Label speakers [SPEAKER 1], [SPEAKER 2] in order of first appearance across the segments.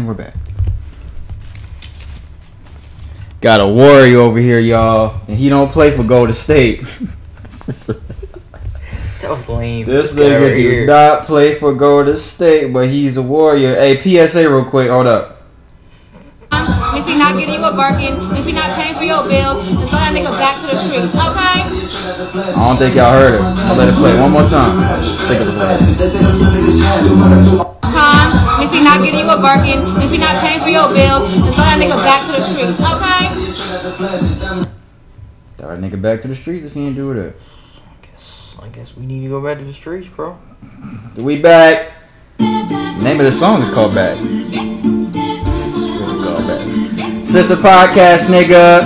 [SPEAKER 1] And we're back. Got a warrior over here, y'all, and he don't play for Golden State.
[SPEAKER 2] That was lame.
[SPEAKER 1] this
[SPEAKER 2] guy
[SPEAKER 1] nigga
[SPEAKER 2] right
[SPEAKER 1] do
[SPEAKER 2] here.
[SPEAKER 1] not play for Golden State, but he's a warrior. Hey, PSA, real quick, hold up.
[SPEAKER 3] If he not getting you a bargain, if he not paying for your bills, then throw that nigga back to the streets, okay?
[SPEAKER 1] I don't think y'all heard it. I'll let it play one more time. Stick it with that.
[SPEAKER 3] Con, not getting you a bargain, if he not paying for your bills, then throw that nigga back to the streets, okay?
[SPEAKER 1] Throw that nigga back to the streets if he ain't do it.
[SPEAKER 2] I guess I guess we need to go back to the streets, bro.
[SPEAKER 1] We back. name of the song is called Back. It's really called Back. Sister Podcast, nigga.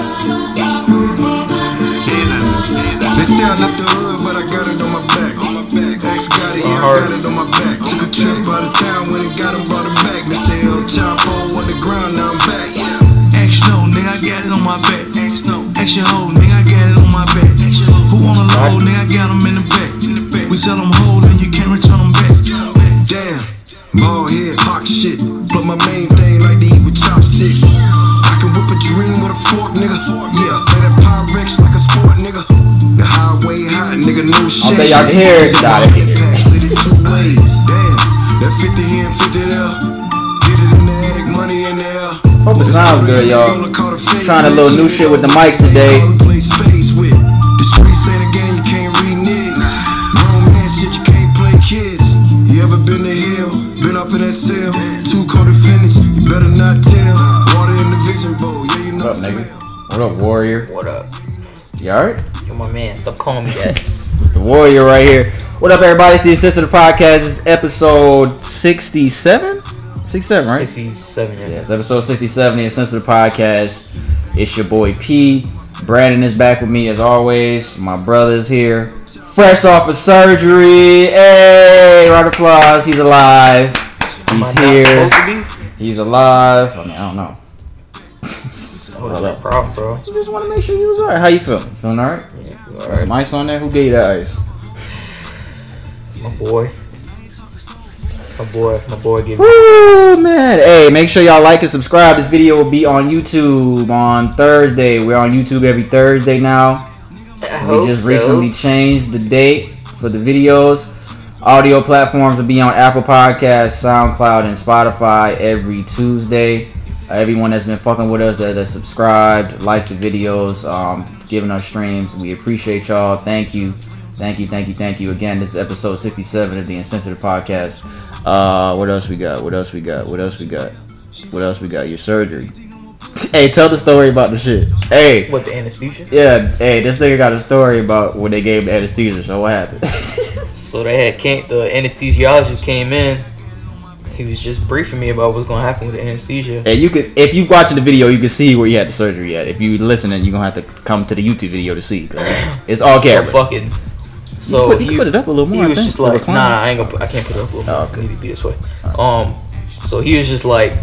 [SPEAKER 4] They say I left the hood, but I got it on my back. On my back. Ex got it, yeah, I got it on my back. Took a trip out of town when it got him, brought it back. Mr. El Chapo on the ground, now I'm back.
[SPEAKER 5] Ask no, nigga, I got it on my back. Ask no, ask your hoe, nigga, I got it on my back. Who wanna load, nigga, I got 'em in the back. We sell 'em whole and you can't return 'em back.
[SPEAKER 4] Damn, ball head, hawk shit. But my main thing like to eat with chopsticks. I can whip a dream with a fork, nigga. Yeah, play that Pyrex like a sport, nigga. The highway hot, nigga, no shit.
[SPEAKER 1] think y'all can hear it. Nah, they can hear
[SPEAKER 4] 50 here and 50 there. Get it in the attic, money in there.
[SPEAKER 1] Hope it sounds good, y'all. Trying a little new shit with the mics today.
[SPEAKER 4] We play spades with. The streets ain't a game you can't renege. Grown man shit you can't play kids. You ever been to hell? Been up in that cell? Two co-defendants, you better not tell. Water in the vision bowl, yeah you know.
[SPEAKER 1] What up, nigga? What up, Warrior?
[SPEAKER 2] What up?
[SPEAKER 1] You alright?
[SPEAKER 2] You're my man. Stop calling me that.
[SPEAKER 1] It's the Warrior right here. What up, everybody? It's the Insensitive Podcast. It's episode 67? 67, right?
[SPEAKER 2] 67 years.
[SPEAKER 1] Yes, episode 67 of the Podcast. It's your boy P. Brandon is back with me as always. My brother's here. Fresh off of surgery. Hey, round of applause. He's alive. He's here.
[SPEAKER 2] supposed to be?
[SPEAKER 1] He's alive. I mean, I don't know.
[SPEAKER 2] What is that problem, bro?
[SPEAKER 1] I just want to make sure you was alright. How you feeling? Feeling alright?
[SPEAKER 2] Yeah, you
[SPEAKER 1] Got some ice on there? Who gave you that ice?
[SPEAKER 2] My boy. My boy. My boy gave me.
[SPEAKER 1] Woo, man. Hey, make sure y'all like and subscribe. This video will be on YouTube on Thursday. We're on YouTube every Thursday now.
[SPEAKER 2] I
[SPEAKER 1] We
[SPEAKER 2] hope
[SPEAKER 1] just
[SPEAKER 2] so.
[SPEAKER 1] recently changed the date for the videos. Audio platforms will be on Apple Podcasts, SoundCloud, and Spotify every Tuesday. Everyone that's been fucking with us, that, that subscribed, liked the videos, um, giving us streams, we appreciate y'all. Thank you, thank you, thank you, thank you. Again, this is episode 67 of the Insensitive Podcast. Uh, what else we got? What else we got? What else we got? What else we got? Your surgery. hey, tell the story about the shit. Hey,
[SPEAKER 2] What, the anesthesia?
[SPEAKER 1] yeah, hey, this nigga got a story about when they gave him anesthesia. So what happened?
[SPEAKER 2] So they had came, the anesthesiologist came in. He was just briefing me about what's gonna happen with the anesthesia.
[SPEAKER 1] and you could, if you watching the video, you can see where you had the surgery at. If you listening, you're gonna have to come to the YouTube video to see. 'cause it's, it's all
[SPEAKER 2] So
[SPEAKER 1] camera.
[SPEAKER 2] fucking.
[SPEAKER 1] you
[SPEAKER 2] So
[SPEAKER 1] put, you
[SPEAKER 2] he,
[SPEAKER 1] put it up a little more.
[SPEAKER 2] he
[SPEAKER 1] I
[SPEAKER 2] was
[SPEAKER 1] think,
[SPEAKER 2] just like, nah,
[SPEAKER 1] recliner.
[SPEAKER 2] nah, I ain't gonna, I can't put it up a little
[SPEAKER 1] Oh,
[SPEAKER 2] more.
[SPEAKER 1] okay.
[SPEAKER 2] I need to be this way. Um, so he was just like,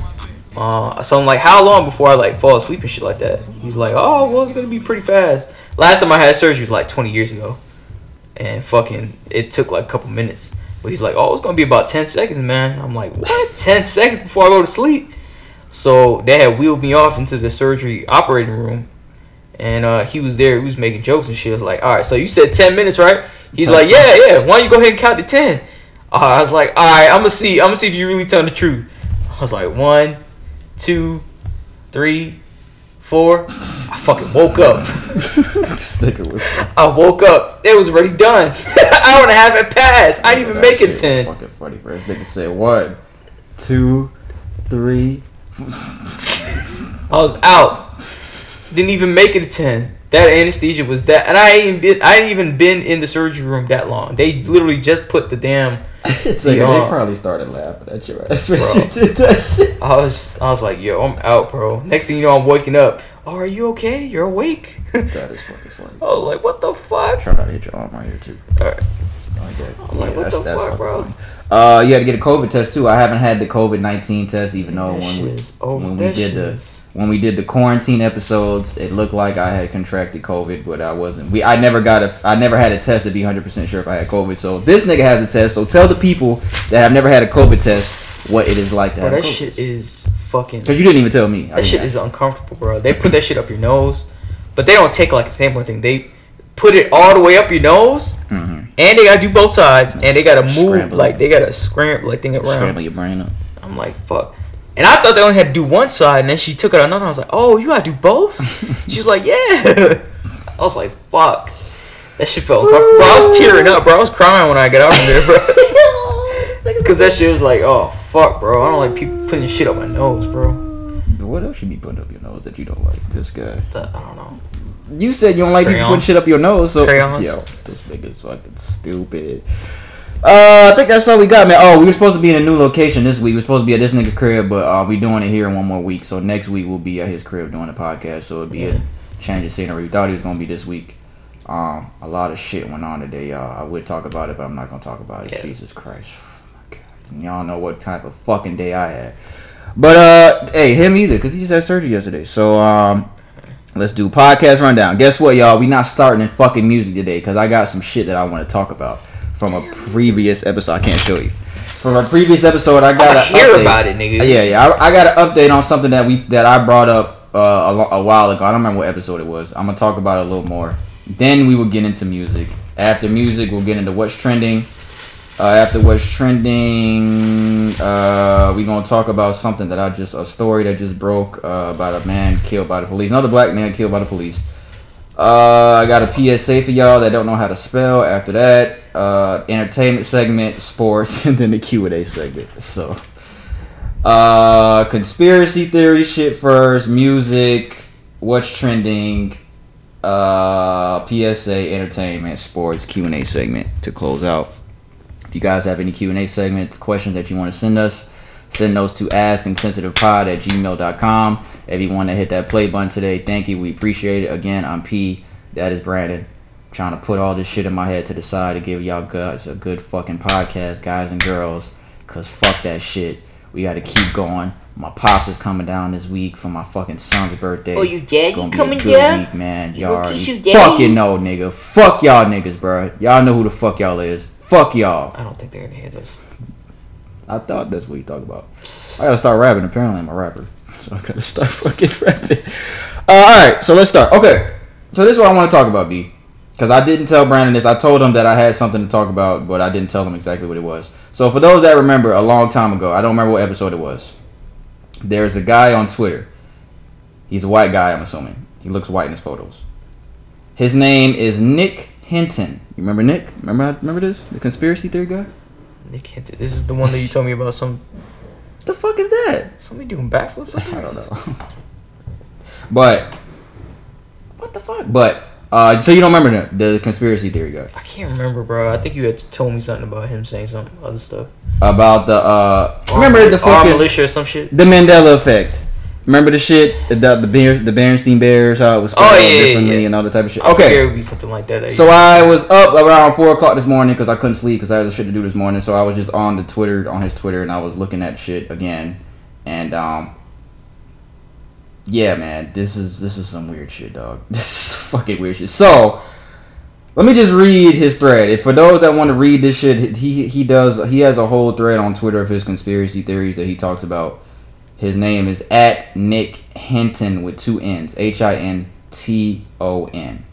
[SPEAKER 2] uh, so I'm like, how long before I like fall asleep and shit like that? He's like, oh, well, it's gonna be pretty fast. Last time I had surgery was like 20 years ago, and fucking, it took like a couple minutes. But he's like, oh, it's gonna be about 10 seconds, man. I'm like, what? 10 seconds before I go to sleep? So they had wheeled me off into the surgery operating room, and uh, he was there. He was making jokes and shit. I was like, all right, so you said 10 minutes, right? He's
[SPEAKER 1] 10
[SPEAKER 2] like, yeah,
[SPEAKER 1] seconds.
[SPEAKER 2] yeah. Why don't you go ahead and count to 10? Uh, I was like, all right, I'm gonna see. I'm gonna see if you really telling the truth. I was like, one, two, three, four. I fucking woke up.
[SPEAKER 1] Sticker
[SPEAKER 2] I woke up. It was already done. Hour and a half had passed. I didn't even make it ten.
[SPEAKER 1] Fucking funny, bro. This nigga said one, two, three.
[SPEAKER 2] I was out. Didn't even make it a ten. That anesthesia was that, and I ain't even been. I ain't even been in the surgery room that long. They literally just put the damn.
[SPEAKER 1] It's like, they probably started laughing at you. That's when you did that shit.
[SPEAKER 2] I was. I was like, yo, I'm out, bro. Next thing you know, I'm waking up. Oh, are you okay? You're awake.
[SPEAKER 1] That is fucking funny.
[SPEAKER 2] was like, what the fuck?
[SPEAKER 1] Try not to hit your arm right here too.
[SPEAKER 2] All right.
[SPEAKER 1] Like that.
[SPEAKER 2] I'm like, what the fuck, bro?
[SPEAKER 1] funny. Uh, you had to get a COVID test too. I haven't had the COVID nineteen test, even though
[SPEAKER 2] That
[SPEAKER 1] when we when we did the
[SPEAKER 2] is-
[SPEAKER 1] when we did the quarantine episodes, it looked like I had contracted COVID, but I wasn't. We I never got a I never had a test to be hundred percent sure if I had COVID. So this nigga has a test. So tell the people that have never had a COVID test what it is like to
[SPEAKER 2] Bro,
[SPEAKER 1] have
[SPEAKER 2] that
[SPEAKER 1] COVID.
[SPEAKER 2] shit is fucking.
[SPEAKER 1] Because you didn't even tell me. I
[SPEAKER 2] That shit is uncomfortable, bro. They put that shit up your nose, but they don't take like a sampling thing. They put it all the way up your nose,
[SPEAKER 1] Mhm.
[SPEAKER 2] and they gotta do both sides, and they gotta move
[SPEAKER 1] Scramble
[SPEAKER 2] like they gotta scramble like thing around.
[SPEAKER 1] Scramble your brain up.
[SPEAKER 2] I'm like, fuck. And I thought they only had to do one side, and then she took it another. I was like, oh, you gotta do both. she was like, yeah. I was like, fuck. That shit felt uncomfortable. Bro, I was tearing up, bro. I was crying when I got out of there, bro. Cause that shit was like, oh fuck, bro. I don't like people putting shit up my nose, bro.
[SPEAKER 1] What else should be putting up your nose that you don't like? This guy.
[SPEAKER 2] The- I don't know.
[SPEAKER 1] You said you don't like people putting shit up your nose, so
[SPEAKER 2] Crayons.
[SPEAKER 1] yo, this nigga's fucking stupid. Uh, I think that's all we got, man. Oh, we were supposed to be in a new location this week. We are supposed to be at this nigga's crib, but uh, we doing it here in one more week. So next week we'll be at his crib doing the podcast. So it'd be
[SPEAKER 2] Yeah.
[SPEAKER 1] a change of scenery. We thought it was gonna be this week. Um, a lot of shit went on today, y'all. I would talk about it, but I'm not gonna talk about it.
[SPEAKER 2] Yeah.
[SPEAKER 1] Jesus Christ, oh my God. And y'all know what type of fucking day I had. But uh, hey, him either, cause he just had surgery yesterday. So um, let's do podcast rundown. Guess what, y'all? We not starting in fucking music today, cause I got some shit that I want to talk about from a previous episode. I can't show you. From a previous episode, I got to
[SPEAKER 2] hear about it, nigga.
[SPEAKER 1] Yeah, yeah. I, I got an update on something that we that I brought up uh, a, a while ago. I don't remember what episode it was. I'm gonna talk about it a little more. Then we will get into music. After music, we'll get into what's trending. Uh, after what's trending, uh, we gonna talk about something that I just a story that just broke uh, about a man killed by the police. Another black man killed by the police. Uh, I got a PSA for y'all that don't know how to spell. After that, uh, entertainment segment, sports, and then the Q and A segment. So, uh, conspiracy theory shit first, music, what's trending, PSA, entertainment, sports, Q and A segment to close out. If you guys have any Q and A segments, questions that you want to send us, send those to askinsensitivepod at gmail.com. Everyone that hit that play button today, thank you. We appreciate it. Again, I'm P. That is Brandon. Trying to put all this shit in my head to the side to give y'all guys a good fucking podcast, guys and girls. Cause fuck that shit. We gotta keep going. My pops is coming down this week for my fucking son's birthday.
[SPEAKER 2] Oh, you
[SPEAKER 1] gonna be
[SPEAKER 2] coming down?
[SPEAKER 1] week, man.
[SPEAKER 2] You
[SPEAKER 1] Y'all
[SPEAKER 2] gonna
[SPEAKER 1] already
[SPEAKER 2] kiss you daddy?
[SPEAKER 1] fucking know, nigga. Fuck y'all niggas, bro. Y'all know who the fuck y'all is. Fuck y'all.
[SPEAKER 2] I don't think they're gonna hear this.
[SPEAKER 1] I thought that's what you talk about. I gotta start rapping. Apparently, I'm a rapper, so I gotta start fucking rapping. Uh, all right, so let's start. Okay, so this is what I want to talk about, B. Because I didn't tell Brandon this. I told him that I had something to talk about, but I didn't tell him exactly what it was. So for those that remember, a long time ago, I don't remember what episode it was. There's a guy on Twitter. He's a white guy, I'm assuming. He looks white in his photos. His name is Nick Hinton. You remember Nick? Remember remember this? The conspiracy theory guy?
[SPEAKER 2] Nick Hinton. This is the one that you told me about. Some
[SPEAKER 1] The fuck is that?
[SPEAKER 2] somebody doing backflips.
[SPEAKER 1] I don't know. But what the fuck? But uh, so you don't remember the, the conspiracy theory guy
[SPEAKER 2] I can't remember, bro. I think you had told me something about him saying some other stuff.
[SPEAKER 1] about the uh remember the fucking
[SPEAKER 2] militia or some shit.
[SPEAKER 1] the Mandela effect. Remember the shit the the Bears, the Berenstein Bears how it was spelled
[SPEAKER 2] Oh, yeah,
[SPEAKER 1] differently
[SPEAKER 2] yeah.
[SPEAKER 1] and all that type of shit. Okay,
[SPEAKER 2] it would be something like that. that
[SPEAKER 1] so I was up around four o'clock this morning because I couldn't sleep because I had the shit to do this morning. So I was just on the Twitter on his Twitter and I was looking at shit again, and um, yeah, man, this is this is some weird shit, dog. This is fucking weird shit. So let me just read his thread. If for those that want to read this shit, he he does he has a whole thread on Twitter of his conspiracy theories that he talks about. His name is at Nick Hinton with two N's, H I N T O N.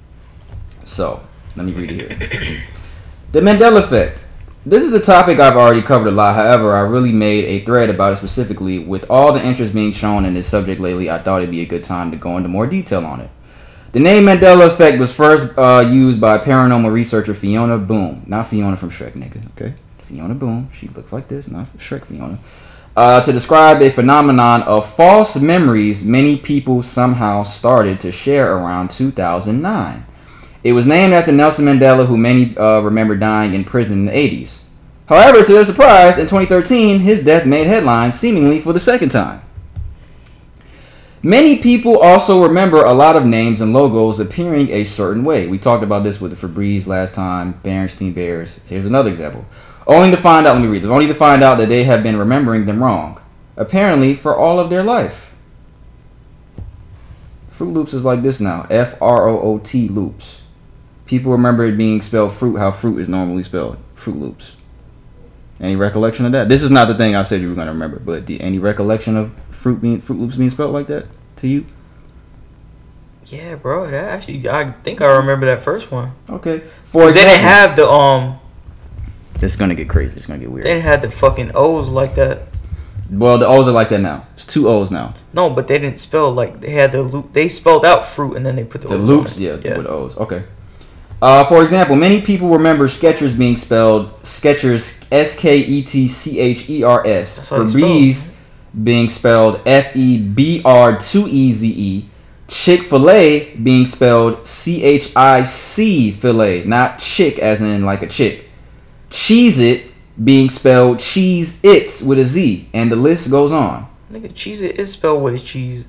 [SPEAKER 1] So let me read it here. the Mandela effect. This is a topic I've already covered a lot. However, I really made a thread about it specifically. With all the interest being shown in this subject lately, I thought it'd be a good time to go into more detail on it. The name Mandela effect was first uh, used by paranormal researcher Fiona Broome, not Fiona from Shrek, nigga. Okay, Fiona Broome. She looks like this, not Shrek Fiona. Uh, to describe a phenomenon of false memories many people somehow started to share around 2009. It was named after Nelson Mandela, who many uh, remember dying in prison in the 80s. However, to their surprise, in 2013, his death made headlines seemingly for the second time. Many people also remember a lot of names and logos appearing a certain way. We talked about this with the Febreze last time, Berenstein Bears. Here's another example. Only to find out, let me read this, only to find out that they have been remembering them wrong. Apparently, for all of their life. Fruit Loops is like this now F R O O T Loops. People remember it being spelled fruit how fruit is normally spelled. Fruit Loops. Any recollection of that? This is not the thing I said you were gonna remember, but the, any recollection of fruit being Fruit Loops being spelled like that to you?
[SPEAKER 2] Yeah, bro. That actually, I think I remember that first one.
[SPEAKER 1] Okay. For
[SPEAKER 2] 'Cause they didn't have the um,
[SPEAKER 1] it's gonna get crazy. It's gonna get
[SPEAKER 2] they
[SPEAKER 1] weird.
[SPEAKER 2] didn't have the fucking O's like that.
[SPEAKER 1] Well, the O's are like that now. It's two O's now.
[SPEAKER 2] No, but they didn't spell like they had the loop. They spelled out fruit and then they put the, loops.
[SPEAKER 1] The
[SPEAKER 2] O's
[SPEAKER 1] loops,
[SPEAKER 2] it.
[SPEAKER 1] yeah, with O's. Okay. Uh, for example, many people remember Skechers being spelled Sketchers S K E T C H E R S.
[SPEAKER 2] How they
[SPEAKER 1] being spelled F E B R 2 E Z E. Chick fil A being spelled C H I C filet, not chick as in like a chick. Cheese It being spelled Cheese It's with a Z, and the list goes on.
[SPEAKER 2] Nigga, cheese it is spelled with a cheese.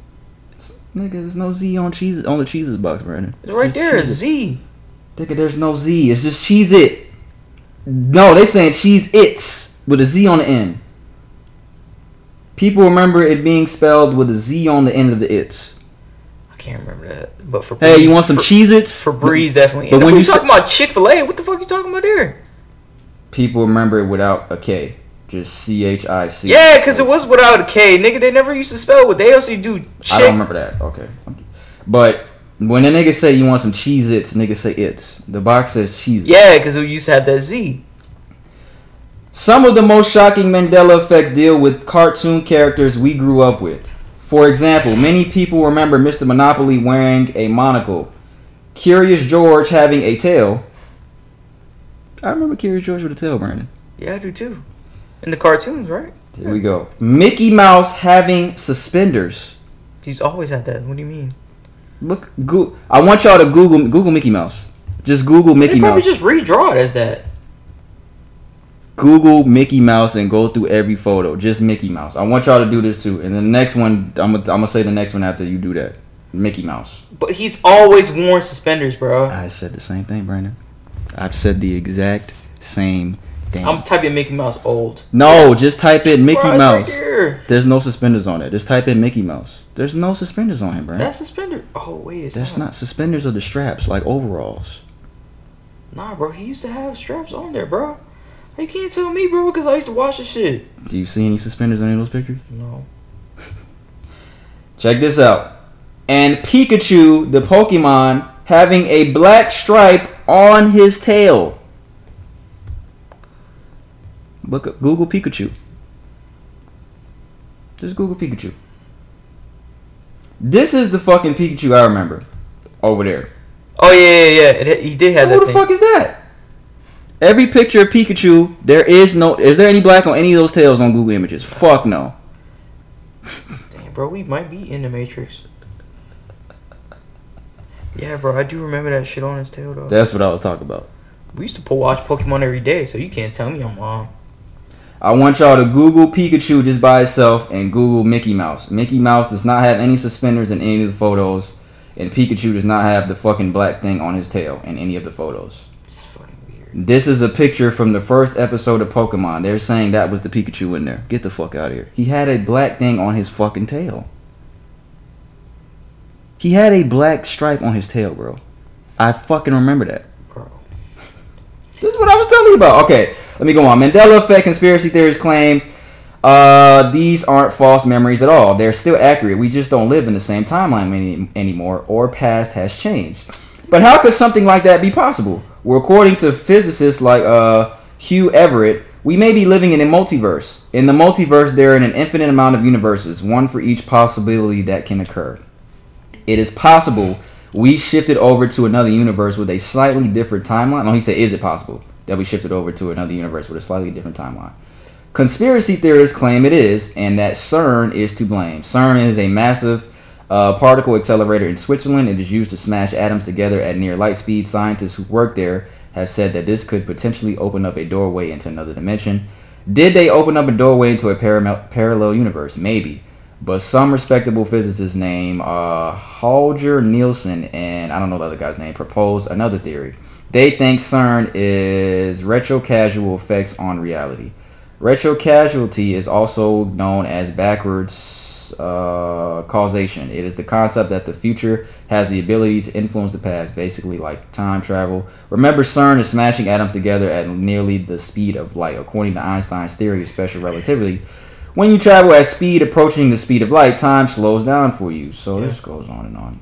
[SPEAKER 1] Nigga, there's no Z on cheese on the cheeses box, Brandon.
[SPEAKER 2] It's right there, a. Z.
[SPEAKER 1] Nigga, there's no Z. It's just cheese it. No, they saying cheese its with a Z on the end. People remember it being spelled with a Z on the end of the its.
[SPEAKER 2] I can't remember that. But for
[SPEAKER 1] Hey, you want some cheese its?
[SPEAKER 2] Febreze, definitely.
[SPEAKER 1] But when you
[SPEAKER 2] talking about Chick Fil A, what the fuck you talking about there?
[SPEAKER 1] People remember it without a K. Just C H I C.
[SPEAKER 2] Yeah, because it was without a K, nigga. They never used to spell what they also do. Chick.
[SPEAKER 1] I don't remember that. Okay. But when the niggas say you want some cheese its, niggas say it's. The box says cheese Its.
[SPEAKER 2] Yeah, because we used to have that Z.
[SPEAKER 1] Some of the most shocking Mandela effects deal with cartoon characters we grew up with. For example, many people remember Mr. Monopoly wearing a monocle, Curious George having a tail. I remember Curious George with a tail, Brandon.
[SPEAKER 2] Yeah, I do too. In the cartoons, right?
[SPEAKER 1] Here we go. Mickey Mouse having suspenders.
[SPEAKER 2] He's always had that. What do you mean?
[SPEAKER 1] Look, go- I want y'all to Google Google Mickey Mouse. Just Google Mickey
[SPEAKER 2] They
[SPEAKER 1] Mickey
[SPEAKER 2] probably
[SPEAKER 1] Mouse.
[SPEAKER 2] just redraw it as that.
[SPEAKER 1] Google Mickey Mouse and go through every photo. Just Mickey Mouse. I want y'all to do this too. And the next one, I'm gonna, I'm gonna say the next one after you do that. Mickey Mouse.
[SPEAKER 2] But he's always worn suspenders, bro.
[SPEAKER 1] I said the same thing, Brandon. I've said the exact same thing.
[SPEAKER 2] I'm typing Mickey Mouse old.
[SPEAKER 1] no, just type in Mickey
[SPEAKER 2] Bro,
[SPEAKER 1] Mouse.
[SPEAKER 2] Right.
[SPEAKER 1] There's no suspenders on it. Just type in Mickey Mouse. There's no suspenders on him, bro.
[SPEAKER 2] That's suspender. Oh wait, it's
[SPEAKER 1] That's
[SPEAKER 2] not.
[SPEAKER 1] not suspenders or the straps like overalls.
[SPEAKER 2] Nah, bro. He used to have straps on there, bro. You can't tell me, bro, because I used to watch the shit.
[SPEAKER 1] Do you see any suspenders on any of those pictures?
[SPEAKER 2] No.
[SPEAKER 1] Check this out. And Pikachu, the Pokemon, having a black stripe on his tail. Look up Google Pikachu. Just Google Pikachu. This is the fucking Pikachu I remember. Over there.
[SPEAKER 2] Oh yeah, yeah, yeah. It, he did have
[SPEAKER 1] So who the
[SPEAKER 2] thing.
[SPEAKER 1] fuck is that? Every picture of Pikachu, there is no. Is there any black on any of those tails on Google Images? Fuck no.
[SPEAKER 2] Damn, bro, we might be in the Matrix. Yeah, bro, I do remember that shit on his tail though.
[SPEAKER 1] That's what I was talking about.
[SPEAKER 2] we used to watch Pokemon every day, so you can't tell me I'm wrong.
[SPEAKER 1] I want y'all to Google Pikachu just by itself and Google Mickey Mouse. Mickey Mouse does not have any suspenders in any of the photos, and Pikachu does not have the fucking black thing on his tail in any of the photos.
[SPEAKER 2] It's fucking weird.
[SPEAKER 1] This is a picture from the first episode of Pokemon. They're saying that was the Pikachu in there. Get the fuck out of here. He had a black thing on his fucking tail. He had a black stripe on his tail, bro. I fucking remember that.
[SPEAKER 2] Bro.
[SPEAKER 1] This is what I was telling you about. Okay, let me go on. Mandela effect conspiracy theories claims uh, these aren't false memories at all. They're still accurate. We just don't live in the same timeline any, anymore, or past has changed. But how could something like that be possible? Well, according to physicists like uh, Hugh Everett, we may be living in a multiverse. In the multiverse, there are an infinite amount of universes, one for each possibility that can occur. It is possible we shifted over to another universe with a slightly different timeline. No, he said, is it possible that we shifted over to another universe with a slightly different timeline? Conspiracy theorists claim it is, and that CERN is to blame. CERN is a massive uh, particle accelerator in Switzerland. It is used to smash atoms together at near light speed. Scientists who work there have said that this could potentially open up a doorway into another dimension. Did they open up a doorway into a param- parallel universe? Maybe. But some respectable physicists named uh, Holger Nielsen and I don't know the other guy's name proposed another theory. They think CERN is retrocausal effects on reality. Retrocausality is also known as backwards uh, causation. It is the concept that the future has the ability to influence the past, basically like time travel. Remember, CERN is smashing atoms together at nearly the speed of light, according to Einstein's theory of special relativity. When you travel at speed approaching the speed of light, time slows down for you. So this goes on and on.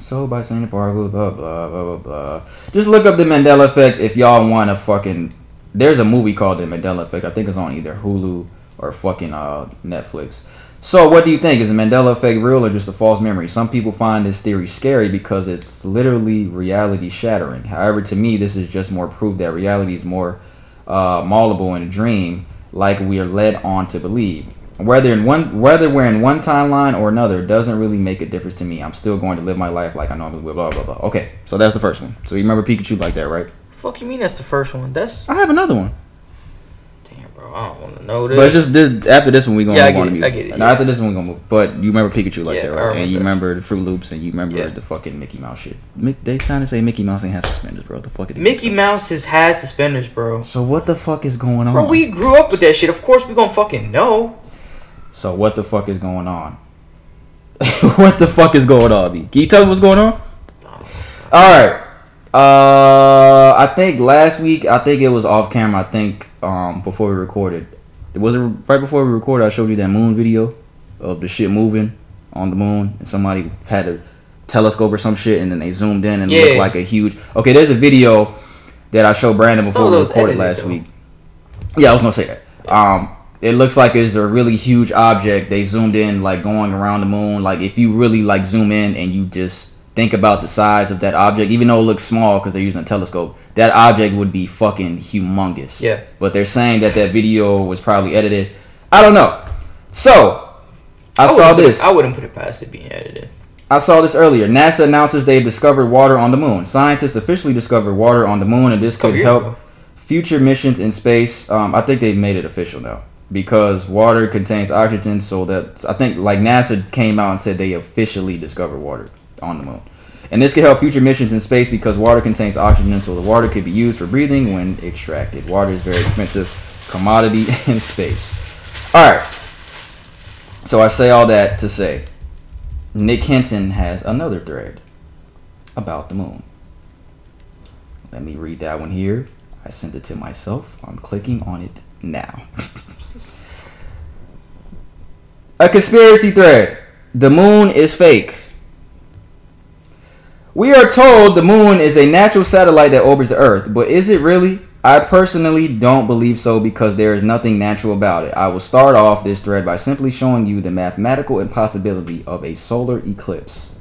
[SPEAKER 1] So by saying the blah blah blah blah blah. Just look up the Mandela effect if y'all want to fucking. There's a movie called The Mandela Effect. I think it's on either Hulu or fucking uh, Netflix. So what do you think? Is the Mandela effect real or just a false memory? Some people find this theory scary because it's literally reality shattering. However, to me, this is just more proof that reality is more uh, malleable in a dream, like we are led on to believe. Whether in one, whether we're in one timeline or another, doesn't really make a difference to me. I'm still going to live my life like I normally would. Blah blah blah. Okay, so that's the first one. So you remember Pikachu like that, right?
[SPEAKER 2] Fuck you mean that's the first one? That's
[SPEAKER 1] I have another one.
[SPEAKER 2] I don't want to know this.
[SPEAKER 1] But it's just this, after this one we gonna
[SPEAKER 2] Yeah,
[SPEAKER 1] move on to
[SPEAKER 2] it, I
[SPEAKER 1] music.
[SPEAKER 2] get it,
[SPEAKER 1] And
[SPEAKER 2] yeah.
[SPEAKER 1] after this one we gonna move. But you remember Pikachu like
[SPEAKER 2] Yeah,
[SPEAKER 1] that, right? And you
[SPEAKER 2] remember.
[SPEAKER 1] the Fruit Loops, and you remember
[SPEAKER 2] Yeah.
[SPEAKER 1] the fucking Mickey Mouse shit. They trying to say Mickey Mouse ain't have suspenders, bro. The fuck it is.
[SPEAKER 2] Mickey Mouse has had suspenders, bro.
[SPEAKER 1] So what the fuck is going on?
[SPEAKER 2] Bro, we grew up with that shit. Of course, we gonna fucking know.
[SPEAKER 1] So what the fuck is going on? what the fuck is going on, B? Can you tell me what's going on? All right. Uh, I think last week, I think it was off camera. I think um before we recorded, it was it right before we recorded. I showed you that moon video of the shit moving on the moon, and somebody had a telescope or some shit, and then they zoomed in and it
[SPEAKER 2] Yeah.
[SPEAKER 1] looked like a huge. Okay, there's a video that I showed Brandon before
[SPEAKER 2] Oh,
[SPEAKER 1] we recorded last
[SPEAKER 2] though.
[SPEAKER 1] week. Yeah, I was gonna say that. Um, it looks like it's a really huge object. They zoomed in, like going around the moon. Like if you really like zoom in and you just think about the size of that object, even though it looks small because they're using a telescope, that object would be fucking humongous.
[SPEAKER 2] Yeah.
[SPEAKER 1] But they're saying that that video was probably edited. I don't know. So I, saw
[SPEAKER 2] wouldn't it-
[SPEAKER 1] this.
[SPEAKER 2] I wouldn't put it past it being edited.
[SPEAKER 1] I saw this earlier. NASA announces they've discovered water on the moon. Scientists officially discovered water on the moon, and this could help
[SPEAKER 2] ago.
[SPEAKER 1] future missions in space. Um, I think they've made it official now because water contains oxygen. So that I think like NASA came out and said they officially discovered water on the moon, and this could help future missions in space because water contains oxygen. So the water could be used for breathing when extracted. Water is a very expensive commodity in space. All right. So I say all that to say. Nick Hinton has another thread about the moon. Let me read that one here. I sent it to myself. I'm clicking on it now. A conspiracy thread. The moon is fake. We are told the moon is a natural satellite that orbits the Earth, but is it really? I personally don't believe so because there is nothing natural about it. I will start off this thread by simply showing you the mathematical impossibility of a solar eclipse.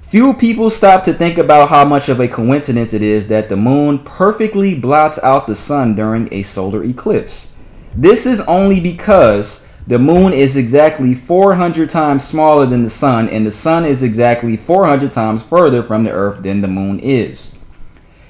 [SPEAKER 1] Few people stop to think about how much of a coincidence it is that the moon perfectly blots out the sun during a solar eclipse. This is only because the moon is exactly 400 times smaller than the sun, and the sun is exactly 400 times further from the earth than the moon is.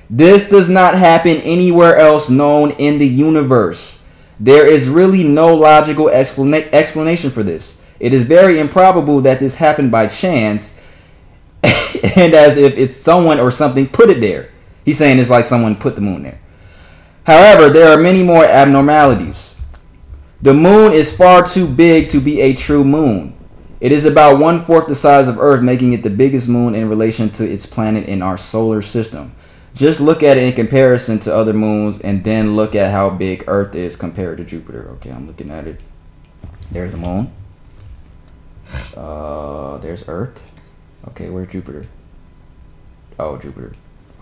[SPEAKER 1] This does not happen anywhere else known in the universe. There is really no logical explana- explanation for this. It is very improbable that this happened by chance and as if it's someone or something put it there. He's saying it's like someone put the moon there. However, there are many more abnormalities. The moon is far too big to be a true moon. It is about one fourth the size of Earth, making it the biggest moon in relation to its planet in our solar system. Just look at it in comparison to other moons and then look at how big Earth is compared to Jupiter. Okay, I'm looking at it. There's a moon. Uh, there's Earth. Okay, where's Jupiter? Oh, Jupiter.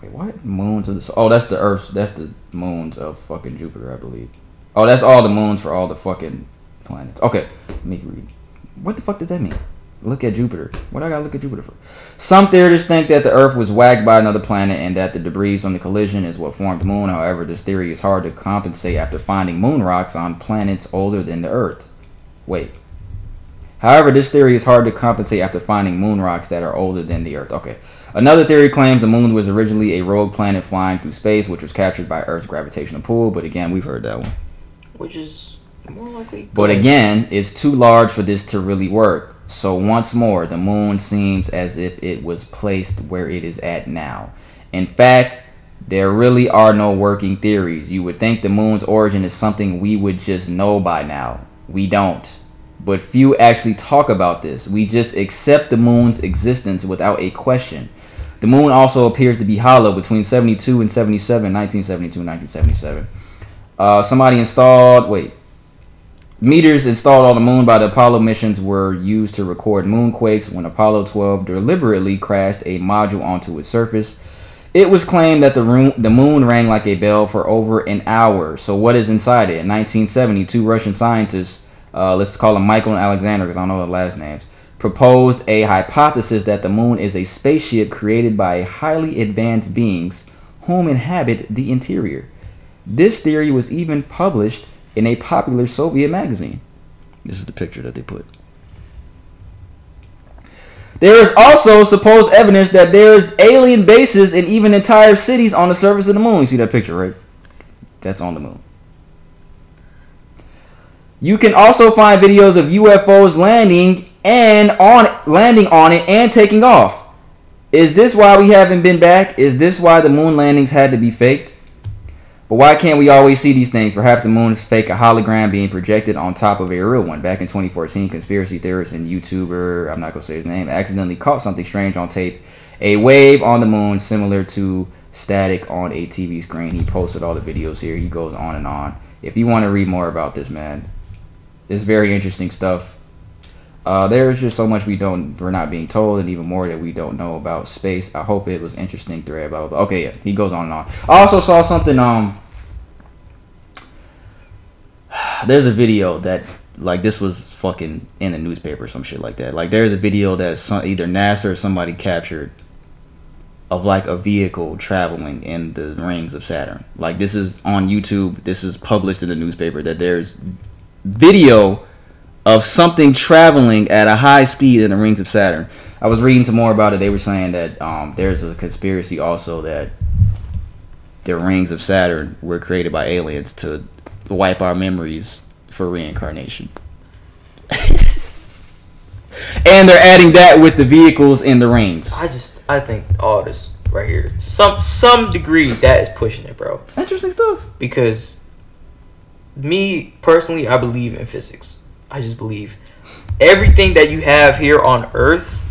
[SPEAKER 1] Wait, what? Moons of the Oh, that's the Earth. That's the moons of fucking Jupiter, I believe. Oh, that's all the moons for all the fucking planets. Okay, let me read. What the fuck does that mean? Look at Jupiter. What I gotta look at Jupiter for? Some theorists think that the Earth was whacked by another planet and that the debris from the collision is what formed the moon. However, this theory is hard to compensate after finding moon rocks on planets older than the Earth. Wait. However, this theory is hard to compensate after finding moon rocks that are older than the Earth. Okay. Another theory claims the moon was originally a rogue planet flying through space, which was captured by Earth's gravitational pull. But again, we've heard that one.
[SPEAKER 2] Which is more likely.
[SPEAKER 1] But again, it's too large for this to really work. So once more, the moon seems as if it was placed where it is at now. In fact, there really are no working theories. You would think the moon's origin is something we would just know by now. We don't. but few actually talk about this. We just accept the moon's existence without a question. The moon also appears to be hollow between 72 and 77, 1972 and 1977. Uh, somebody installed, wait, meters installed on the moon by the Apollo missions were used to record moonquakes when Apollo 12 deliberately crashed a module onto its surface. It was claimed that the room, the moon rang like a bell for over an hour. So what is inside it? In 1970, two Russian scientists, uh, let's call them Michael and Alexander because I don't know the last names, proposed a hypothesis that the moon is a spaceship created by highly advanced beings whom inhabit the interior. This theory was even published in a popular Soviet magazine. This is the picture that they put. There is also supposed evidence that there is alien bases and even entire cities on the surface of the moon. You see that picture, right? That's on the moon. You can also find videos of UFOs landing and on landing on it and taking off. Is this why we haven't been back? Is this why the moon landings had to be faked? But why can't we always see these things? Perhaps the moon is fake, a hologram being projected on top of a real one. Back in 2014, conspiracy theorist and YouTuber, I'm not going to say his name, accidentally caught something strange on tape. A wave on the moon similar to static on a TV screen. He posted all the videos here. He goes on and on. If you want to read more about this, man, it's very interesting stuff. Uh, there's just so much we don't, we're not being told, and even more that we don't know about space. I hope it was interesting thread. Blah, blah, blah. Okay, yeah, he goes on and on. I also saw something. Um, there's a video that like this was fucking in the newspaper some shit like that. Like there's a video that some, either NASA or somebody captured of like a vehicle traveling in the rings of Saturn. Like this is on YouTube. This is published in the newspaper that there's video of something traveling at a high speed in the rings of Saturn. I was reading some more about it. They were saying that um, there's a conspiracy also that the rings of Saturn were created by aliens to wipe our memories for reincarnation. and they're adding that with the vehicles in the rings.
[SPEAKER 2] I just I think all this right here, to some some degree, that is pushing it, bro.
[SPEAKER 1] It's interesting stuff.
[SPEAKER 2] Because me personally, I believe in physics. I just believe everything that you have here on Earth,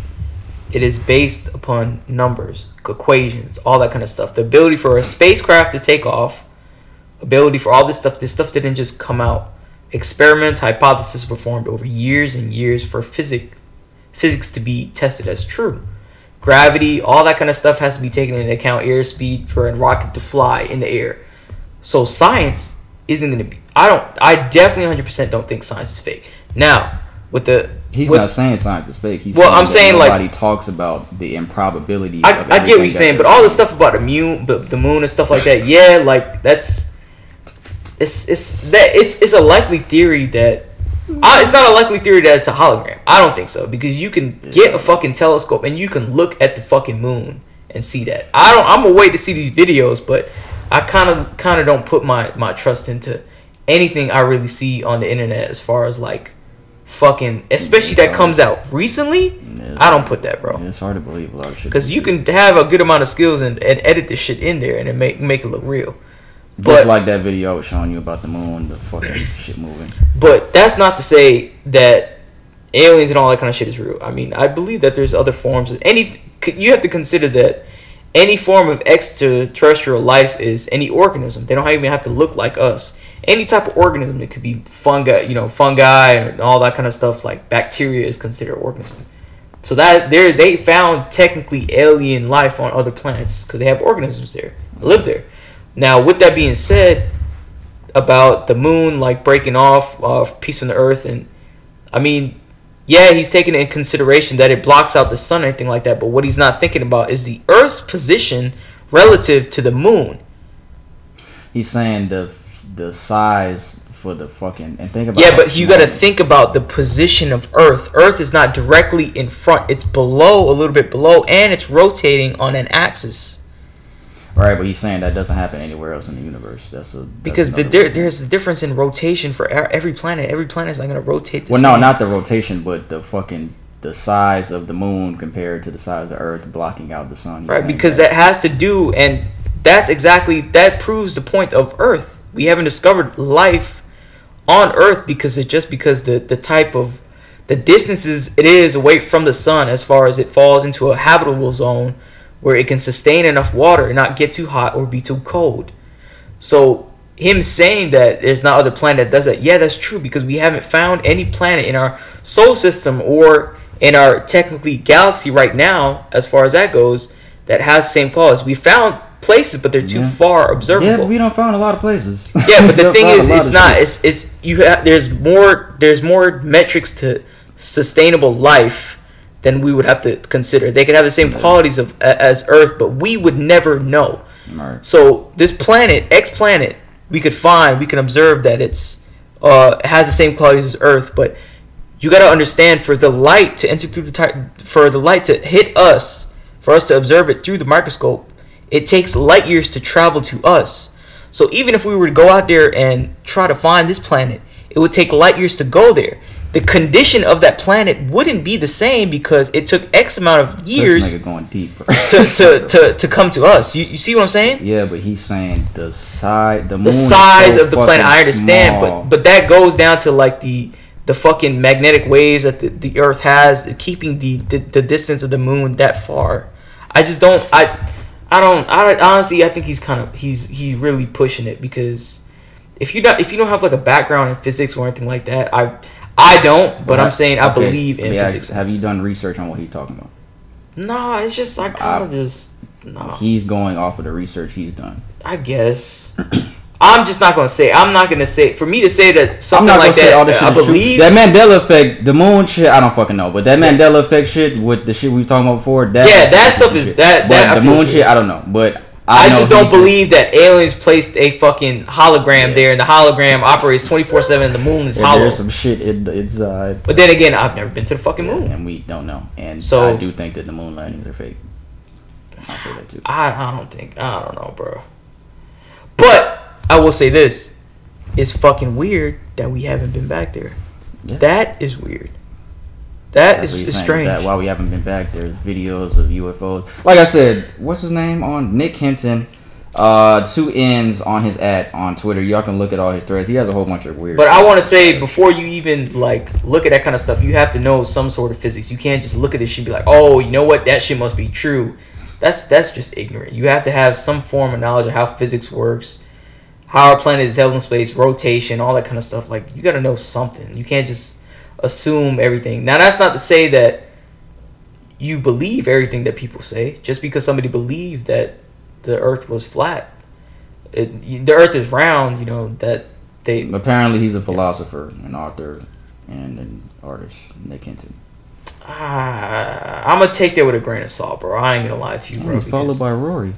[SPEAKER 2] it is based upon numbers, equations, all that kind of stuff. The ability for a spacecraft to take off, ability for all this stuff. This stuff didn't just come out. Experiments, hypotheses performed over years and years for physics physics to be tested as true. Gravity, all that kind of stuff has to be taken into account. Airspeed for a rocket to fly in the air. So science isn't going to be. I don't. I definitely 100% don't think science is fake. Now with the
[SPEAKER 1] He's
[SPEAKER 2] with-
[SPEAKER 1] not saying science is fake. He's
[SPEAKER 2] Well,
[SPEAKER 1] saying
[SPEAKER 2] I'm saying, like-
[SPEAKER 1] nobody talks about the improbability.
[SPEAKER 2] I,
[SPEAKER 1] of
[SPEAKER 2] I get what you're saying, but all the stuff about the moon, the, the moon and stuff like that, yeah, like that's it's it's that it's it's a likely theory that I, it's not a likely theory that it's a hologram. I don't think so because you can get a fucking telescope and you can look at the fucking moon and see that. I don't. I'm gonna wait to see these videos, but I kind of kind of don't put my my trust into anything I really see on the internet as far as like fucking, especially that comes out recently.
[SPEAKER 1] Yeah,
[SPEAKER 2] I don't put that, bro.
[SPEAKER 1] Yeah, it's hard to believe a lot of shit.
[SPEAKER 2] Because you can have a good amount of skills and, and edit this shit in there and it make make it look real.
[SPEAKER 1] just
[SPEAKER 2] but-
[SPEAKER 1] like that video I was showing you about the moon, the fucking shit moving.
[SPEAKER 2] But that's not to say that aliens and all that kind of shit is real. I mean, I believe that there's other forms. Of any you have to consider that any form of extraterrestrial life is any organism. They don't even have to look like us. Any type of organism, it could be fungi, you know, fungi and all that kind of stuff. Like bacteria is considered organism. So that they they found technically alien life on other planets because they have organisms there, live there. Now, with that being said, about the moon like breaking off uh, piece from the earth and i mean yeah he's taking in consideration that it blocks out the sun or anything like that but what he's not thinking about is the earth's position relative to the moon.
[SPEAKER 1] He's saying the the size for the fucking and think about
[SPEAKER 2] yeah but you got to think about the position of earth. Earth is not directly in front it's below a little bit below and it's rotating on an axis
[SPEAKER 1] right, but he's saying that doesn't happen anywhere else in the universe. That's a that's
[SPEAKER 2] because the, there, there's a difference in rotation for every planet. Every planet is not going to rotate the
[SPEAKER 1] well, no, not the rotation, but the fucking the size of the moon compared to the size of Earth, blocking out the sun. He's
[SPEAKER 2] right because that has to do and that's exactly that proves the point of earth. We haven't discovered life on Earth because it just because the the type of the distances it is away from the sun as far as it falls into a habitable zone where it can sustain enough water and not get too hot or be too cold. So him saying that there's not other planet that does that, yeah, that's true because we haven't found any planet in our solar system or in our technically galaxy right now, as far as that goes, that has the same qualities. We found places, but they're too
[SPEAKER 1] Yeah.
[SPEAKER 2] far observable.
[SPEAKER 1] but we don't found a lot of places.
[SPEAKER 2] Yeah, but the thing is, it's not.
[SPEAKER 1] shit.
[SPEAKER 2] It's it's you. Ha- there's more. There's more metrics to sustainable life than we would have to consider. They could have the same qualities of as Earth, but we would never know.
[SPEAKER 1] Right.
[SPEAKER 2] So this planet, X planet, we could find, we can observe that it's uh has the same qualities as Earth, but you got to understand for the light to enter through the ti- for the light to hit us, for us to observe it through the microscope, it takes light years to travel to us. So even if we were to go out there and try to find this planet, it would take light years to go there. The condition of that planet wouldn't be the same because it took X amount of years
[SPEAKER 1] going deep. bro.
[SPEAKER 2] to, to, to, to come to us. You, you see what I'm saying?
[SPEAKER 1] yeah, but he's saying the size, the, moon
[SPEAKER 2] the size
[SPEAKER 1] so
[SPEAKER 2] of the planet. I understand,
[SPEAKER 1] small.
[SPEAKER 2] but but that goes down to like the the fucking magnetic waves that the, the Earth has, keeping the, the the distance of the moon that far. I just don't. I I don't. I honestly, I think he's kind of he's he really pushing it because if you not if you don't have like a background in physics or anything like that, I I don't. But I'm saying I
[SPEAKER 1] Okay,
[SPEAKER 2] believe in physics.
[SPEAKER 1] Have you done research on what he's talking about?
[SPEAKER 2] No, it's just I kind of just no.
[SPEAKER 1] He's going off of the research he's done.
[SPEAKER 2] I guess. I'm just not gonna say. I'm not gonna say. For me to say that something like
[SPEAKER 1] say all
[SPEAKER 2] that,
[SPEAKER 1] this shit
[SPEAKER 2] I believe.
[SPEAKER 1] that Mandela effect, the moon shit. I don't fucking know, but that Mandela effect shit with the shit we was talking about before. That
[SPEAKER 2] Yeah, that stuff is-
[SPEAKER 1] shit.
[SPEAKER 2] that-
[SPEAKER 1] But
[SPEAKER 2] that I
[SPEAKER 1] the moon shit. I don't know, but I,
[SPEAKER 2] I, just don't believe that aliens placed a fucking hologram
[SPEAKER 1] Yeah.
[SPEAKER 2] there, and the hologram operates 24 seven, and the moon is hollow.
[SPEAKER 1] There's some shit in, inside, uh,
[SPEAKER 2] But then again, I've never been to the fucking moon.
[SPEAKER 1] and we don't know. And
[SPEAKER 2] So-
[SPEAKER 1] I do think that the moon landings are fake. I'll say that too.
[SPEAKER 2] I, I don't think. I don't know, bro. But I will say this: it's fucking weird that we haven't been back there.
[SPEAKER 1] Yeah.
[SPEAKER 2] That is weird. That
[SPEAKER 1] That's
[SPEAKER 2] is,
[SPEAKER 1] what he's
[SPEAKER 2] is
[SPEAKER 1] saying.
[SPEAKER 2] strange.
[SPEAKER 1] That why we haven't been back. There's videos of UFOs. Like I said, what's his name on Nick Hinton? Uh, two N's on his ad on Twitter. Y'all can look at all his threads. He has a whole bunch of weird.
[SPEAKER 2] But I want to say before you even like look at that kind of stuff, you have to know some sort of physics. You can't just look at this shit and be like, "Oh, you know what? That shit must be true." That's that's just ignorant. You have to have some form of knowledge of how physics works, how our planet is held in space, rotation, all that kind of stuff. Like you got to know something. You can't just assume everything. Now that's not to say that you believe everything that people say. Just because somebody believed that the Earth was flat, it, the Earth is round. You know that they
[SPEAKER 1] Apparently, he's a philosopher, an author, and an artist. Nick Hinton.
[SPEAKER 2] Ah, I'm gonna take that with a grain of salt, bro. I ain't gonna lie to you, bro.
[SPEAKER 1] he's followed by Rory.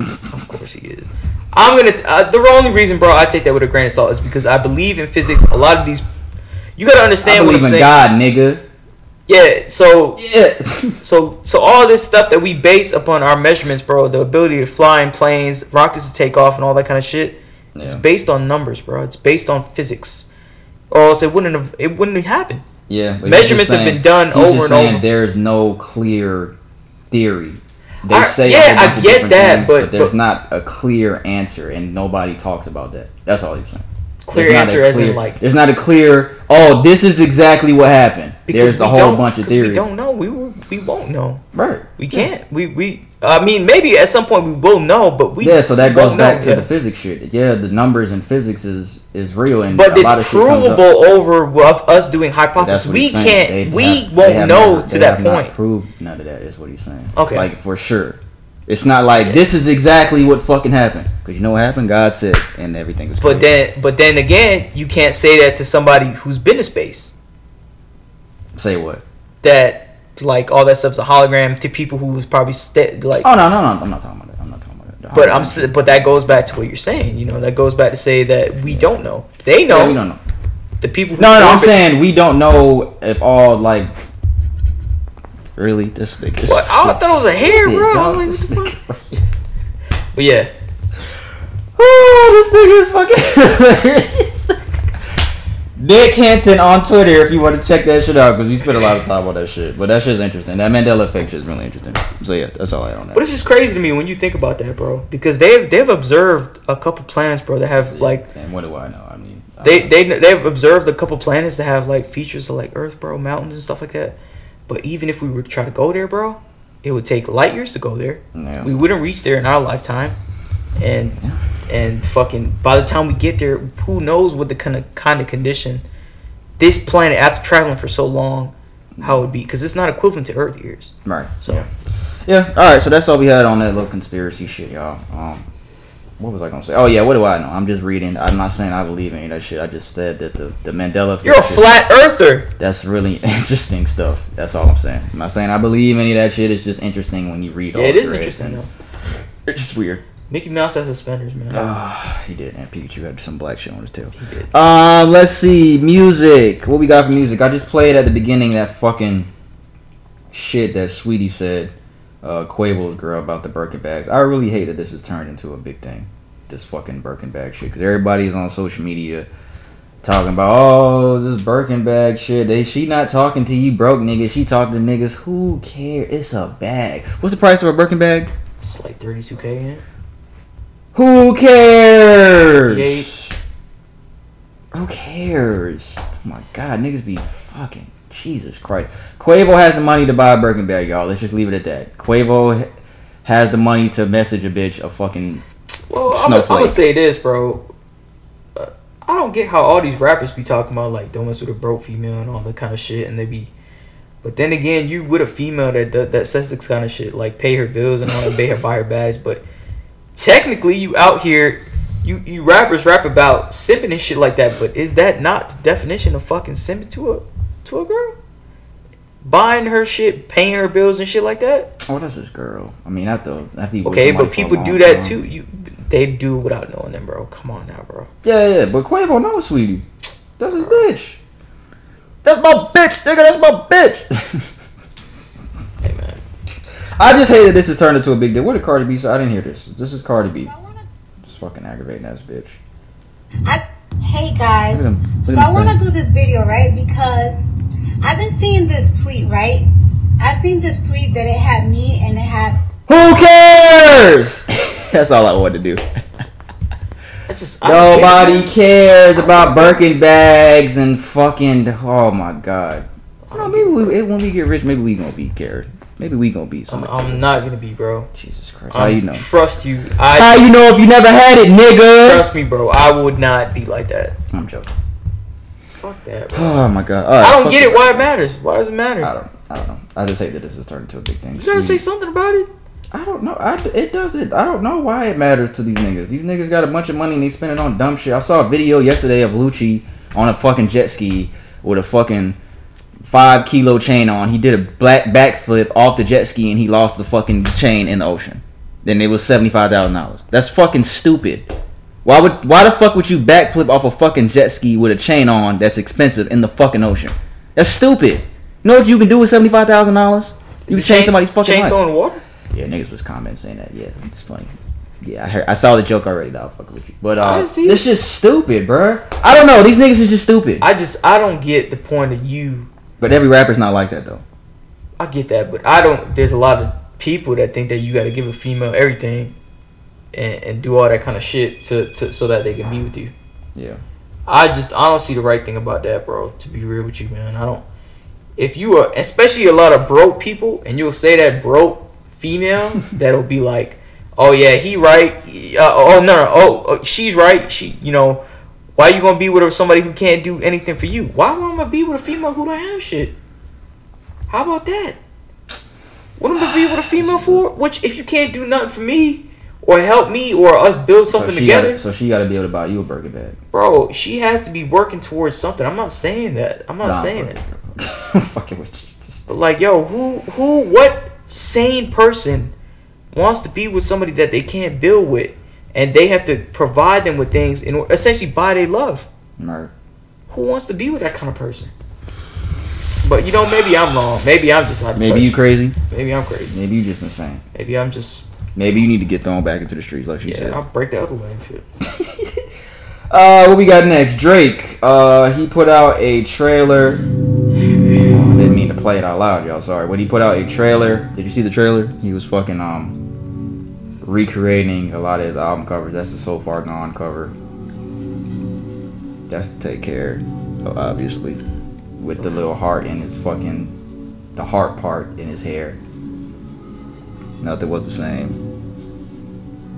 [SPEAKER 2] of course he is. I'm gonna. T- uh, the only reason, bro, I take that with a grain of salt is because I believe in physics. A lot of these, you gotta
[SPEAKER 1] I
[SPEAKER 2] understand what
[SPEAKER 1] believe
[SPEAKER 2] I'm
[SPEAKER 1] in
[SPEAKER 2] saying.
[SPEAKER 1] God, nigga.
[SPEAKER 2] Yeah. So,
[SPEAKER 1] Yeah.
[SPEAKER 2] so, so all this stuff that we base upon our measurements, bro, the ability to fly in planes, rockets to take off, and all that kind of shit, it's based on numbers, bro. It's based on physics, or else it wouldn't have. It wouldn't have happened.
[SPEAKER 1] Yeah, but
[SPEAKER 2] Measurements
[SPEAKER 1] just
[SPEAKER 2] have been done over and
[SPEAKER 1] saying
[SPEAKER 2] over.
[SPEAKER 1] There's no clear theory. They
[SPEAKER 2] I-
[SPEAKER 1] say
[SPEAKER 2] yeah, I get that,
[SPEAKER 1] things,
[SPEAKER 2] but-
[SPEAKER 1] there's
[SPEAKER 2] but-
[SPEAKER 1] not a clear answer, and nobody talks about that. That's all he's saying.
[SPEAKER 2] Clear
[SPEAKER 1] There's not a
[SPEAKER 2] answer as in, like-
[SPEAKER 1] there's not a clear. Oh, this is exactly what happened. there's a whole bunch of theories.
[SPEAKER 2] We don't know. We will, we won't know.
[SPEAKER 1] Right.
[SPEAKER 2] We can't. We we. I mean, maybe at some point we will know, but we.
[SPEAKER 1] Yeah, so that goes back to the physics shit. Yeah, the numbers in physics is is real, and
[SPEAKER 2] But
[SPEAKER 1] a lot of
[SPEAKER 2] it's
[SPEAKER 1] shit comes up.
[SPEAKER 2] provable over of us doing
[SPEAKER 1] But
[SPEAKER 2] hypotheses. We can't.
[SPEAKER 1] They
[SPEAKER 2] we
[SPEAKER 1] have-
[SPEAKER 2] won't know
[SPEAKER 1] never-
[SPEAKER 2] to that
[SPEAKER 1] not
[SPEAKER 2] point.
[SPEAKER 1] proved none of that is what he's saying.
[SPEAKER 2] Okay.
[SPEAKER 1] like for sure. It's not like this is exactly what fucking happened because you know what happened. God said, and everything was.
[SPEAKER 2] But
[SPEAKER 1] clear.
[SPEAKER 2] then, but then again, you can't say that to somebody who's been to space.
[SPEAKER 1] say what?
[SPEAKER 2] That like all that stuff's a hologram to people who's probably st- like.
[SPEAKER 1] Oh no, no, no! I'm not talking about that. I'm not talking about that.
[SPEAKER 2] But I'm. But that goes back to what you're saying. You know, that goes back to say that we don't know. They know.
[SPEAKER 1] Yeah, we don't know.
[SPEAKER 2] The people. Who
[SPEAKER 1] No, no, no, I'm saying we don't know if all like. Really, this thing is.
[SPEAKER 2] What? I thought it was a hair, bro.
[SPEAKER 1] dog.
[SPEAKER 2] Like,
[SPEAKER 1] This
[SPEAKER 2] what the
[SPEAKER 1] nigga-
[SPEAKER 2] But yeah,
[SPEAKER 1] Oh, this nigga is fucking. Nick Hinton on Twitter if you want to check that shit out because we spent a lot of time on that shit. But that shit's interesting. That Mandela effect shit is really interesting. So yeah, that's all I on that.
[SPEAKER 2] but it's just crazy to me when you think about that, bro. Because they've they've observed a couple planets, bro, that have like
[SPEAKER 1] and what do I know? I mean,
[SPEAKER 2] They they they've observed a couple planets that have like features of like Earth, bro, mountains and stuff like that. But even if we were to try to go there, bro, it would take light years to go there.
[SPEAKER 1] Yeah.
[SPEAKER 2] We wouldn't reach there in our lifetime, and and fucking by the time we get there, who knows what the kind of kind of condition this planet after traveling for so long, how it would be? Because it's not equivalent to Earth years.
[SPEAKER 1] Right.
[SPEAKER 2] So-
[SPEAKER 1] yeah. Yeah. All right. So that's all we had on that little conspiracy shit, y'all. Um, what was I gonna say? Oh yeah. What do I know? I'm just reading. I'm not saying I believe any of that shit. I just said that the the Mandela. effect
[SPEAKER 2] You're a flat
[SPEAKER 1] is-
[SPEAKER 2] earther.
[SPEAKER 1] That's really interesting stuff. That's all I'm saying. I'm not saying I believe any of that shit. It's just interesting when you read all
[SPEAKER 2] Yeah, it
[SPEAKER 1] the
[SPEAKER 2] is interesting though.
[SPEAKER 1] It's just weird.
[SPEAKER 2] Mickey Mouse has suspenders, man.
[SPEAKER 1] Ah, he did. And Pikachu had some black shit on his tail.
[SPEAKER 2] he did.
[SPEAKER 1] Um, let's see. Music. What we got for music? I just played at the beginning that fucking shit that Saweetie said, uh, Quavo's girl about the Birkin bags. I really hate that this has turned into a big thing. This fucking Birkin bag shit. Because everybody's on social media talking about, oh, this Birkin bag shit. They, she not talking to you broke niggas. She talking to niggas. Who cares? It's a bag. What's the price of a Birkin bag?
[SPEAKER 2] It's like 32k in it.
[SPEAKER 1] Who cares? Who cares? Oh my god, niggas be fucking Jesus Christ. Quavo has the money to buy a Birkin bag, y'all. Let's just leave it at that. Quavo has the money to message a bitch a fucking
[SPEAKER 2] Well, I'm gonna say this, bro. I don't get how all these rappers be talking about like don't mess with a broke female and all that kind of shit, and they be. But then again, you with a female that that, that says this kind of shit, like pay her bills and all that, pay her buy her bags. But technically, you out here, you you rappers rap about simping and shit like that. But is that not the definition of fucking simping to a to a girl? Buying her shit, paying her bills and shit like that.
[SPEAKER 1] Oh, that's his girl. I mean, after after you
[SPEAKER 2] Okay, but people do that
[SPEAKER 1] time.
[SPEAKER 2] too. You they do without knowing them, bro. Come on now, bro.
[SPEAKER 1] Yeah, yeah, but Quavo knows Saweetie. That's his bitch. That's my bitch, nigga. That's my bitch.
[SPEAKER 2] Hey man.
[SPEAKER 1] I just hate that this has turned into a big deal. What did Cardi B say? I didn't hear this. This is Cardi B. Just fucking aggravating ass bitch.
[SPEAKER 6] I, hey guys,
[SPEAKER 1] Look at him. Look
[SPEAKER 6] so
[SPEAKER 1] at
[SPEAKER 6] I want to do this video right because I've been seeing this tweet right. I've seen this tweet that it had me and it had
[SPEAKER 1] Who cares? That's all I wanted to do.
[SPEAKER 2] Just I don't get
[SPEAKER 1] Nobody
[SPEAKER 2] it.
[SPEAKER 1] cares about Birkin bags and fucking. Oh my god. You know, maybe we, when we get rich, maybe we gonna be cared. Maybe we gonna be
[SPEAKER 2] I'm. I'm not gonna be, bro.
[SPEAKER 1] Jesus Christ. How
[SPEAKER 2] I'm-
[SPEAKER 1] you know?
[SPEAKER 2] Trust you.
[SPEAKER 1] How
[SPEAKER 2] I
[SPEAKER 1] you know if you never had it, nigga?
[SPEAKER 2] trust me, bro. I would not be like that.
[SPEAKER 1] I'm joking.
[SPEAKER 2] Fuck that, bro.
[SPEAKER 1] Oh my god. Right,
[SPEAKER 2] I don't get
[SPEAKER 1] it.
[SPEAKER 2] it. Why it matters? Why does it matter?
[SPEAKER 1] I don't. I don't know. I just hate that this has turned into a big thing.
[SPEAKER 2] You gotta say something about it.
[SPEAKER 1] I don't know. I, it doesn't. I don't know why it matters to these niggas. These niggas got a bunch of money and they spend it on dumb shit. I saw a video yesterday of Lucci on a fucking jet ski with a fucking five kilo chain on. He did a black backflip off the jet ski and he lost the fucking chain in the ocean. Then it was seventy five thousand dollars. That's fucking stupid. Why would why the fuck would you backflip off a fucking jet ski with a chain on that's expensive in the fucking ocean? That's stupid. You know what you can do with seventy five thousand dollars? You can change somebody's fucking
[SPEAKER 2] Change
[SPEAKER 1] life.
[SPEAKER 2] throwing water.
[SPEAKER 1] Yeah, niggas was commenting saying that. Yeah, it's funny. Yeah, I heard. I saw the joke already. Dog, fuck with you. But
[SPEAKER 2] I
[SPEAKER 1] uh,
[SPEAKER 2] didn't see
[SPEAKER 1] this just stupid, bruh. I don't know. These niggas is just stupid.
[SPEAKER 2] I just I don't get the point of you.
[SPEAKER 1] but every rapper's not like that though.
[SPEAKER 2] I get that, but I don't. There's a lot of people that think that you got to give a female everything, and, and do all that kind of shit to, to so that they can be with you.
[SPEAKER 1] Yeah.
[SPEAKER 2] I just I don't see the right thing about that, bro. To be real with you, man, I don't. If you are, especially a lot of broke people, and you'll say that broke females, that'll be like, oh yeah, he right. Uh, oh no, no, oh uh, she's right. She, you know, why you gonna be with somebody who can't do anything for you? Why would I gonna be with a female who don't have shit? How about that? What am I gonna be with a female for? Which if you can't do nothing for me, or help me, or us build something
[SPEAKER 1] so
[SPEAKER 2] together,
[SPEAKER 1] Gotta, so she got to be able to buy you a burger bag.
[SPEAKER 2] bro, she has to be working towards something. I'm not saying that. I'm not
[SPEAKER 1] Nah,
[SPEAKER 2] saying it.
[SPEAKER 1] it. I'm fucking with you. Just-
[SPEAKER 2] But like, yo, who, who, what sane person wants to be with somebody that they can't build with, and they have to provide them with things and essentially buy their love?
[SPEAKER 1] Mer.
[SPEAKER 2] Who wants to be with that kind of person? But you know, maybe I'm wrong. Maybe I'm just out
[SPEAKER 1] Maybe
[SPEAKER 2] touch.
[SPEAKER 1] you crazy.
[SPEAKER 2] Maybe I'm crazy.
[SPEAKER 1] Maybe you just insane.
[SPEAKER 2] Maybe I'm just
[SPEAKER 1] Maybe you need to get thrown back into the streets, like she
[SPEAKER 2] yeah.
[SPEAKER 1] said.
[SPEAKER 2] I'll break the other leg. Shit.
[SPEAKER 1] Uh, what we got next? Drake. Uh, he put out a trailer. Didn't mean to play it out loud, y'all. Sorry, but he put out a trailer. Did you see the trailer? He was fucking um recreating a lot of his album covers. That's the So Far Gone cover. That's take care, Oh obviously, with the little heart in his fucking, the heart part in his hair. Nothing was the same.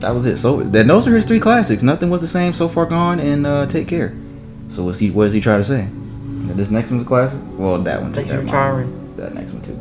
[SPEAKER 1] That was it. So then those are his three classics. Nothing was the same. So far gone and uh, take care. So what's he? What is he trying to say? That this next one's a classic. Well, that one too.
[SPEAKER 2] Think he's
[SPEAKER 1] Never mind.
[SPEAKER 2] retiring.
[SPEAKER 1] That next one too.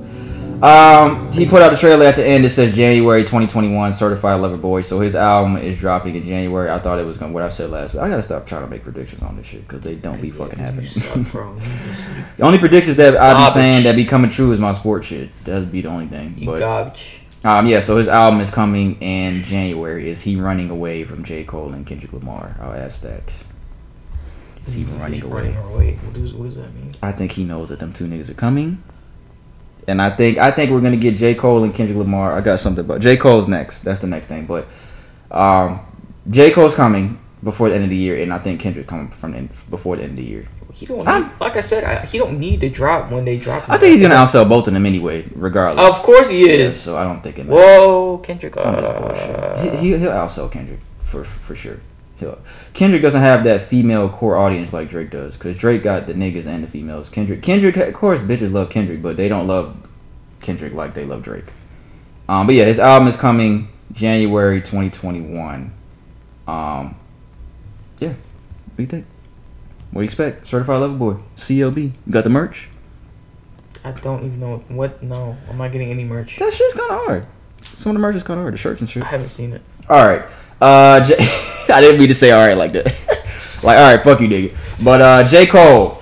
[SPEAKER 1] Um, he put out a trailer at the end. It says January 2021, Certified Lover Boy. So his album is dropping in January. I thought it was gonna. What I said last week. I gotta stop trying to make predictions on this shit because they don't be fucking happening.
[SPEAKER 2] suck, bro. You just- you-
[SPEAKER 1] the only predictions that I be
[SPEAKER 2] Garbage.
[SPEAKER 1] saying that be coming true is my sports shit. That'd be the only thing.
[SPEAKER 2] You
[SPEAKER 1] But
[SPEAKER 2] garbage.
[SPEAKER 1] Um, yeah. So his album is coming in January. Is he running away from J Cole and Kendrick Lamar? I'll ask that. Is he running
[SPEAKER 2] He's
[SPEAKER 1] away?
[SPEAKER 2] running away. What does, what does that mean?
[SPEAKER 1] I think he knows that them two niggas are coming. And I think I think we're gonna get J. Cole and Kendrick Lamar. I got something about J. Cole's next. That's the next thing. But um, J. Cole's coming before the end of the year, and I think Kendrick's coming from the end, before the end of the year.
[SPEAKER 2] He don't. Need, like I said, I, he don't need to drop when they drop.
[SPEAKER 1] I think he's gonna outsell both of them anyway, regardless.
[SPEAKER 2] Of course he
[SPEAKER 1] Yeah,
[SPEAKER 2] is.
[SPEAKER 1] so I don't think it matters.
[SPEAKER 2] Whoa, Kendrick. Uh,
[SPEAKER 1] bullshit. He, he, he'll outsell Kendrick for for sure. He'll, Kendrick doesn't have that female core audience like Drake does, because Drake got the niggas and the females. Kendrick, Kendrick, of course, bitches love Kendrick, but they don't love Kendrick like they love Drake. Um, but yeah, his album is coming January 2021. Um, yeah, what do you think? What do you expect? Certified Lover Boy, CLB. You got the merch?
[SPEAKER 2] I don't even know what. No, I'm not getting any merch.
[SPEAKER 1] That shit's kind of hard. Some of the merch is kind of hard. The shirts and shit.
[SPEAKER 2] I haven't seen it.
[SPEAKER 1] All right. Uh, J- I didn't mean to say all right like that. like, all right, fuck you, nigga. But uh, J. Cole,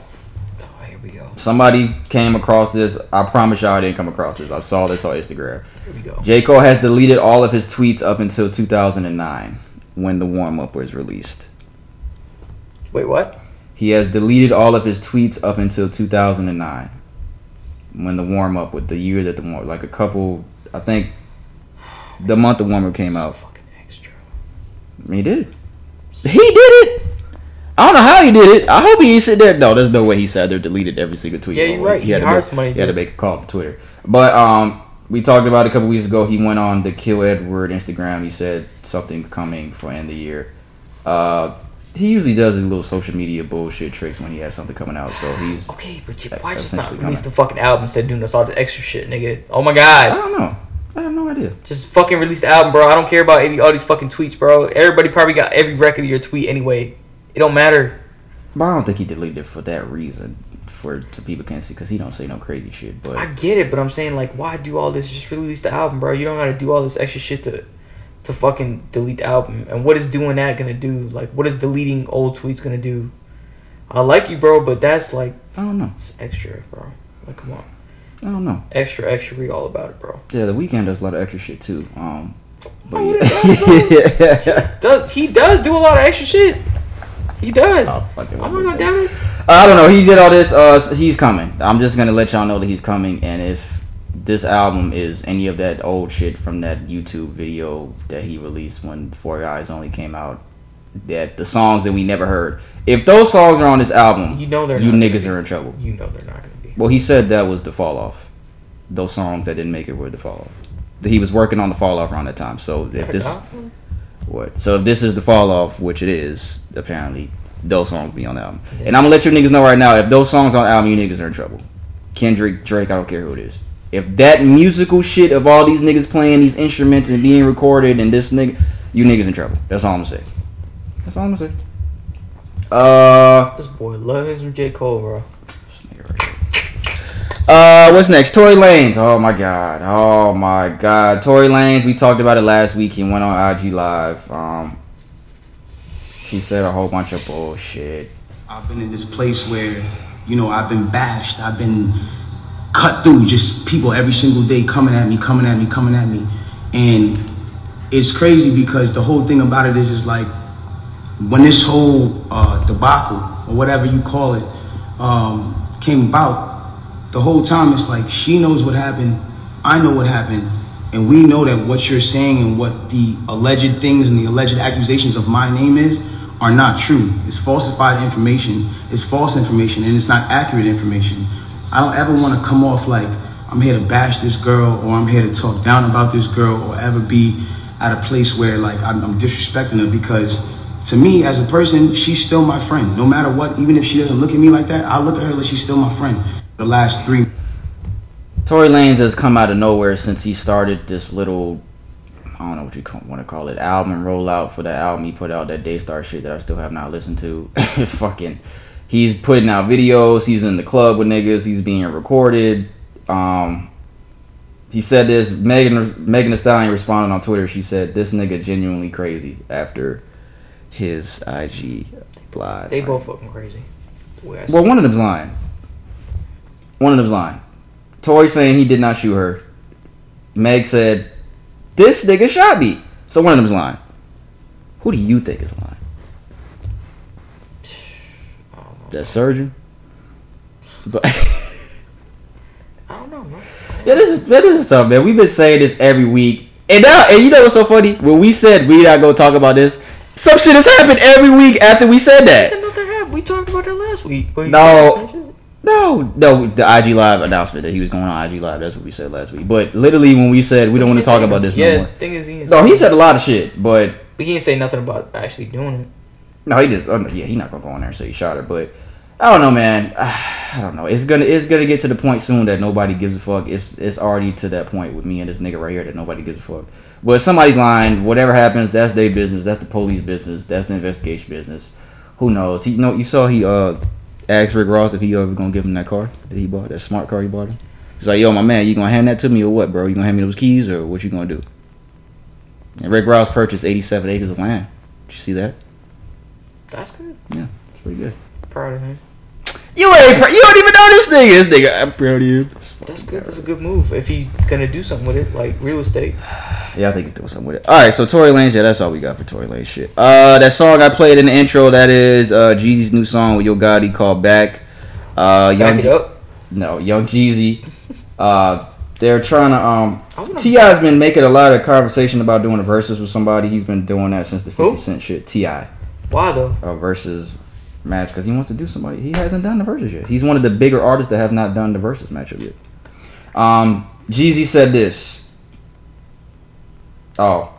[SPEAKER 2] Oh, here we go.
[SPEAKER 1] somebody came across this. I promise y'all I didn't come across this. I saw this on Instagram.
[SPEAKER 2] Here we go.
[SPEAKER 1] J. Cole has deleted all of his tweets up until 2009 when the warm up was released.
[SPEAKER 2] Wait, what?
[SPEAKER 1] He has deleted all of his tweets up until 2009 when the warm up with the year that the warm like a couple, I think the month the warm up came out.
[SPEAKER 2] Fucking extra.
[SPEAKER 1] He did. He did it. I don't know how he did it. I hope he sit there. No, there's no way he sat there deleted every single tweet.
[SPEAKER 2] Yeah, you're right.
[SPEAKER 1] He
[SPEAKER 2] He
[SPEAKER 1] had to make, He had to make a call to Twitter. But um, we talked about it a couple weeks ago. He went on the Kill Edward Instagram. He said something coming for end of the year. Uh, he usually does his little social media bullshit tricks when he has something coming out. So he's.
[SPEAKER 2] Okay, but you, why just not release the fucking album instead of doing this all the extra shit, nigga? Oh my god, I
[SPEAKER 1] don't know. I have no idea.
[SPEAKER 2] Just fucking release the album, bro. I don't care about any all these fucking tweets, bro. Everybody probably got every record of your tweet anyway. It don't matter.
[SPEAKER 1] But I don't think he deleted it for that reason. For so people can't see because he don't say no crazy shit. But
[SPEAKER 2] I get it, but I'm saying like, why do all this? Just release the album, bro. You don't gotta do all this extra shit to, to fucking delete the album. And what is doing that gonna do? Like, what is deleting old tweets gonna do? I like you, bro, but that's like
[SPEAKER 1] I don't know.
[SPEAKER 2] it's extra, bro. Like, come on,
[SPEAKER 1] I don't know.
[SPEAKER 2] extra, extra. Read all about it, bro.
[SPEAKER 1] Yeah, the Weeknd does a lot of extra shit too. Um, but
[SPEAKER 2] Oh,
[SPEAKER 1] yeah.
[SPEAKER 2] Does he does do a lot of extra shit? He does.
[SPEAKER 1] Oh,
[SPEAKER 2] I'm not gonna.
[SPEAKER 1] I don't know. He did all this. Uh, he's coming. I'm just gonna let y'all know that he's coming. And if this album is any of that old shit from that YouTube video that he released when 4 Your Eyez Only came out, that the songs that we never heard, if those songs are on this album,
[SPEAKER 2] You know they're
[SPEAKER 1] you niggas are in trouble.
[SPEAKER 2] You know they're not gonna be.
[SPEAKER 1] Well, he said that was the fall off. Those songs that didn't make it were the fall off. He was working on the fall off around that time. So if this what? So if this is the fall off, which it is, apparently, those songs be on the album. And I'm gonna let you niggas know right now, if those songs on the album, you niggas are in trouble. Kendrick, Drake, I don't care who it is. If that musical shit of all these niggas playing these instruments and being recorded and this nigga, you niggas in trouble. That's all I'm gonna say. That's all I'm gonna say. Uh,
[SPEAKER 2] This boy loves him J Cole, bro.
[SPEAKER 1] Uh, what's next? Tory Lanez. Oh my god. Oh my god. Tory Lanez. We talked about it last week. He went on IG Live. Um, he said a whole bunch of bullshit.
[SPEAKER 7] I've been in this place where, you know, I've been bashed. I've been cut through. Just people every single day coming at me, coming at me, coming at me, and it's crazy because the whole thing about it is, is like when this whole uh, debacle or whatever you call it um, came about. The whole time it's like she knows what happened, I know what happened, and we know that what you're saying and what the alleged things and the alleged accusations of my name is are not true. It's falsified information. It's false information, and it's not accurate information. I don't ever want to come off like I'm here to bash this girl or I'm here to talk down about this girl or ever be at a place where like I'm, I'm disrespecting her because to me as a person, she's still my friend. No matter what, even if she doesn't look at me like that, I look at her like she's still my friend. The last three
[SPEAKER 1] Tory Lanez has come out of nowhere since he started this little, I don't know what you want to call it, album rollout for the album he put out, that Daystar shit that I still have not listened to. Fucking, he's putting out videos. He's in the club with niggas. He's being recorded. Um, he said this. Megan Megan Thee Stallion responded on Twitter. She said, "This nigga genuinely crazy." After his IG live,
[SPEAKER 2] They both fucking crazy. The way I see
[SPEAKER 1] well, one of them's lying. One of them's lying. Tory saying he did not shoot her. Meg said, "This nigga shot me." So one of them's lying. Who do you think is lying? That surgeon. But
[SPEAKER 2] I don't know, bro.
[SPEAKER 1] yeah, this is man, this is tough, man. We've been saying this every week, and now, and you know what's so funny? When we said we not gonna talk about this, some shit has happened every week after we said that.
[SPEAKER 2] Nothing happened. We talked about that last week.
[SPEAKER 1] No.
[SPEAKER 2] said the same shit.
[SPEAKER 1] No, no, the IG Live announcement that he was going on IG Live. That's what we said last week. But literally, when we said we don't want to talk about this
[SPEAKER 2] nothing.
[SPEAKER 1] no
[SPEAKER 2] yeah,
[SPEAKER 1] more.
[SPEAKER 2] thing is, he
[SPEAKER 1] No, he said a lot of shit, but
[SPEAKER 2] But he didn't say nothing about actually doing it.
[SPEAKER 1] No, he just. Oh, yeah, he's not gonna go on there and say he shot her. But I don't know, man. I don't know. It's gonna it's gonna get to the point soon that nobody gives a fuck. It's it's already to that point with me and this nigga right here that nobody gives a fuck. But somebody's lying. Whatever happens, that's their business. That's the police business. That's the investigation business. Who knows? He you know you saw he uh asked Rick Ross if he ever gonna give him that car that he bought, that smart car he bought him. He's like, yo, my man, you gonna hand that to me or what, bro? You gonna hand me those keys or what you gonna do? And Rick Ross purchased 87 acres of land. Did you see that?
[SPEAKER 2] That's good.
[SPEAKER 1] Yeah, it's pretty good.
[SPEAKER 2] Proud of him.
[SPEAKER 1] You ain't, pr- you don't even know this nigga. This nigga, I'm proud of you.
[SPEAKER 2] That's good. That's a good move. If he's gonna do something with it, like real estate.
[SPEAKER 1] Yeah, I think he's doing something with it. All right, so Tory Lanez, yeah, that's all we got for Tory Lanez shit. Uh, that song I played in the intro, that is uh Jeezy's new song with Yo Gotti called Back. Uh, Young,
[SPEAKER 2] Back it up.
[SPEAKER 1] no, Young Jeezy. Uh, they're trying to um. T.I.'s been making a lot of conversation about doing a Verzuz with somebody. He's been doing that since the Fifty
[SPEAKER 2] Who?
[SPEAKER 1] Cent shit. Ti.
[SPEAKER 2] Why though?
[SPEAKER 1] a versus match because he wants to do somebody. He hasn't done the Verzuz yet. He's one of the bigger artists that have not done the versus matchup yet. Um, Jeezy said this. Oh,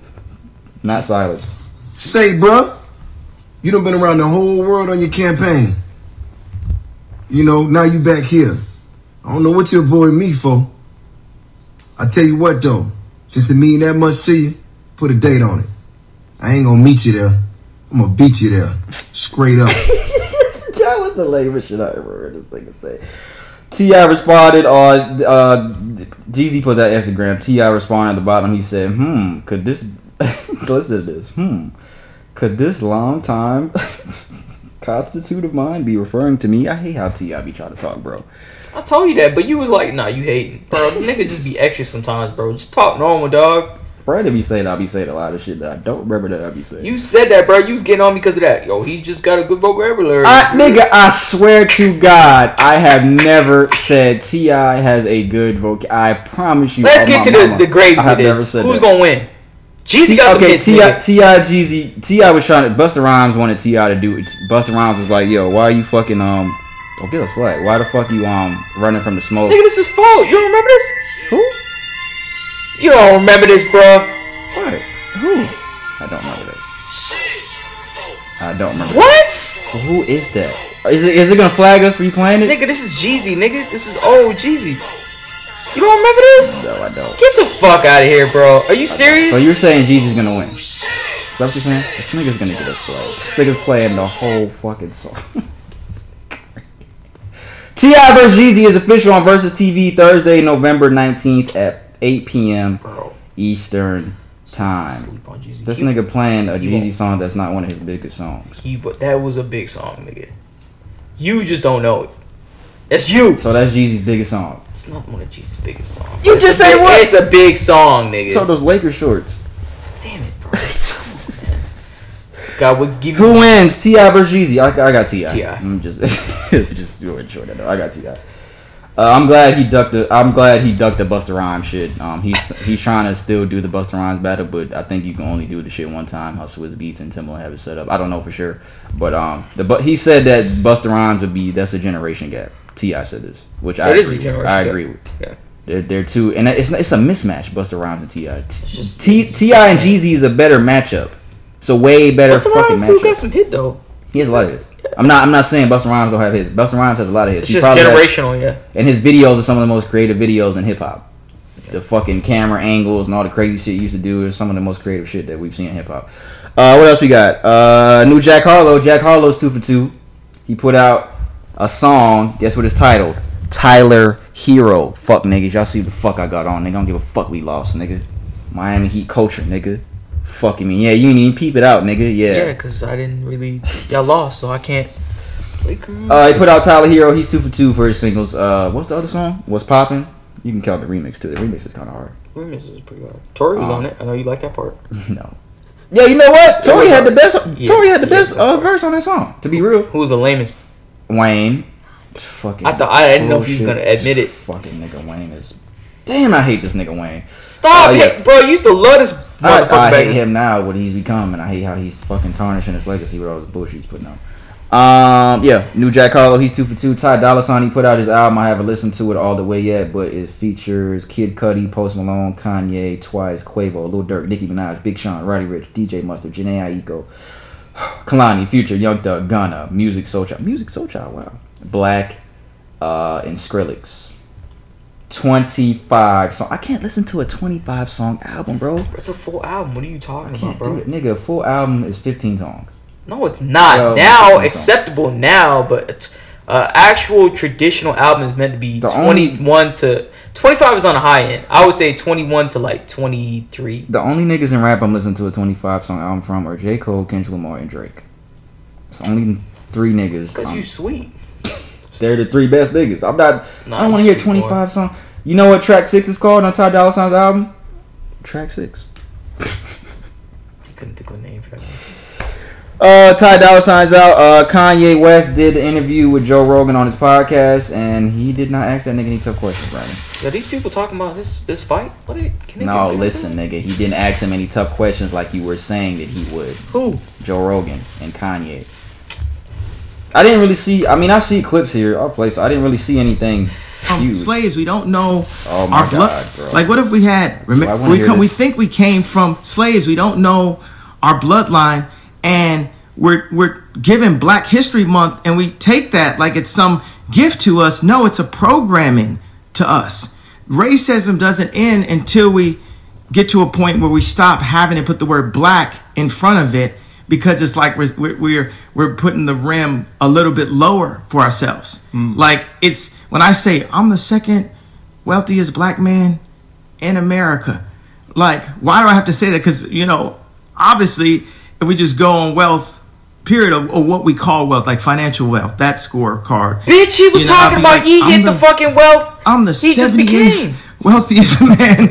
[SPEAKER 1] not silence.
[SPEAKER 4] Say, bruh, you done been around the whole world on your campaign. You know, now you back here. I don't know what you avoid me for. I tell you what though, since it mean that much to you, put a date on it. I ain't gonna meet you there. I'm gonna beat you there, straight up.
[SPEAKER 1] that was the lamest shit I ever heard this nigga say. T.I. responded on uh, Jeezy put that Instagram. T.I. responded at the bottom. He said, "Hmm, could this listen to this? Hmm, could this long time constitute of mine be referring to me? I hate how T.I. be trying to talk, bro.
[SPEAKER 2] I told you that, but you was like, nah, you hating, bro. The nigga just be extra sometimes, bro. Just talk normal, dog.
[SPEAKER 1] Brad be saying I be saying a lot of shit that I don't remember that I be saying.
[SPEAKER 2] You said that, bro. You was getting on me because of that. Yo, he just got a good vocabulary.
[SPEAKER 1] I, nigga, I swear to God, I have never said T.I. has a good voc. I promise you.
[SPEAKER 2] Let's get to the,
[SPEAKER 1] mama,
[SPEAKER 2] the grade
[SPEAKER 1] I
[SPEAKER 2] of
[SPEAKER 1] never
[SPEAKER 2] this.
[SPEAKER 1] said
[SPEAKER 2] Who's
[SPEAKER 1] that.
[SPEAKER 2] gonna win? Jeezy
[SPEAKER 1] T-
[SPEAKER 2] got some
[SPEAKER 1] okay,
[SPEAKER 2] hits,
[SPEAKER 1] Ti. T.I., Jeezy, T.I. was trying to. Busta Rhymes wanted T.I. to do it. Busta Rhymes was like, "Yo, why are you fucking um? Oh, get us flat. Why the fuck you um running from the smoke?
[SPEAKER 2] Nigga, this is fault. You don't remember this?
[SPEAKER 1] Who?
[SPEAKER 2] You don't remember this, bro.
[SPEAKER 1] What? Who? I don't remember that. I don't remember.
[SPEAKER 2] What?
[SPEAKER 1] Who is that? Is it is it gonna flag us for you playing it?
[SPEAKER 2] Nigga, this is Jeezy, nigga. This is old Jeezy. You don't remember this?
[SPEAKER 1] No, I don't.
[SPEAKER 2] Get the fuck out of here, bro. Are you serious?
[SPEAKER 1] So you're saying Jeezy's gonna win? Is that what you're saying? This nigga's gonna get us flagged. This nigga's playing the whole fucking song. T.I. vs Jeezy is official on Verzuz TV Thursday, November 19th at 8 p.m.
[SPEAKER 2] Bro,
[SPEAKER 1] Eastern time.
[SPEAKER 2] sleep on Jeezy.
[SPEAKER 1] This nigga playing a Jeezy song that's not one of his biggest songs.
[SPEAKER 2] He, but that was a big song, nigga. You just don't know it. That's you.
[SPEAKER 1] So that's Jeezy's biggest song.
[SPEAKER 2] It's not one of Jeezy's biggest songs.
[SPEAKER 1] You
[SPEAKER 2] It's
[SPEAKER 1] just
[SPEAKER 2] say
[SPEAKER 1] what?
[SPEAKER 2] It's a big song, nigga.
[SPEAKER 1] So those Lakers shorts.
[SPEAKER 2] Damn it, bro. God would give you.
[SPEAKER 1] Who wins? T.I. versus Jeezy. I, I got Ti.
[SPEAKER 2] T.I..
[SPEAKER 1] I'm just just doing short. that. I got Ti. Uh, I'm glad he ducked the. I'm glad he ducked the Busta Rhymes shit. Um, he's he's trying to still do the Busta Rhymes battle, but I think you can only do the shit one time. How Swizz Beatz and Timbaland have it set up. I don't know for sure, but um, the but he said that Busta Rhymes would be that's a generation gap. T.I. said this, which I
[SPEAKER 2] It is a
[SPEAKER 1] agree I agree with.
[SPEAKER 2] Yeah.
[SPEAKER 1] They're, they're two, and it's it's a mismatch. Busta Rhymes and Ti. T T.I. and Jeezy is a better matchup. It's a way better
[SPEAKER 2] Busta
[SPEAKER 1] fucking
[SPEAKER 2] Rhymes still got some hit though.
[SPEAKER 1] He has a lot of hits. I'm not. I'm not saying Busta Rhymes don't have hits. Busta Rhymes has a lot of hits.
[SPEAKER 2] It's
[SPEAKER 1] He
[SPEAKER 2] just
[SPEAKER 1] probably has-
[SPEAKER 2] generational, yeah.
[SPEAKER 1] and his videos are some of the most creative videos in hip hop. The fucking camera angles and all the crazy shit he used to do is some of the most creative shit that we've seen in hip hop. Uh, what else we got? Uh, new Jack Harlow. Jack Harlow's two for two. He put out a song. Guess what it's titled? Tyler Herro. Fuck niggas. Y'all see what the fuck I got on, nigga. I don't give a fuck we lost, nigga. Miami Heat culture, nigga. Fucking me. Yeah, you didn't even peep it out, nigga.
[SPEAKER 2] Yeah,
[SPEAKER 1] Yeah.
[SPEAKER 2] because I didn't really. Y'all lost, so I can't.
[SPEAKER 1] Uh, he put out Tyler Herro. He's two for two for his singles. Uh, what's the other song? What's popping? You can count the remix too. The remix is kind of hard.
[SPEAKER 2] Remix is pretty hard. Tory was
[SPEAKER 1] Oh.
[SPEAKER 2] on it. I know you like that part.
[SPEAKER 1] No. Yeah, you know what? Tory had the best.
[SPEAKER 2] Yeah,
[SPEAKER 1] Tory had the
[SPEAKER 2] yeah,
[SPEAKER 1] best uh, verse on that song. To be real,
[SPEAKER 2] Who was the lamest?
[SPEAKER 1] Wayne. Fucking.
[SPEAKER 2] I thought- I didn't know if he was gonna admit it.
[SPEAKER 1] Fucking nigga Wayne is. Damn, I hate this nigga Wayne.
[SPEAKER 2] Stop
[SPEAKER 1] Oh, yeah.
[SPEAKER 2] it, bro. You used to love this
[SPEAKER 1] I, I hate him now. What he's become, and I hate how he's fucking tarnishing his legacy with all the bullshit he's putting out. Um, yeah, new Jack Harlow. He's two for two. Ty Dolla Sign. He put out his album. I haven't listened to it all the way yet, but it features Kid Cudi, Post Malone, Kanye, Twice, Quavo, Lil Durk, Nicki Minaj, Big Sean, Roddy Ricch, DJ Mustard, Jhené Aiko, Kehlani, Future, Young Thug, Gunna, Musiq Soulchild, Music Soul Child. Wow, Black, uh, and Skrillex. 25 song. I can't listen to a 25 song album, bro.
[SPEAKER 2] It's a full album. What are you talking about, bro?
[SPEAKER 1] Nigga, a full album is 15 songs.
[SPEAKER 2] No, it's not.
[SPEAKER 1] Yo,
[SPEAKER 2] now acceptable now, but uh, actual traditional album is meant to be
[SPEAKER 1] The only-
[SPEAKER 2] 21 to 25 is on the high end. I would say 21 to like 23.
[SPEAKER 1] The only niggas in rap I'm listening to a 25 song album from are J. Cole, Kendrick Lamar, and Drake. It's only three niggas.
[SPEAKER 2] Cause
[SPEAKER 1] Um,
[SPEAKER 2] you sweet.
[SPEAKER 1] They're the three best niggas. I'm not.
[SPEAKER 2] Nah,
[SPEAKER 1] I don't want to hear
[SPEAKER 2] sweet
[SPEAKER 1] 25 song. You know what track six is called on Ty Dolla Sign's album? Track six.
[SPEAKER 2] Couldn't think of a name for that.
[SPEAKER 1] Uh, Ty Dolla Sign's out. Uh, Kanye West did the interview with Joe Rogan on his podcast, and he did not ask that nigga any tough questions, Brandon.
[SPEAKER 2] Are these people talking about this this fight? What? Are, can they
[SPEAKER 1] No, listen, nigga. He didn't ask him any tough questions like you were saying that he would.
[SPEAKER 2] Who?
[SPEAKER 1] Joe Rogan and Kanye. I didn't really see. I mean, I see clips here. Play. So I didn't really see anything
[SPEAKER 8] from
[SPEAKER 1] huge.
[SPEAKER 8] slaves. We don't know
[SPEAKER 1] Oh
[SPEAKER 8] our blood.
[SPEAKER 1] God.
[SPEAKER 8] Like, what if we had? Remember, we come, we think we came from slaves. We don't know our bloodline, and we're we're given Black History Month, and we take that like it's some gift to us. No, it's a programming to us. Racism doesn't end until we get to a point where we stop having to put the word black in front of it because it's like we're we're we're, we're putting the rim a little bit lower for ourselves. Mm. Like it's when I say I'm the second wealthiest black man in America. Like why do I have to say that? Because you know, obviously, if we just go on wealth. Period of, of what we call wealth, like financial wealth, that scorecard.
[SPEAKER 2] Bitch, he was
[SPEAKER 8] You know,
[SPEAKER 2] talking about
[SPEAKER 8] like,
[SPEAKER 2] he
[SPEAKER 8] I'm
[SPEAKER 2] hit the, fucking wealth.
[SPEAKER 8] I'm the
[SPEAKER 2] He just became.
[SPEAKER 8] wealthiest man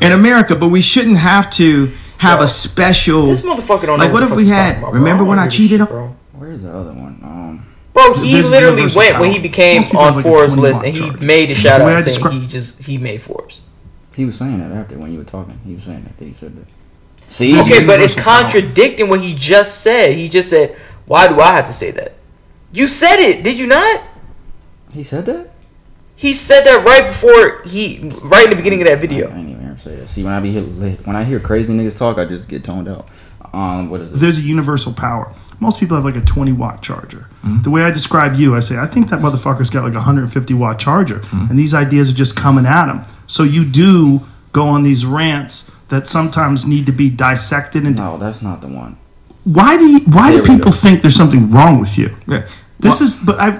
[SPEAKER 8] in America, but we shouldn't have to have
[SPEAKER 2] Yo,
[SPEAKER 8] a special.
[SPEAKER 2] This motherfucker don't
[SPEAKER 8] like,
[SPEAKER 2] what
[SPEAKER 8] what
[SPEAKER 2] the
[SPEAKER 8] if we had?
[SPEAKER 2] about,
[SPEAKER 8] remember when
[SPEAKER 2] don't
[SPEAKER 8] I cheated
[SPEAKER 2] shit,
[SPEAKER 8] on?
[SPEAKER 2] bro.
[SPEAKER 1] Where's the other one? Um,
[SPEAKER 2] Bro, he
[SPEAKER 9] There's
[SPEAKER 2] literally went when he became on
[SPEAKER 9] like
[SPEAKER 2] Forbes list and he
[SPEAKER 9] charge.
[SPEAKER 2] made a shout out saying
[SPEAKER 9] descri-
[SPEAKER 2] he just he made Forbes.
[SPEAKER 1] he was saying that after when you were talking. He was saying that. that He said that. See,
[SPEAKER 2] Okay, but it's
[SPEAKER 9] universal power.
[SPEAKER 2] contradicting what he just said. He just said, "Why do I have to say that?" You said it, did you not?
[SPEAKER 1] he said that.
[SPEAKER 2] He said that right before he, right in the beginning of that video.
[SPEAKER 1] I didn't even hear him say that. See, when I be hear, when I hear crazy niggas talk, I just get toned out. Um, what is it?
[SPEAKER 9] There's a universal power. Most people have like a 20 watt charger. The way I describe you, I say, I think that motherfucker's got like a 150 watt charger, and these ideas are just coming at him. So you do go on these rants that sometimes need to be dissected. And
[SPEAKER 1] No, that's not the one.
[SPEAKER 9] why do you, why
[SPEAKER 1] There
[SPEAKER 9] do people
[SPEAKER 1] go.
[SPEAKER 9] think there's something wrong with you?
[SPEAKER 8] Yeah.
[SPEAKER 9] This is, but I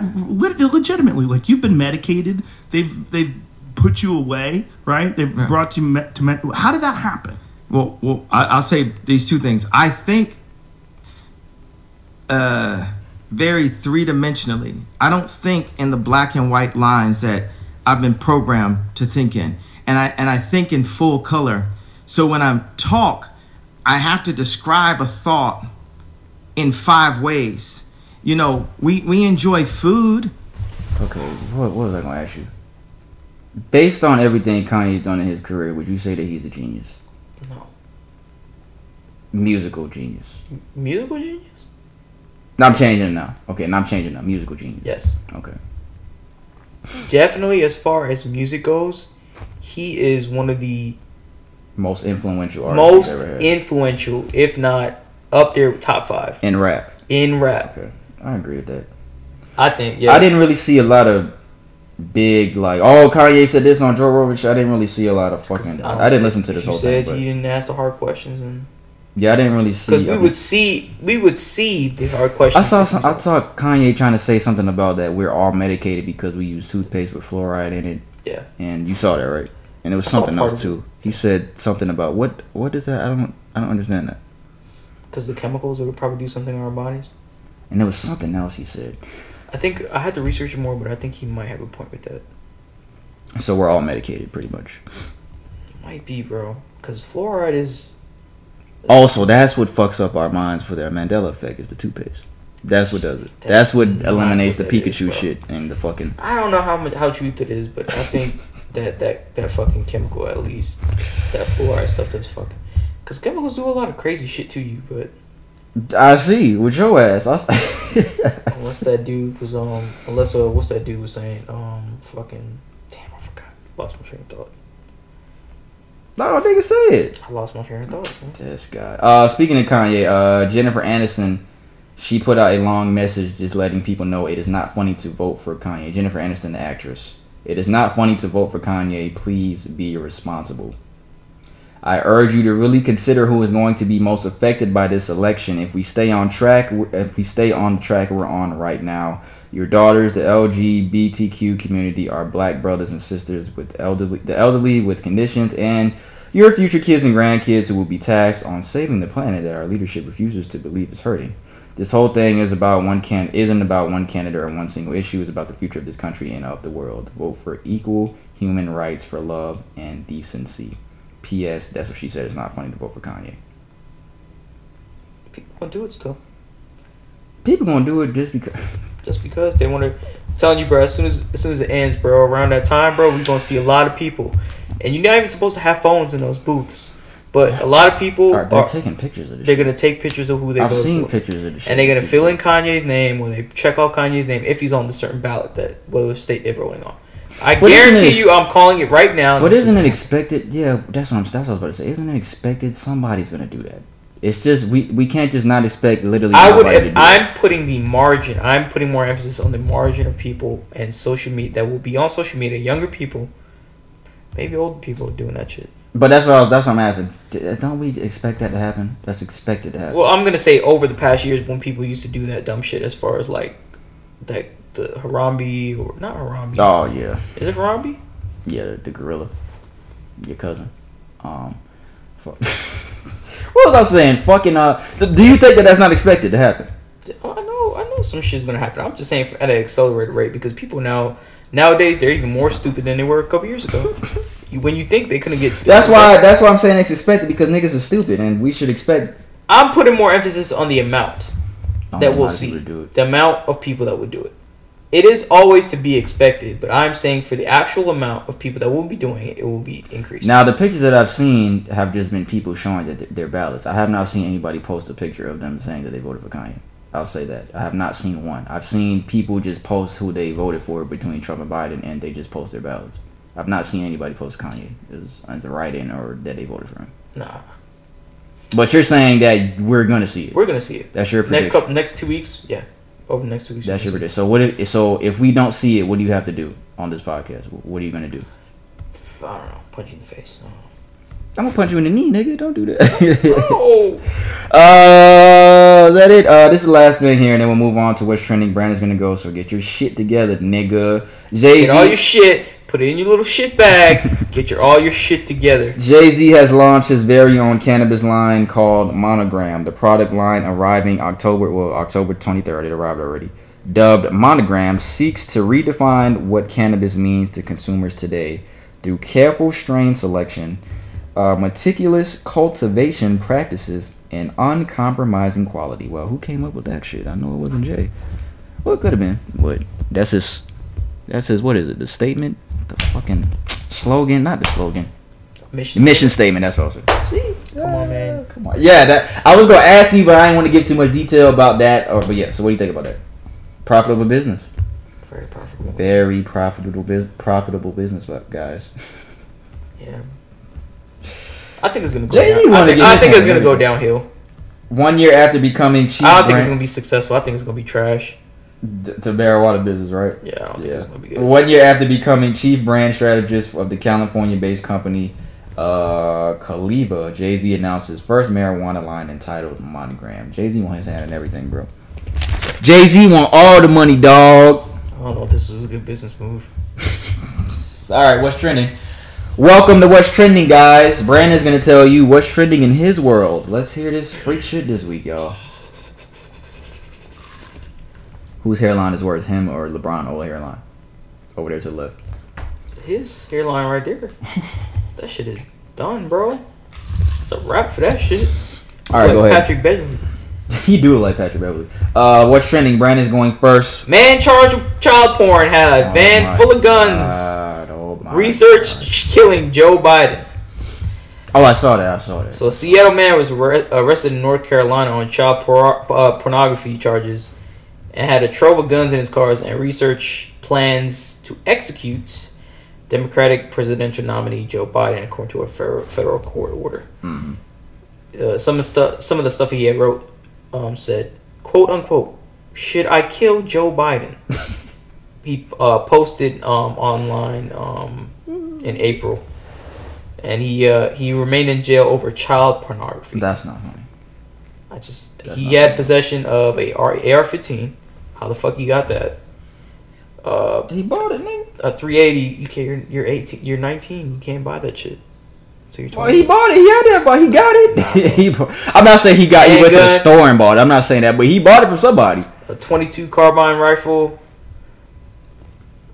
[SPEAKER 9] legitimately like you've been medicated. They've they've put you away, right? They've brought you me- to. Me- How did that happen?
[SPEAKER 8] Well, well, I, I'll say these two things. I think, uh, very three dimensionally. I don't think in the black and white lines that I've been programmed to think in, and I and I think in full color. So when I talk, I have to describe a thought in five ways. You know, we we enjoy food.
[SPEAKER 1] Okay, what, what was I gonna ask you? Based on everything Kanye's done in his career, would you say that he's a genius?
[SPEAKER 2] No.
[SPEAKER 1] Musical genius.
[SPEAKER 2] Musical genius?
[SPEAKER 1] No, I'm changing it now. Okay, now I'm changing now. Musical genius.
[SPEAKER 2] Yes.
[SPEAKER 1] Okay.
[SPEAKER 2] Definitely, as far as music goes, he is one of the
[SPEAKER 1] Most influential artist
[SPEAKER 2] most influential, if not up there with top five
[SPEAKER 1] in rap.
[SPEAKER 2] in rap.
[SPEAKER 1] Okay, I agree with that.
[SPEAKER 2] I think. Yeah.
[SPEAKER 1] I didn't really see a lot of big like oh Kanye said this on Joe Rogan. I didn't really see a lot of fucking. I, didn't listen to this
[SPEAKER 2] you
[SPEAKER 1] whole
[SPEAKER 2] said
[SPEAKER 1] thing.
[SPEAKER 2] you
[SPEAKER 1] But
[SPEAKER 2] didn't ask the hard questions, and
[SPEAKER 1] yeah, I didn't really see.
[SPEAKER 2] because we
[SPEAKER 1] I
[SPEAKER 2] would see, we would see the hard questions.
[SPEAKER 1] I saw some, I saw Kanye trying to say something about that we're all medicated because we use toothpaste with fluoride in it.
[SPEAKER 2] Yeah.
[SPEAKER 1] And you saw that right? And it was
[SPEAKER 2] I
[SPEAKER 1] something else too. He said something about what what is that? I don't I don't understand that.
[SPEAKER 2] because the chemicals that would probably do something on our bodies.
[SPEAKER 1] And there was something else he said.
[SPEAKER 2] I think I had to research more, but I think he might have a point with that.
[SPEAKER 1] So we're all medicated pretty much.
[SPEAKER 2] Might be, bro, because fluoride is.
[SPEAKER 1] Also, that's what fucks up our minds for their Mandela effect is the toothpaste. That's what does it. That's what eliminates the
[SPEAKER 2] what is,
[SPEAKER 1] Pikachu
[SPEAKER 2] bro.
[SPEAKER 1] shit and the fucking.
[SPEAKER 2] I don't know how much how truth it is, but I think that that that fucking chemical at least that fluoride stuff does fucking. Because chemicals do a lot of crazy shit to you, but
[SPEAKER 1] I see with your ass. I s-
[SPEAKER 2] what's that dude was um Alyssa? What's that dude was saying? Um, fucking damn, I forgot. Lost my train of thought.
[SPEAKER 1] no, nigga said.
[SPEAKER 2] I lost my train of thought. man.
[SPEAKER 1] This guy. Uh, speaking of Kanye, uh, Jennifer Aniston, she put out a long message just letting people know it is not funny to vote for Kanye. Jennifer Aniston, the actress. It is not funny to vote for Kanye. Please be responsible. I urge you to really consider who is going to be most affected by this election. If we stay on track, if we stay on the track we're on right now, your daughters, the LGBTQ community, are black brothers and sisters with elderly, the elderly with conditions, and your future kids and grandkids who will be taxed on saving the planet that our leadership refuses to believe is hurting. This whole thing is about one can isn't about one candidate or one single issue. It's about the future of this country and of the world. Vote for equal human rights for love and decency. P.S. That's what she said. It's not funny to vote for Kanye.
[SPEAKER 2] People gonna do it still,
[SPEAKER 1] People gonna do it just because.
[SPEAKER 2] just because they want to. Telling you, bro. As soon as as soon as it ends, bro. Around that time, bro, we gonna see a lot of people, and you're not even supposed to have phones in those booths. But a lot of people
[SPEAKER 1] Are, they're
[SPEAKER 2] are.
[SPEAKER 1] taking pictures of this.
[SPEAKER 2] They're
[SPEAKER 1] shit.
[SPEAKER 2] gonna take pictures of who they
[SPEAKER 1] I've seen
[SPEAKER 2] for.
[SPEAKER 1] pictures of the shit.
[SPEAKER 2] and they're gonna fill in Kanye's name or they check out Kanye's name if he's on the certain ballot that whatever state they're voting on. I guarantee you, I'm calling it right now.
[SPEAKER 1] But isn't it expected? Yeah, that's what I'm. That's what I was about to say. Isn't it expected? Somebody's gonna do that. It's just we we can't just not expect literally.
[SPEAKER 2] I would.
[SPEAKER 1] do it.
[SPEAKER 2] I'm putting the margin. I'm putting more emphasis on the margin of people and social media that will be on social media. Younger people, maybe old people doing that shit.
[SPEAKER 1] But that's what I was, that's what I'm asking. Uh, don't we expect that to happen? That's expected to happen.
[SPEAKER 2] Well, I'm gonna say over the past years when people used to do that dumb shit as far as like that the Harambe or not Harambe.
[SPEAKER 1] oh yeah,
[SPEAKER 2] Is it Harambe?
[SPEAKER 1] yeah, the, the gorilla, your cousin. Um, fuck. what was I saying? Fucking uh, th- do you think that that's not expected to happen?
[SPEAKER 2] Oh, I know, I know some shit's gonna happen. I'm just saying at an accelerated rate because people now nowadays they're even more stupid than they were a couple years ago. You- when you think they couldn't get stupid,
[SPEAKER 1] That's why. That's why I'm saying it's expected because niggas are stupid and we should expect.
[SPEAKER 2] I'm putting more emphasis on the amount that we'll see, the amount of people that would do it. It is always to be expected, but I'm saying for the actual amount of people that will be doing it, it will be increased.
[SPEAKER 1] Now the pictures that I've seen have just been people showing that th- their ballots. I have not seen anybody post a picture of them saying that they voted for Kanye. I'll say that I have not seen one. I've seen people just post who they voted for between Trump and Biden, and they just post their ballots. I've not seen anybody post Kanye as, the write-in or that they voted for him.
[SPEAKER 2] nah,
[SPEAKER 1] But you're saying that we're gonna see it.
[SPEAKER 2] we're gonna see it
[SPEAKER 1] That's your
[SPEAKER 2] next couple, next two weeks. Yeah, over the next two weeks.
[SPEAKER 1] That's
[SPEAKER 2] we're
[SPEAKER 1] your
[SPEAKER 2] gonna
[SPEAKER 1] prediction. So what? If, so if we don't see it, what do you have to do on this podcast? What are you gonna do?
[SPEAKER 2] I don't know, punch you in the face. I don't know.
[SPEAKER 1] I'm gonna punch you in the knee, nigga. Don't do that.
[SPEAKER 2] Oh,
[SPEAKER 1] Uh, that it? Uh, this is the last thing here, and then we'll move on to what's trending. Brandon's gonna go, so get your shit together, nigga. Jay
[SPEAKER 2] get all your shit, put it in your little shit bag. get your all your shit together.
[SPEAKER 1] Jay Z has launched his very own cannabis line called Monogram. The product line arriving October, well, October 23rd. It arrived already. Dubbed Monogram, seeks to redefine what cannabis means to consumers today through careful strain selection, uh, meticulous cultivation practices, and uncompromising quality. Well, who came up with that shit? I know it wasn't Jay. Well, it could have been. What? That's his. That's his. What is it? The statement? The fucking slogan? Not the slogan.
[SPEAKER 2] Mission.
[SPEAKER 1] Mission statement. That's what I was saying. See,
[SPEAKER 2] Come on, man.
[SPEAKER 1] come on. Yeah, that I was gonna ask you, but I didn't want to give too much detail about that. Or, but yeah. So, what do you think about that? Profitable business.
[SPEAKER 2] Very profitable.
[SPEAKER 1] Very profitable business. Profitable business, but guys.
[SPEAKER 2] Yeah. I think it's gonna go.
[SPEAKER 1] Jay-Z
[SPEAKER 2] down- I
[SPEAKER 1] wanna
[SPEAKER 2] think,
[SPEAKER 1] get
[SPEAKER 2] I think it's
[SPEAKER 1] hand
[SPEAKER 2] gonna go downhill.
[SPEAKER 1] One year after becoming chief
[SPEAKER 2] I don't think it's gonna be successful. I think it's gonna be trash.
[SPEAKER 1] D- to marijuana business, right?
[SPEAKER 2] Yeah, I don't think gonna be good.
[SPEAKER 1] One year after becoming chief brand strategist of the California-based company uh Caliva, Jay Z announced his first marijuana line entitled Monogram. Jay Z want his hand in everything, bro. Jay Z want all the money, dog.
[SPEAKER 2] I don't know if this is a good business move.
[SPEAKER 1] All right, what's trending? Welcome to What's Trending, guys. Brandon's gonna tell you what's trending in his world. Let's hear this freak shit this week, y'all. Whose hairline is worse, him or LeBron old hairline? Over there to the left.
[SPEAKER 2] His hairline right there. that shit is done, bro. It's a wrap for that shit.
[SPEAKER 1] All right,
[SPEAKER 2] Like
[SPEAKER 1] go ahead.
[SPEAKER 2] Patrick Beverley.
[SPEAKER 1] he do like Patrick Beverley. Uh, what's trending? Brandon's going first.
[SPEAKER 2] Man charged with child porn had a
[SPEAKER 1] Oh
[SPEAKER 2] van full of guns.
[SPEAKER 1] God, oh my
[SPEAKER 2] Research
[SPEAKER 1] God.
[SPEAKER 2] killing Joe Biden.
[SPEAKER 1] Oh, I saw that. I saw that.
[SPEAKER 2] So a Seattle man was arre- arrested in North Carolina on child por- uh, pornography charges and had a trove of guns in his cars and research plans to execute Democratic presidential nominee Joe Biden according to a federal, court order.
[SPEAKER 1] Mhm.
[SPEAKER 2] Uh, some of the stuff, some of the stuff he had wrote, um, said, "quote unquote," should I kill Joe Biden? he uh, posted um, online um, in April, and he uh, he remained in jail over child pornography.
[SPEAKER 1] That's not funny.
[SPEAKER 2] I just
[SPEAKER 1] That's
[SPEAKER 2] he had
[SPEAKER 1] funny.
[SPEAKER 2] possession of a AR fifteen. How the fuck you got that? Uh,
[SPEAKER 1] He bought it, nigga.
[SPEAKER 2] a three eighty. You can't. You're, you're eighteen. You're nineteen. You can't buy that shit. So you're
[SPEAKER 1] Well,
[SPEAKER 2] 20.
[SPEAKER 1] he bought it. He had that, but he got it. he, bu- I'm not saying he got. He went to the store and bought it. I'm not saying that, but he bought it from somebody.
[SPEAKER 2] a 22 carbine rifle,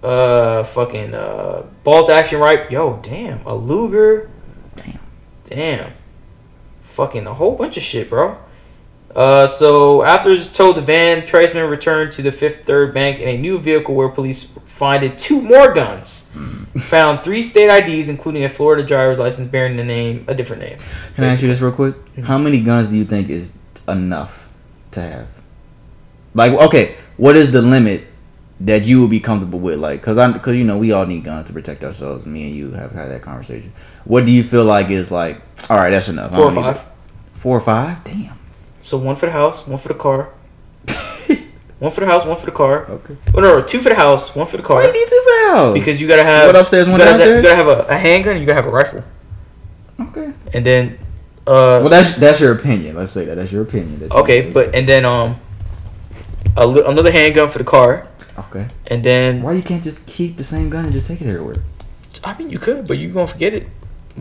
[SPEAKER 2] uh, fucking uh, bolt action rifle. Yo, damn, a Luger.
[SPEAKER 1] Damn.
[SPEAKER 2] Damn. Fucking a whole bunch of shit, bro. Uh, so after it's towed the van, Treisman returned to the Fifth Third Bank in a new vehicle where police finded two more guns. Found three state IDs, including a Florida driver's license bearing the name, a different name.
[SPEAKER 1] Can I ask you this real quick? How many guns do you think is enough to have? Like, okay, what is the limit that you would be comfortable with? Like, cause I'm, cause you know we all need guns to protect ourselves. Me and you have had that conversation. What do you feel like is like? All right, that's enough.
[SPEAKER 2] Four or five.
[SPEAKER 1] Four or five? Damn.
[SPEAKER 2] So one for the house, one for the car. one for the house, one for the car.
[SPEAKER 1] Okay.
[SPEAKER 2] Oh no, two for the house, one for the car.
[SPEAKER 1] Why do you need two for the house?
[SPEAKER 2] Because you gotta have
[SPEAKER 1] One upstairs, one downstairs?
[SPEAKER 2] You gotta have a, a handgun. and You gotta have a rifle,
[SPEAKER 1] okay.
[SPEAKER 2] and then uh,
[SPEAKER 1] Well, that's that's your opinion. Let's say that. That's your opinion. that you-
[SPEAKER 2] okay, but and then um, a li- another handgun for the car,
[SPEAKER 1] okay.
[SPEAKER 2] and then
[SPEAKER 1] Why you can't just keep the same gun and just take it everywhere?
[SPEAKER 2] I mean you could, but you gonna forget it.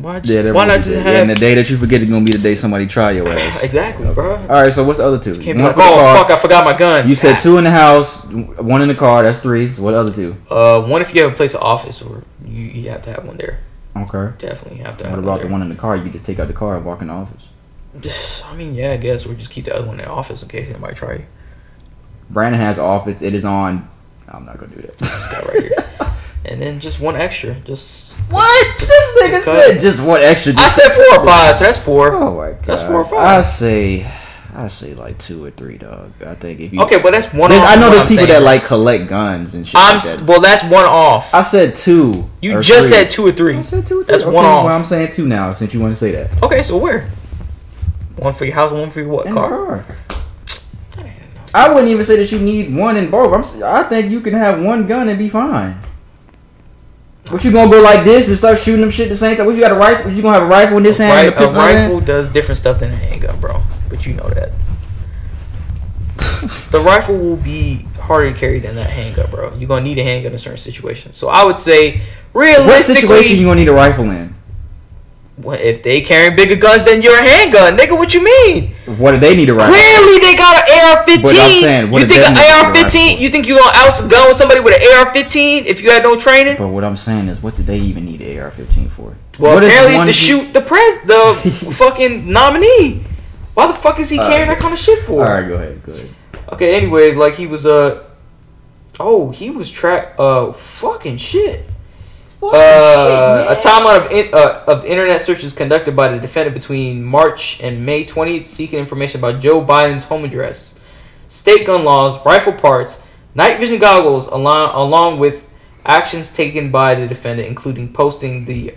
[SPEAKER 2] Why just
[SPEAKER 1] that
[SPEAKER 2] why not just have
[SPEAKER 1] yeah, and the day that you forget is gonna be the day somebody try your ass.
[SPEAKER 2] exactly, bro?
[SPEAKER 1] All right, so what's the other two?
[SPEAKER 2] Can't be
[SPEAKER 1] One for the
[SPEAKER 2] oh
[SPEAKER 1] car.
[SPEAKER 2] fuck, I forgot my gun.
[SPEAKER 1] You said
[SPEAKER 2] Ah.
[SPEAKER 1] two in the house, one in the car. That's three. So what other two?
[SPEAKER 2] Uh, one if you have a place of office, or you, you have to have one there.
[SPEAKER 1] Okay.
[SPEAKER 2] Definitely have to have
[SPEAKER 1] What
[SPEAKER 2] one
[SPEAKER 1] about the one in the car? You just take out the car and walk in the office.
[SPEAKER 2] Just, I mean, yeah, I guess, or just keep the other one in the office in case anybody try you.
[SPEAKER 1] Brandon has office. It is on. I'm not gonna do that.
[SPEAKER 2] This guy right here. and then just one extra. Just
[SPEAKER 1] what? This nigga said just one extra.
[SPEAKER 2] I said four or five, so that's four.
[SPEAKER 1] Oh my god.
[SPEAKER 2] That's four or five.
[SPEAKER 1] I say, I say like two or three, dog. I think if you.
[SPEAKER 2] Okay, but that's one.
[SPEAKER 1] There's-
[SPEAKER 2] off
[SPEAKER 1] I know there's
[SPEAKER 2] I'm
[SPEAKER 1] people
[SPEAKER 2] saying.
[SPEAKER 1] that like collect guns and shit.
[SPEAKER 2] I'm
[SPEAKER 1] like that.
[SPEAKER 2] well. That's one off.
[SPEAKER 1] I said two.
[SPEAKER 2] You
[SPEAKER 1] or
[SPEAKER 2] just
[SPEAKER 1] three.
[SPEAKER 2] said two or three.
[SPEAKER 1] I said two. Or three.
[SPEAKER 2] That's
[SPEAKER 1] okay,
[SPEAKER 2] one off.
[SPEAKER 1] Well, I'm saying two now since you want to say that.
[SPEAKER 2] Okay, so where? One for your house, one for your what
[SPEAKER 1] In the
[SPEAKER 2] car?
[SPEAKER 1] car. I wouldn't even say that you need one in both. I'm. s- I think you can have one gun and be fine. What you gonna go like this and start shooting them shit at the same time? What you got a rifle? You gonna have a rifle in this hand
[SPEAKER 2] Right,
[SPEAKER 1] a
[SPEAKER 2] a
[SPEAKER 1] pistol in the hand?
[SPEAKER 2] rifle does different stuff than a handgun, bro. But you know that. the rifle will be harder to carry than that handgun, bro. You're gonna need a handgun in certain situations. So I would say, realistically, What
[SPEAKER 1] situation you gonna need a rifle in?
[SPEAKER 2] Well, if they carrying bigger guns than your handgun, nigga, what you mean?
[SPEAKER 1] What do they need a rifle?
[SPEAKER 2] Clearly, they got an AR-15.
[SPEAKER 1] But I'm saying, what
[SPEAKER 2] you think an AR-15? You think you gonna outgun somebody with an AR-15 if you had no training?
[SPEAKER 1] But what I'm saying is, what do they even need an AR-15 for?
[SPEAKER 2] Well,
[SPEAKER 1] What
[SPEAKER 2] apparently it's to shoot the pres, the fucking nominee. Why the fuck is he carrying
[SPEAKER 1] right.
[SPEAKER 2] that kind of shit for?
[SPEAKER 1] All right, go ahead, go ahead.
[SPEAKER 2] Okay. Anyways, like he was uh, oh, he was track uh, fucking shit. Uh, a timeline of, in, uh, of internet searches conducted by the defendant between March and May 20th seeking information about Joe Biden's home address, state gun laws, rifle parts, night vision goggles, along, along with actions taken by the defendant, including posting the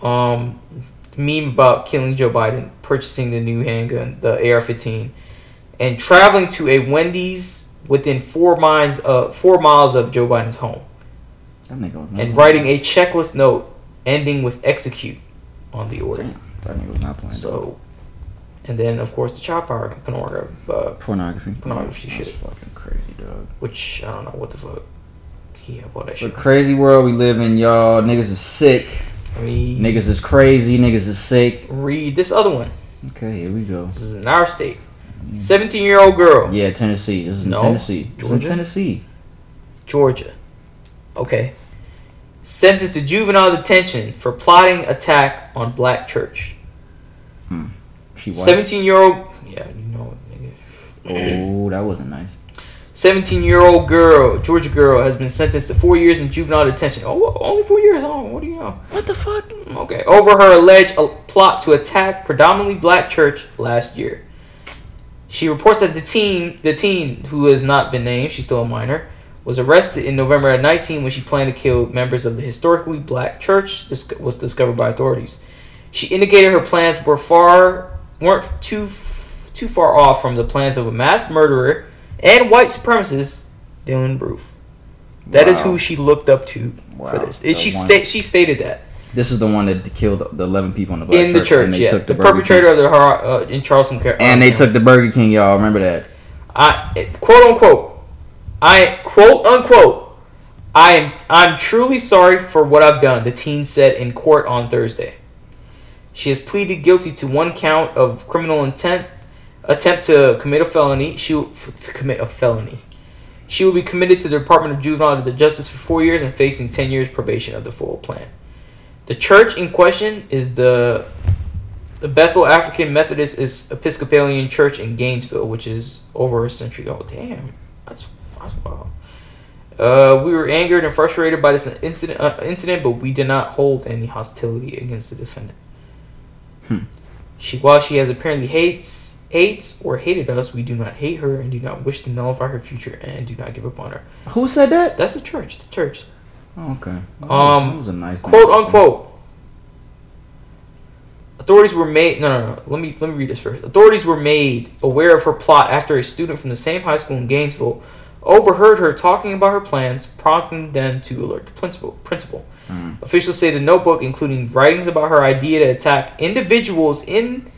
[SPEAKER 2] um, meme about killing Joe Biden, purchasing the new handgun, the AR-15, and traveling to a Wendy's within four miles of four miles of Joe Biden's home,
[SPEAKER 1] That nigga was not
[SPEAKER 2] and
[SPEAKER 1] playing.
[SPEAKER 2] writing a checklist note ending with "execute" on the order.
[SPEAKER 1] Damn, that nigga was not playing.
[SPEAKER 2] So, and then of course the child power pornography, uh,
[SPEAKER 1] pornography.
[SPEAKER 2] pornography
[SPEAKER 1] That's
[SPEAKER 2] shit.
[SPEAKER 1] fucking crazy, dog.
[SPEAKER 2] which I don't know what the fuck. He have all that
[SPEAKER 1] The crazy world we live in, y'all. Niggas is sick.
[SPEAKER 2] Read,
[SPEAKER 1] Niggas is crazy. Niggas is sick.
[SPEAKER 2] read this other one.
[SPEAKER 1] Okay, here we go.
[SPEAKER 2] This is in our state. 17 year old girl,
[SPEAKER 1] Yeah, Tennessee. This is in
[SPEAKER 2] No.
[SPEAKER 1] Tennessee. It's in Tennessee.
[SPEAKER 2] Georgia. Okay. Sentenced to juvenile detention for plotting attack on black church.
[SPEAKER 1] She white.
[SPEAKER 2] 17 year old. Yeah, you know, nigga.
[SPEAKER 1] Oh, that wasn't nice.
[SPEAKER 2] 17 year old girl, Georgia girl, has been sentenced to four years in juvenile detention. Oh, only four years? Oh, what do you know?
[SPEAKER 1] What the fuck?
[SPEAKER 2] Okay. Over her alleged uh, plot to attack predominantly black church last year. She reports that the teen, the teen who has not been named, she's still a minor, was arrested in November at 19 when she planned to kill members of the historically black church. This was discovered by authorities. She indicated her plans were far weren't too too far off from the plans of a mass murderer and white supremacist, Dylan Roof. That is
[SPEAKER 1] Wow.
[SPEAKER 2] who she looked up to for this. She sta- she stated that
[SPEAKER 1] This is the one that killed the 11 people in the black
[SPEAKER 2] in the church,
[SPEAKER 1] and they
[SPEAKER 2] yeah.
[SPEAKER 1] took
[SPEAKER 2] The,
[SPEAKER 1] Burger
[SPEAKER 2] perpetrator
[SPEAKER 1] King.
[SPEAKER 2] of the uh, in Charleston,
[SPEAKER 1] And they
[SPEAKER 2] uh,
[SPEAKER 1] took the Burger King, y'all. Remember that?
[SPEAKER 2] I quote unquote. I quote unquote. I am I'm truly sorry for what I've done. The teen said in court on Thursday. She has pleaded guilty to one count of criminal intent, attempt to commit a felony. She will- to commit a felony. She will be committed to the Department of Juvenile Justice for four years and facing ten years probation of the full plan. The church in question is the the Bethel African Methodist Episcopalian Church in Gainesville, which is over a century old. Damn, that's wild. Uh, we were angered and frustrated by this incident, uh, incident, but we did not hold any hostility against the defendant.
[SPEAKER 1] Hmm.
[SPEAKER 2] She, while she has apparently hates, hates or hated us, we do not hate her and do not wish to nullify her future and do not give up on her.
[SPEAKER 1] Who said that?
[SPEAKER 2] That's the church. The church.
[SPEAKER 1] Oh, okay. That
[SPEAKER 2] Um,
[SPEAKER 1] was, that was a nice
[SPEAKER 2] quote unquote. Authorities were made. No, no, no. Let me let me read this first. Authorities were made aware of her plot after a student from the same high school in Gainesville overheard her talking about her plans, prompting them to alert the principal. Principal.
[SPEAKER 1] Mm.
[SPEAKER 2] Officials say the notebook, including writings about her idea to attack individuals in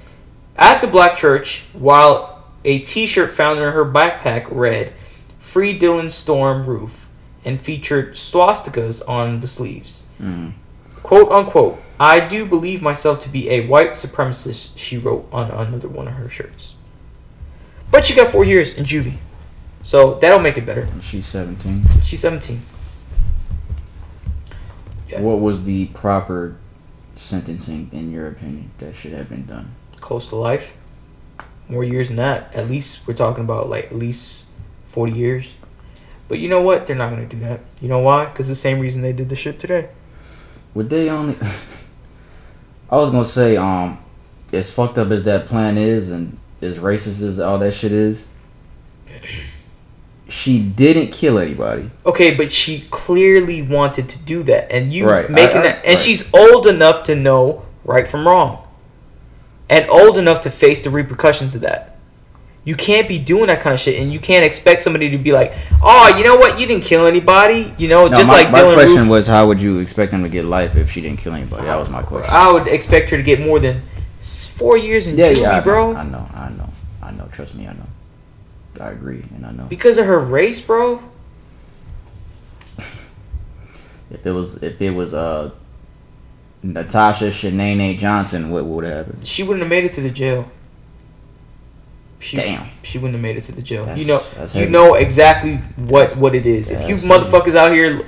[SPEAKER 2] at the black church, while a T-shirt found in her backpack read "Free Dylan Storm Roof" and featured swastikas on the sleeves
[SPEAKER 1] Mm.
[SPEAKER 2] quote unquote, I do believe myself to be a white supremacist, she wrote on another one of her shirts. But she got four years in juvie. So that'll make it better.
[SPEAKER 1] She's 17.
[SPEAKER 2] She's 17. Yeah.
[SPEAKER 1] What was the proper sentencing, in your opinion, that should have been done?
[SPEAKER 2] Close to life. More years than that. At least we're talking about like at least 40 years. But you know what? They're not going to do that. You know why? Because the same reason they did the shit today.
[SPEAKER 1] Would they only? I was gonna say, um, as fucked up as that plan is, and as racist as all that shit is, she didn't kill anybody.
[SPEAKER 2] Okay, but she clearly wanted to do that, and you
[SPEAKER 1] Right,
[SPEAKER 2] making
[SPEAKER 1] I- I-
[SPEAKER 2] that, and
[SPEAKER 1] right.
[SPEAKER 2] she's old enough to know right from wrong, and old enough to face the repercussions of that. You can't be doing that kind of shit, and you can't expect somebody to be like, "Oh, you know what? You didn't kill anybody." You know,
[SPEAKER 1] No,
[SPEAKER 2] just
[SPEAKER 1] my,
[SPEAKER 2] like
[SPEAKER 1] my
[SPEAKER 2] Dylan
[SPEAKER 1] question
[SPEAKER 2] Roof.
[SPEAKER 1] was, how would you expect them to get life if she didn't kill anybody? That was my question.
[SPEAKER 2] I would expect her to get more than four years in
[SPEAKER 1] yeah,
[SPEAKER 2] juvie,
[SPEAKER 1] yeah,
[SPEAKER 2] bro,
[SPEAKER 1] I know, I know, I know. Trust me, I know. I agree, and I know.
[SPEAKER 2] because of her race, bro.
[SPEAKER 1] If it was, if it was, uh, Natasha Shanae Johnson, what would have happened?
[SPEAKER 2] She wouldn't have made it to the jail. She,
[SPEAKER 1] Damn.
[SPEAKER 2] She wouldn't have made it to the jail.
[SPEAKER 1] That's-
[SPEAKER 2] you know, you know exactly what
[SPEAKER 1] That's-
[SPEAKER 2] what it is. If you motherfuckers out here,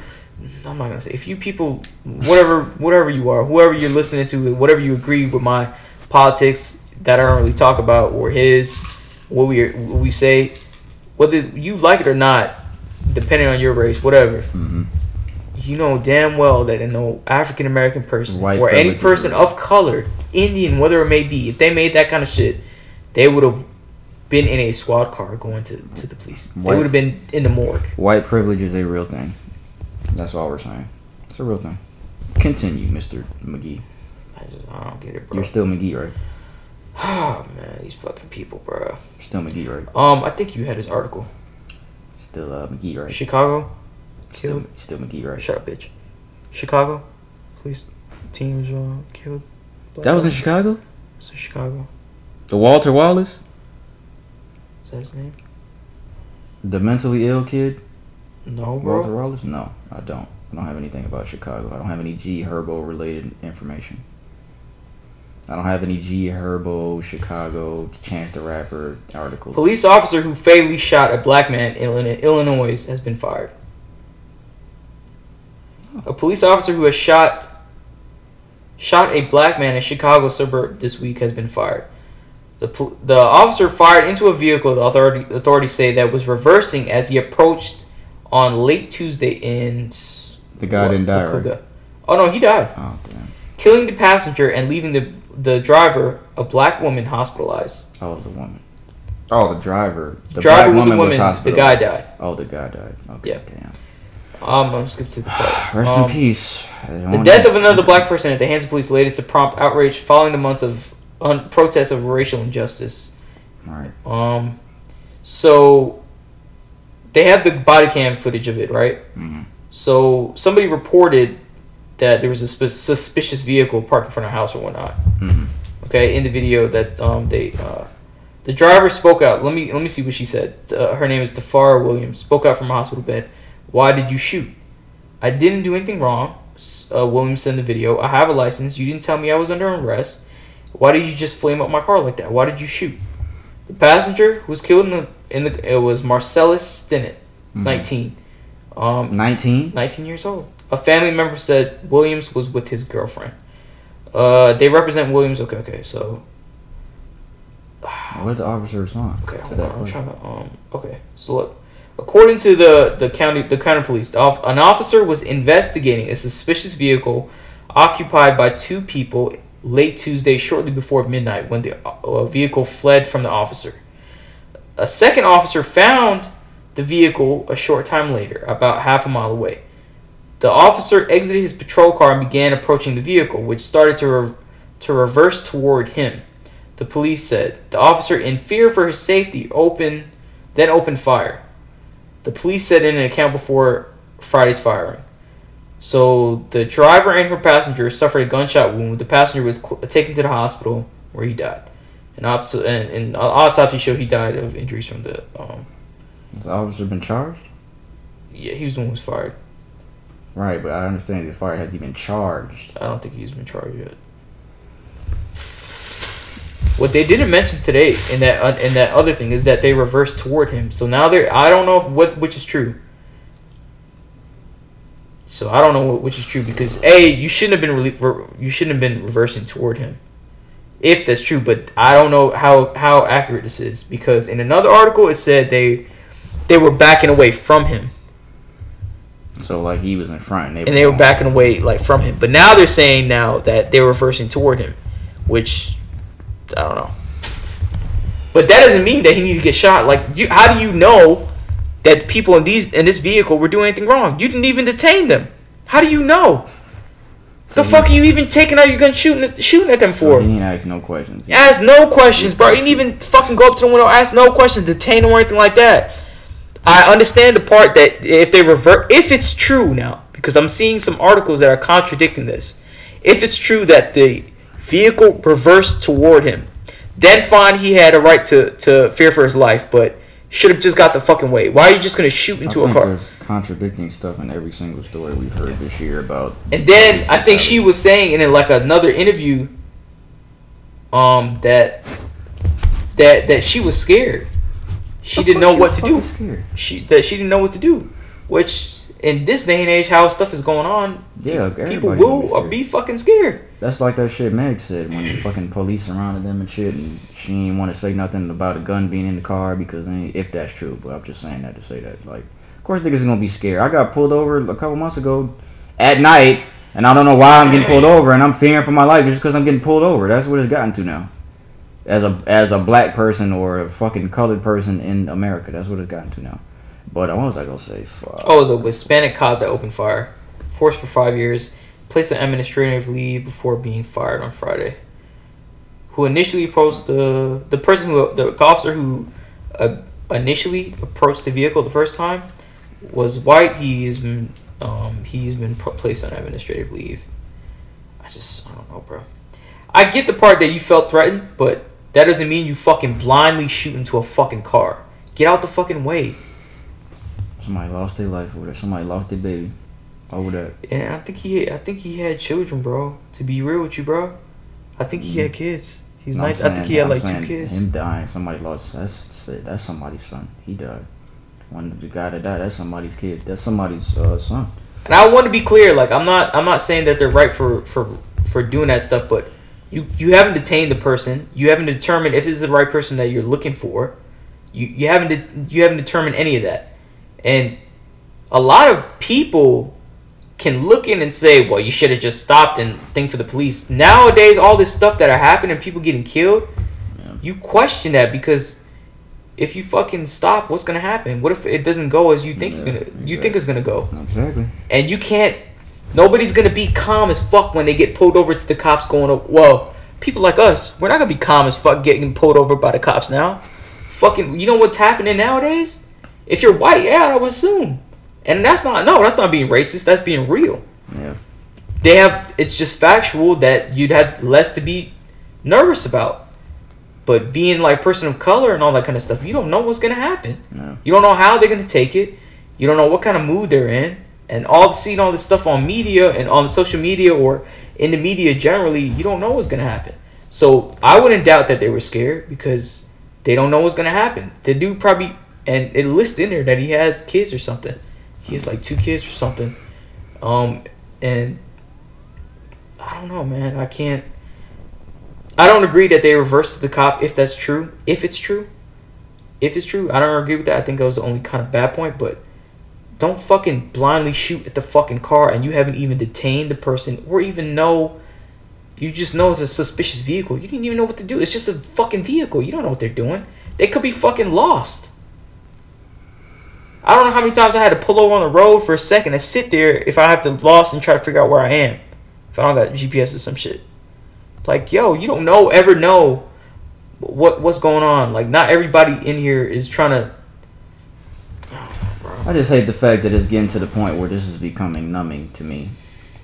[SPEAKER 2] I'm not gonna say. If you people, whatever whatever you are, whoever you're listening to, whatever you agree with my politics that I don't really talk about or his, what we what we say, whether you like it or not, depending on your race, whatever.
[SPEAKER 1] Mhm.
[SPEAKER 2] You know damn well that no African American person
[SPEAKER 1] White
[SPEAKER 2] or any person of color, Indian, whether it may be, if they made that kind of shit, they would have been in a squad car going to, to the police. They would have been in the morgue.
[SPEAKER 1] White privilege is a real thing. That's all we're saying. It's a real thing. Continue, Mr. McGee.
[SPEAKER 2] I just I don't get it, bro.
[SPEAKER 1] You're still McGee, right?
[SPEAKER 2] Oh man, these fucking people, bro.
[SPEAKER 1] Still McGee, right?
[SPEAKER 2] Um, I think you had his article.
[SPEAKER 1] Still uh, McGee, right?
[SPEAKER 2] Chicago.
[SPEAKER 1] Still,
[SPEAKER 2] Killed.
[SPEAKER 1] still McGee, right?
[SPEAKER 2] Shut up, bitch. Chicago. Police team was uh, killed. Black
[SPEAKER 1] That was in. Chicago.
[SPEAKER 2] It's in Chicago.
[SPEAKER 1] The Walter Wallace,
[SPEAKER 2] Is that his name?
[SPEAKER 1] the mentally ill kid.
[SPEAKER 2] No, bro.
[SPEAKER 1] Walter Wallace? No, I don't. I don't have anything about Chicago. I don't have any G Herbo related information. I don't have any G Herbo Chicago Chance the Rapper articles.
[SPEAKER 2] Police officer who fatally shot a black man in Illinois- has been fired. A police officer who has shot shot a black man in Chicago suburb this week has been fired. The, pol- the officer fired into a vehicle. The authority authorities say that was reversing as he approached on late Tuesday in
[SPEAKER 1] The guy didn't die, right?
[SPEAKER 2] Oh no, he died,
[SPEAKER 1] Oh damn!
[SPEAKER 2] killing the passenger and leaving the the driver, a black woman, hospitalized.
[SPEAKER 1] Oh, was a woman. Oh, the driver. The
[SPEAKER 2] driver was a
[SPEAKER 1] woman
[SPEAKER 2] woman. the guy died.
[SPEAKER 1] Oh, the guy died. Okay,
[SPEAKER 2] Yeah.
[SPEAKER 1] damn.
[SPEAKER 2] Um, I'm skip to the part.
[SPEAKER 1] Rest
[SPEAKER 2] Um,
[SPEAKER 1] in peace.
[SPEAKER 2] The death of another black person at the hands of police latest to prompt outrage following the months of un- protests of racial injustice.
[SPEAKER 1] All right.
[SPEAKER 2] Um, so they have the body cam footage of it, right?
[SPEAKER 1] Mm-hmm.
[SPEAKER 2] So somebody reported that there was a sp- suspicious vehicle parked in front of a house or whatnot.
[SPEAKER 1] Mhm.
[SPEAKER 2] Okay, in the video that um they uh, the driver spoke out. Let me let me see what she said. Uh, her name is Tafara Williams. Spoke out from a hospital bed. Why did you shoot? I didn't do anything wrong. Uh, Williams said in the video. I have a license. You didn't tell me I was under arrest. Why did you just flame up my car like that? Why did you shoot? The passenger who was killed in the in the it was Marcellus Stinnett,
[SPEAKER 1] Mhm.
[SPEAKER 2] 19. Um,
[SPEAKER 1] 19?
[SPEAKER 2] 19 years old. A family member said Williams was with his girlfriend. Uh, they represent Williams. Okay, okay, so
[SPEAKER 1] What did the officer respond
[SPEAKER 2] okay,
[SPEAKER 1] to that
[SPEAKER 2] on, I'm
[SPEAKER 1] question?
[SPEAKER 2] trying to um. Okay, so look, according to the the county the county police, an officer was investigating a suspicious vehicle occupied by two people late Tuesday, shortly before midnight, when the uh, vehicle fled from the officer. A second officer found the vehicle a short time later, about half a mile away. The officer exited his patrol car and began approaching the vehicle, which started to re- to reverse toward him. The police said the officer, in fear for his safety, opened then opened fire. The police said in an account before Friday's firing. So the driver and her passenger suffered a gunshot wound. The passenger was cl- taken to the hospital where he died. An ops- and, and an autopsy showed he died of injuries from the. Um,
[SPEAKER 1] Has the officer been charged?
[SPEAKER 2] yeah, he was the one who was fired.
[SPEAKER 1] Right, but I understand the fire has he been charged.
[SPEAKER 2] I don't think he's been charged yet. What they didn't mention today in that uh, in that other thing is that they reversed toward him. So now they're I don't know what which is true. So I don't know what, which is true because a you shouldn't have been ver- you shouldn't have been reversing toward him, if that's true. But I don't know how how accurate this is because in another article it said they they were backing away from him
[SPEAKER 1] So like he was in front and they,
[SPEAKER 2] and they were backing away like from him. But now they're saying now that they're reversing toward him, which I don't know. But that doesn't mean that he needed to get shot. Like, you, how do you know that people in these in this vehicle were doing anything wrong? You didn't even detain them. How do you know?
[SPEAKER 1] So
[SPEAKER 2] the fuck are you even taking out your gun shooting at, shooting at them
[SPEAKER 1] So
[SPEAKER 2] for?
[SPEAKER 1] he didn't ask no questions.
[SPEAKER 2] Ask no questions, bro. You didn't even fucking go up to the window, ask no questions, detain them or anything like that. I understand the part that if they revert, if it's true now, because I'm seeing some articles that are contradicting this. If it's true that the vehicle reversed toward him, then fine, he had a right to, to fear for his life, but should have just got the fucking way. Why are you just gonna shoot into a car?
[SPEAKER 1] there's contradicting stuff in every single story we've heard this year about.
[SPEAKER 2] And then I think she was saying in like another interview, um, that that that she was scared. She didn't know what to do.
[SPEAKER 1] Scared.
[SPEAKER 2] She that she didn't know what to do, which in this day and age, how stuff is going on,
[SPEAKER 1] Yeah,
[SPEAKER 2] people
[SPEAKER 1] be
[SPEAKER 2] will uh, be fucking scared.
[SPEAKER 1] That's like that shit Meg said when the fucking police surrounded them and shit, and she didn't want to say nothing about a gun being in the car because if that's true, but I'm just saying that to say that. Like, of course, niggas is gonna be scared. I got pulled over a couple months ago at night, and I don't know why I'm getting pulled over, and I'm fearing for my life just because I'm getting pulled over. That's what it's gotten to now. As a as a black person or a fucking colored person in America, that's what it's gotten to now. But what was like, I gonna say? Fuck.
[SPEAKER 2] Oh, it was a Hispanic cop that opened fire, forced for five years. placed on administrative leave before being fired on Friday. Who initially approached the the person who the officer who uh, initially approached the vehicle the first time was white. He's been um, he's been placed on administrative leave. I just I don't know, bro. I get the part that you felt threatened, but that doesn't mean you fucking blindly shoot into a fucking car. Get out the fucking way.
[SPEAKER 1] Somebody lost their life over that. Somebody lost their baby over that.
[SPEAKER 2] And I think he, I think he had children, bro. To be real with you, bro, I think he had kids. He's
[SPEAKER 1] No,
[SPEAKER 2] nice. I think he had
[SPEAKER 1] I'm
[SPEAKER 2] like two kids.
[SPEAKER 1] Him dying, somebody lost. That's that's somebody's son. He died. One of the guy that died, that's somebody's kid. That's somebody's uh, son.
[SPEAKER 2] And I want to be clear, like I'm not, I'm not saying that they're right for for for doing that stuff, but you you haven't detained the person. You haven't determined if this is the right person that you're looking for. You you haven't de- you haven't determined any of that, and a lot of people can look in and say, well, you should have just stopped and think for the police. Nowadays, all this stuff that are happening, people getting killed, you question that because if you fucking stop, what's gonna happen? What if it doesn't go as you think
[SPEAKER 1] Yeah,
[SPEAKER 2] gonna, you think it's gonna go?
[SPEAKER 1] Exactly.
[SPEAKER 2] And you can't. Nobody's gonna be calm as fuck when they get pulled over to the cops. Going, well, people like us, we're not gonna be calm as fuck getting pulled over by the cops now. Fucking, you know what's happening nowadays? If you're white, yeah, I would assume. And that's not no, that's not being racist. That's being real.
[SPEAKER 1] Yeah.
[SPEAKER 2] They have. It's just factual that you'd have less to be nervous about. But being like person of color and all that kind of stuff, you don't know what's gonna happen.
[SPEAKER 1] No.
[SPEAKER 2] You don't know how they're gonna take it. You don't know what kind of mood they're in, and all the seeing all this stuff on media and on social media or in the media generally, you don't know what's gonna happen. So I wouldn't doubt that they were scared because they don't know what's gonna happen. The dude probably and it lists in there that he has kids or something. He has like two kids or something. Um, and I don't know, man. I can't. I don't agree that they reversed the cop if that's true. If it's true, if it's true, I don't agree with that. I think that was the only kind of bad point. But don't fucking blindly shoot at the fucking car and you haven't even detained the person or even know. You just know it's a suspicious vehicle. You didn't even know what to do. It's just a fucking vehicle. You don't know what they're doing. They could be fucking lost. I don't know how many times I had to pull over on the road for a second and sit there if I have to lost and try to figure out where I am. If I don't got GPS or some shit. Like, yo, you don't know ever know what what's going on. Like not everybody in here is trying to
[SPEAKER 1] I just hate the fact that it's getting to the point where this is becoming numbing to me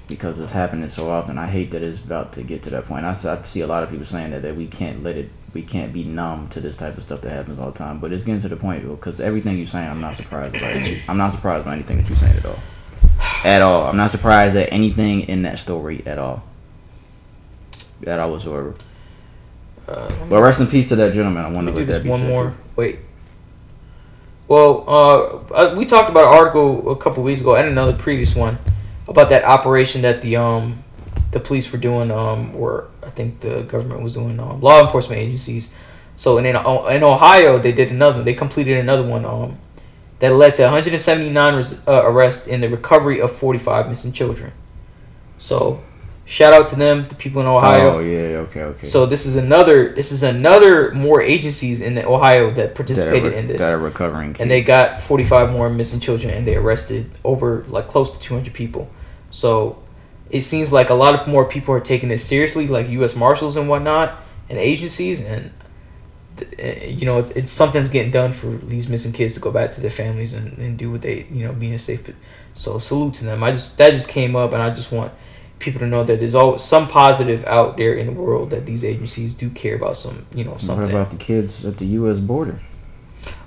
[SPEAKER 1] because it's happening so often. I hate that it's about to get to that point. I see a lot of people saying that, that we can't let it, we can't be numb to this type of stuff that happens all the time. But it's getting to the point because everything you're saying, I'm not surprised about. I'm not surprised by anything that you're saying at all. At all. I'm not surprised at anything in that story at all. At all whatsoever.
[SPEAKER 2] uh,
[SPEAKER 1] But rest in peace to that gentleman. I wonder
[SPEAKER 2] Let me
[SPEAKER 1] that be
[SPEAKER 2] one more.
[SPEAKER 1] to.
[SPEAKER 2] Wait. Well, uh, uh, we talked about an article a couple weeks ago and another previous one about that operation that the um the police were doing um or I think the government was doing um, law enforcement agencies. So in in Ohio they did another. They completed another one um that led to 179 res- uh, arrests and the recovery of 45 missing children. So shout out to them, the people in Ohio.
[SPEAKER 1] Oh, yeah, okay, okay.
[SPEAKER 2] So this is another this is another more agencies in the Ohio that
[SPEAKER 1] that
[SPEAKER 2] participated
[SPEAKER 1] re-
[SPEAKER 2] in this.
[SPEAKER 1] that are recovering.
[SPEAKER 2] And they got 45 more missing children and they arrested over like close to 200 people. So it seems like a lot of more people are taking this seriously like US Marshals and whatnot and agencies and th- eh, you know it's, it's something's getting done for these missing kids to go back to their families and, and do what they you know being a safe so salute to them i just that just came up and i just want people to know that there's always some positive out there in the world that these agencies do care about some you know something.
[SPEAKER 1] What about the kids at the U.S. border?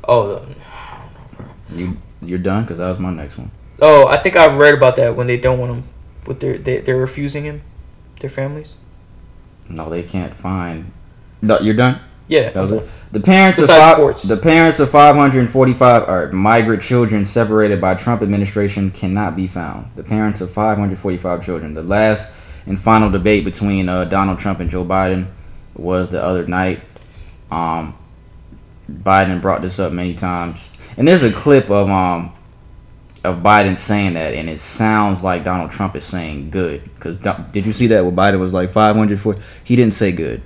[SPEAKER 2] oh the,
[SPEAKER 1] You you're done because that was my next one.
[SPEAKER 2] oh i think i've read about that when they don't want them with their they, they're refusing him their families
[SPEAKER 1] No, they can't find. No, you're done.
[SPEAKER 2] Yeah
[SPEAKER 1] That was it. The parents of five,
[SPEAKER 2] sports.
[SPEAKER 1] the parents of 545 are migrant children separated by Trump administration cannot be found. The parents of 545 children. The last and final debate between uh, Donald Trump and Joe Biden was the other night. Um, Biden brought this up many times, and there's a clip of um of Biden saying that, and it sounds like Donald Trump is saying good. Because did you see that? Where Biden was like 540, he didn't say good.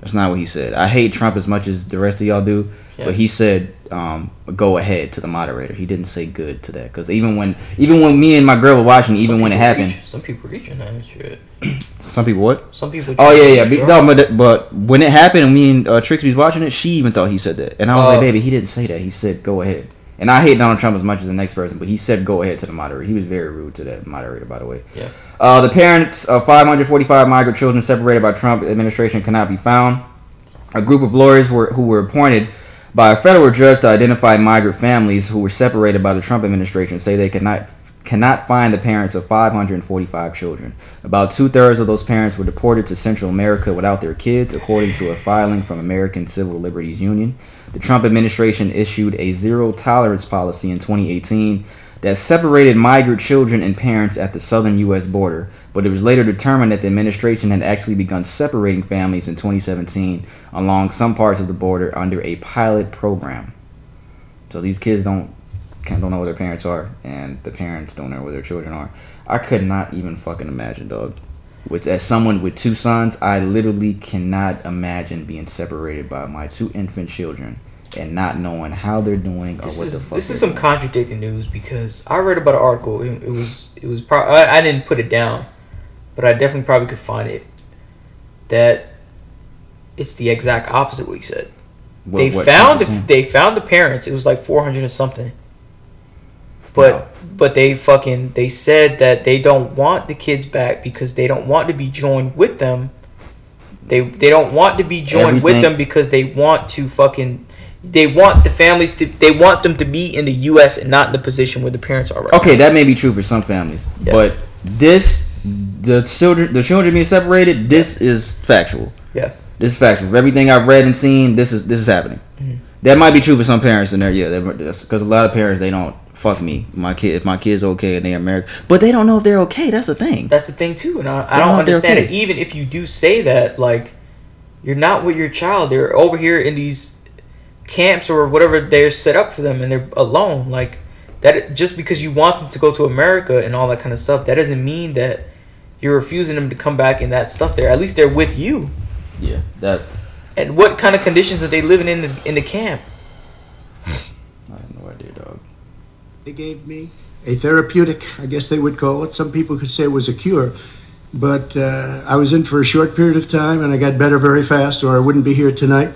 [SPEAKER 1] That's not what he said. I hate Trump as much as the rest of y'all do,
[SPEAKER 2] Yeah.
[SPEAKER 1] but he said um, go ahead to the moderator. He didn't say good to that because even when even when me and my girl were watching, even when it happened,
[SPEAKER 2] reach- some people reaching that shit.
[SPEAKER 1] some people what?
[SPEAKER 2] Some people.
[SPEAKER 1] Oh yeah, yeah. But, no, but but when it happened and me and uh, Trixie was watching it, she even thought he said that, and I was
[SPEAKER 2] Oh.
[SPEAKER 1] like, baby, he didn't say that. He said go ahead. And I hate Donald Trump as much as the next person, but he said go ahead to the moderator. He was very rude to that moderator, by the way.
[SPEAKER 2] Yeah.
[SPEAKER 1] Uh, the parents of 545 migrant children separated by Trump administration cannot be found. A group of lawyers were, who were appointed by a federal judge to identify migrant families who were separated by the Trump administration say they cannot cannot find the parents of 545 children. About two thirds of those parents were deported to Central America without their kids, according to a filing from American Civil Liberties Union. The Trump administration issued a zero tolerance policy in 2018 that separated migrant children and parents at the southern U.S. border, but it was later determined that the administration had actually begun separating families in 2017 along some parts of the border under a pilot program. So these kids don't don't know where their parents are, and the parents don't know where their children are. I could not even fucking imagine, dog. Which, as someone with two sons, I literally cannot imagine being separated by my two infant children and not knowing how they're doing or
[SPEAKER 2] This
[SPEAKER 1] what
[SPEAKER 2] is
[SPEAKER 1] the fuck.
[SPEAKER 2] this is some contradicting news because I read about an article. It, it was it was pro- I, I didn't put it down, but I definitely probably could find it. That it's the exact opposite of what he said.
[SPEAKER 1] What-
[SPEAKER 2] they
[SPEAKER 1] what
[SPEAKER 2] found the, they found the parents. It was like four hundred and something. But
[SPEAKER 1] Wow.
[SPEAKER 2] but they fucking they said that they don't want the kids back because they don't want to be joined with them. They they don't want to be joined with them because they want to fucking they want the families to they want them to be in the U.S. and not in the position where the parents are right.
[SPEAKER 1] Okay, that may be true for some families,
[SPEAKER 2] Yeah.
[SPEAKER 1] but this the children the children being separated. This is factual.
[SPEAKER 2] Yeah.
[SPEAKER 1] This is factual. Everything I've read and seen, this is this is happening.
[SPEAKER 2] Mm-hmm.
[SPEAKER 1] That might be true for some parents in there. Yeah, because a lot of parents they don't fuck me. My kid, if my kid's okay and they're American, but they don't know if they're okay. That's the thing.
[SPEAKER 2] That's the thing too, and I, I don't
[SPEAKER 1] don't
[SPEAKER 2] understand it. Even if you do say that, like, you're not with your child. They're over here in these camps or whatever they're set up for them, and they're alone. Like that, just because you want them to go to America and all that kind of stuff, that doesn't mean that you're refusing them to come back and that stuff. There, at least they're with you.
[SPEAKER 1] Yeah, that
[SPEAKER 2] And what kind of conditions are they living in the, in the camp?
[SPEAKER 1] I have no idea, dog.
[SPEAKER 10] They gave me a therapeutic, I guess they would call it. Some people could say it was a cure. But uh, I was in for a short period of time and I got better very fast, or I wouldn't be here tonight.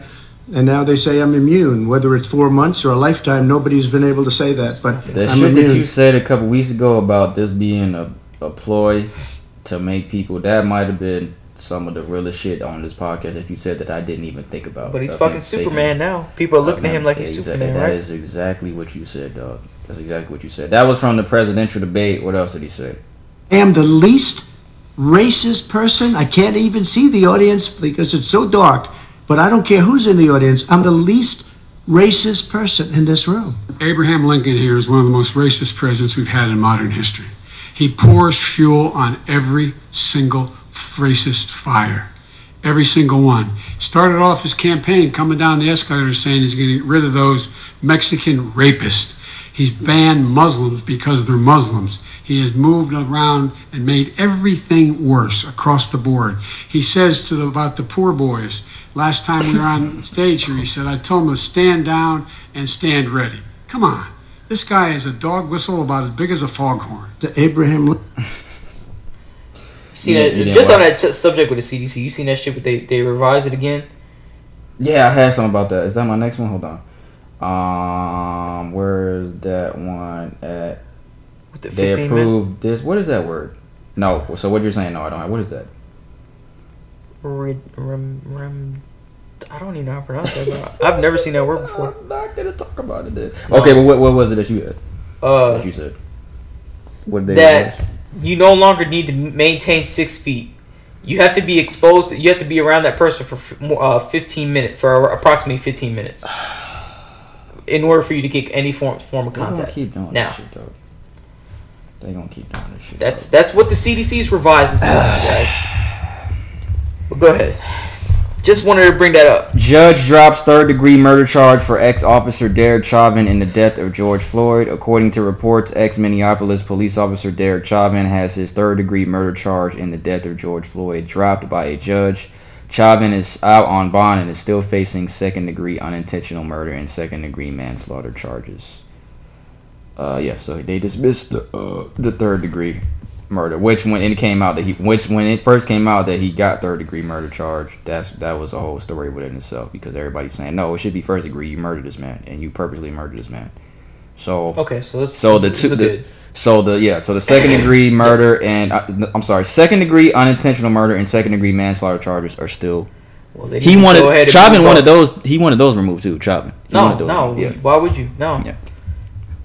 [SPEAKER 10] And now they say I'm immune. Whether it's four months or a lifetime, nobody's been able to say that. But
[SPEAKER 1] The
[SPEAKER 10] I'm
[SPEAKER 1] shit that you said a couple weeks ago about this being a, a ploy to make people that might have been some of the realest shit on this podcast that you said that I didn't even think about.
[SPEAKER 2] But he's fucking
[SPEAKER 1] him faking-
[SPEAKER 2] Superman now. People are looking at him like he's
[SPEAKER 1] Exactly.
[SPEAKER 2] Superman,
[SPEAKER 1] That
[SPEAKER 2] right?
[SPEAKER 1] is exactly what you said, dog. That's exactly what you said. That was from the presidential debate. What else did he say?
[SPEAKER 10] I am the least racist person. I can't even see the audience because it's so dark. But I don't care who's in the audience. I'm the least racist person in this room.
[SPEAKER 11] Abraham Lincoln here is one of the most racist presidents we've had in modern history. He pours fuel on every single racist fire. Every single one. Started off his campaign coming down the escalator saying he's going to get rid of those Mexican rapists. He's banned Muslims because they're Muslims. He has moved around and made everything worse across the board. He says to the, about the Proud Boys, last time we were on stage here, he said, I told them to stand down and stand ready. Come on. This guy is a dog whistle about as big as a foghorn.
[SPEAKER 10] The Abraham Lincoln.
[SPEAKER 2] seen
[SPEAKER 1] You
[SPEAKER 2] that
[SPEAKER 1] didn't- you didn't
[SPEAKER 2] just on that t- subject with the CDC. You seen that shit? But they they revised it again.
[SPEAKER 1] Yeah, I had something about that. Is that my next one? Hold on. Um, where's that one at?
[SPEAKER 2] With the
[SPEAKER 1] They
[SPEAKER 2] 15 minute
[SPEAKER 1] approved this. What is that word? No. So what you're saying? No, I don't. have. What is that?
[SPEAKER 2] rem, rem, rem, I don't even know how to pronounce that. I've never seen that word before.
[SPEAKER 1] I'm not gonna talk about it. Then. Okay, but what, what was it that you had?
[SPEAKER 2] Uh,
[SPEAKER 1] that you said. What did they
[SPEAKER 2] that you no longer need to maintain six feet. You have to be exposed. You have to be around that person for f- more, uh, fifteen minutes for approximately fifteen minutes in order for you to get any form form of contact.
[SPEAKER 1] keep doing
[SPEAKER 2] now,
[SPEAKER 1] shit, though. They gonna keep doing this shit.
[SPEAKER 2] that's that's what the CDC's revised is, guys. But go ahead. Just wanted to bring that up.
[SPEAKER 1] Judge drops third degree murder charge for ex officer Derek Chauvin in the death of George Floyd. According to reports, ex Minneapolis police officer Derek Chauvin has his third degree murder charge in the death of George Floyd dropped by a judge. Chauvin is out on bond and is still facing second degree unintentional murder and second degree manslaughter charges. Uh, yeah, so they dismissed the uh, the third degree murder, which when it came out that he, which when it first came out that he got third degree murder charge, that's that was a whole story within itself because everybody's saying no, it should be first degree. You murdered this man and you purposely murdered this man. So
[SPEAKER 2] Okay, so
[SPEAKER 1] so the two the,
[SPEAKER 2] good.
[SPEAKER 1] So the yeah so the second degree murder and uh, I'm sorry second degree unintentional murder and second degree manslaughter charges are still.
[SPEAKER 2] Well, they
[SPEAKER 1] he wanted
[SPEAKER 2] go ahead and
[SPEAKER 1] Chauvin wanted those he wanted those removed too. Chauvin. He
[SPEAKER 2] No,
[SPEAKER 1] wanted
[SPEAKER 2] no.
[SPEAKER 1] yeah.
[SPEAKER 2] Why would you? No.
[SPEAKER 1] Yeah.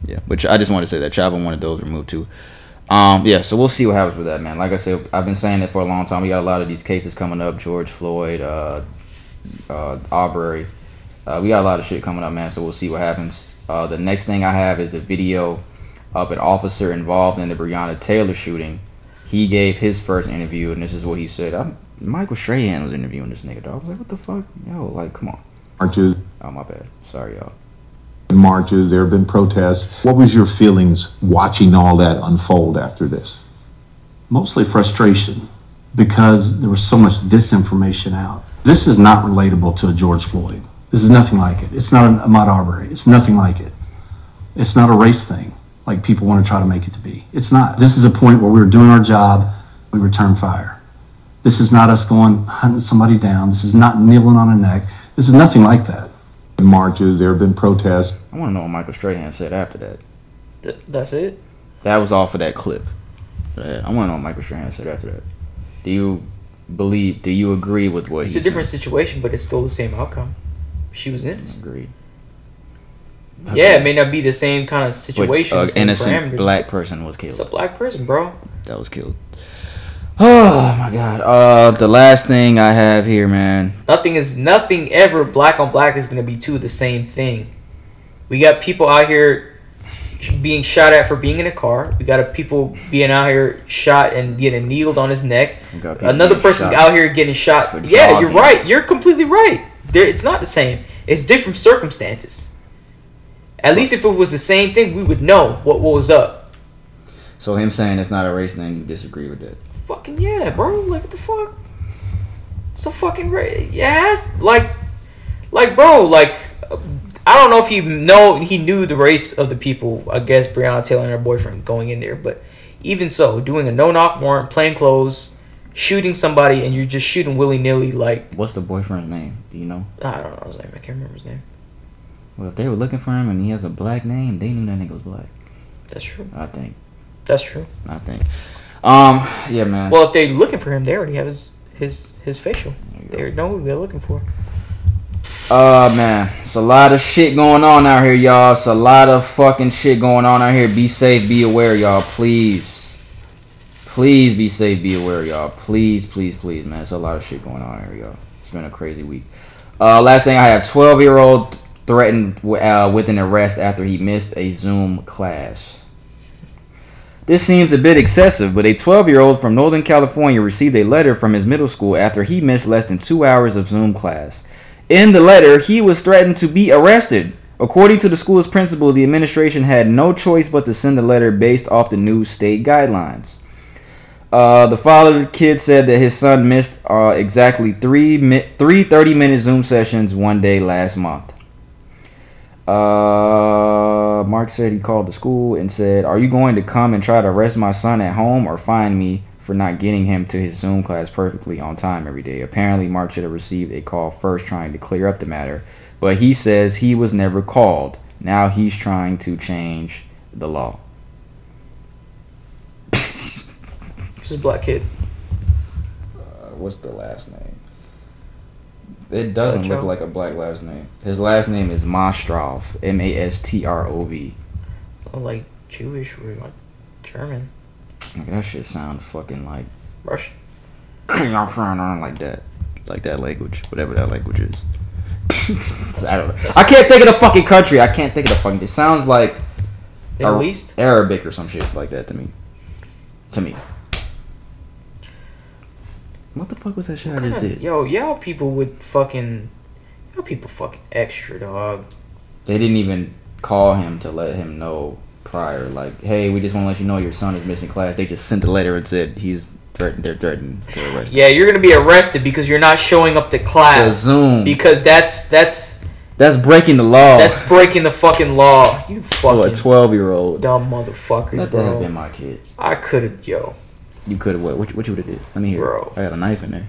[SPEAKER 1] Yeah, which I just want to say that Chauvin wanted those removed too. Um, yeah, so we'll see what happens with that, man. Like I said, I've been saying it for a long time. We got a lot of these cases coming up: George Floyd, uh, uh, Aubrey. Uh, we got a lot of shit coming up, man. So we'll see what happens. Uh, the next thing I have is a video of an officer involved in the Breonna Taylor shooting. He gave his first interview, and this is what he said. I'm, Michael Strahan was interviewing this nigga, dog. I was like, what the fuck? Yo, like, come on.
[SPEAKER 12] Marches,
[SPEAKER 1] Oh, my bad. Sorry, y'all.
[SPEAKER 12] marches, there have been protests. What was your feelings watching all that unfold after this?
[SPEAKER 13] mostly frustration because there was so much disinformation out. This is not relatable to a George Floyd. This is nothing like it. It's not an Ahmaud Arbery. It's nothing like it. It's not a race thing like people want to try to make it to be. It's not. This is a point where we were doing our job, we return fire. This is not us going hunting somebody down. This is not kneeling on a neck. This is nothing like that.
[SPEAKER 12] Marches, there have been protests.
[SPEAKER 1] I want to know what Michael Strahan said after that.
[SPEAKER 2] Th- that's it.
[SPEAKER 1] That was off of that clip. Yeah, I want to know what Michael Strahan said after that. Do you believe? Do you agree with what
[SPEAKER 2] It's
[SPEAKER 1] he
[SPEAKER 2] a different
[SPEAKER 1] said?
[SPEAKER 2] situation, but it's still the same outcome. She was in.
[SPEAKER 1] Agreed.
[SPEAKER 2] Yeah, it may not be the same kind of
[SPEAKER 1] But
[SPEAKER 2] situation.
[SPEAKER 1] an innocent black person was killed.
[SPEAKER 2] It's a black person, bro.
[SPEAKER 1] That was killed. Oh my god. Uh, the last thing I have here, man.
[SPEAKER 2] Nothing is nothing ever black on black is gonna be two the same thing. We got people out here being shot at for being in a car. We got a people being out here shot and getting kneeled on his neck.
[SPEAKER 1] We got people
[SPEAKER 2] Another person out here getting shot.
[SPEAKER 1] for
[SPEAKER 2] Yeah, you're right. You're completely right. There, it's not the same. It's different circumstances. At least if it was the same thing, we would know what, what was up.
[SPEAKER 1] So him saying it's not a race thing, you disagree with that?
[SPEAKER 2] Fucking yeah, bro. Like what the fuck? It's a fucking race. Yes, like, like, bro. Like, I don't know if he know he knew the race of the people. I guess Breonna Taylor and her boyfriend going in there, but even so, doing a no knock warrant, plain clothes, shooting somebody, and you're just shooting willy nilly. Like,
[SPEAKER 1] What's the boyfriend's name? Do you know?
[SPEAKER 2] I don't know his name. I can't remember his name.
[SPEAKER 1] Well, if they were looking for him and he has a black name, they knew that nigga was black.
[SPEAKER 2] That's true.
[SPEAKER 1] I think.
[SPEAKER 2] That's true.
[SPEAKER 1] I think. Um. Yeah, man.
[SPEAKER 2] Well, if they're looking for him, they already have his his his facial. They know who they're looking for.
[SPEAKER 1] Uh man, it's a lot of shit going on out here, y'all. It's a lot of fucking shit going on out here. Be safe, be aware, y'all. Please, please be safe, be aware, y'all. Please, please, please, man. It's a lot of shit going on out here, y'all. It's been a crazy week. Uh, last thing I have, twelve year old threatened uh, with an arrest after he missed a Zoom class. This seems a bit excessive, but a 12 year old from Northern California received a letter from his middle school after he missed less than two hours of Zoom class. In the letter, he was threatened to be arrested. According to the school's principal, the administration had no choice but to send the letter based off the new state guidelines. Uh, the father of the kid said that his son missed uh, exactly three, mi- three 30 minute Zoom sessions one day last month. Uh, Mark said he called the school and said, Are you going to come and try to arrest my son at home or find me for not getting him to his Zoom class perfectly on time every day? Apparently, Mark should have received a call first trying to clear up the matter, but he says he was never called. Now he's trying to change the law.
[SPEAKER 2] This is a black kid.
[SPEAKER 1] Uh, what's the last name? It doesn't look like a black last name. His last name is Mastrov. M A S T R O V.
[SPEAKER 2] Or like Jewish or like German,
[SPEAKER 1] Like, that shit sounds fucking like
[SPEAKER 2] Russian.
[SPEAKER 1] y'all trying on like that, like that language, whatever that language is. I don't know. I can't think of the fucking country. I can't think of the fucking. It sounds like
[SPEAKER 2] Middle
[SPEAKER 1] Ar-
[SPEAKER 2] East?
[SPEAKER 1] Arabic or some shit like that to me. To me. What the fuck was that shit I just did?
[SPEAKER 2] Yo, y'all people would fucking, y'all people fucking extra dog.
[SPEAKER 1] They didn't even call him to let him know prior. Like, hey, we just want to let you know your son is missing class. They just sent a letter and said he's threatened. They're threatened to arrest.
[SPEAKER 2] Yeah, you're gonna be arrested because you're not showing up to class.
[SPEAKER 1] It's a Zoom.
[SPEAKER 2] Because that's that's
[SPEAKER 1] That's breaking the law.
[SPEAKER 2] that's breaking the fucking law. You
[SPEAKER 1] Oh, a
[SPEAKER 2] fucking
[SPEAKER 1] twelve year old.
[SPEAKER 2] dumb motherfuckers,
[SPEAKER 1] Let that have been my kid.
[SPEAKER 2] I could have, yo.
[SPEAKER 1] You could have what? What, what you would have did? Let me hear.
[SPEAKER 2] Bro.
[SPEAKER 1] I got a knife in there.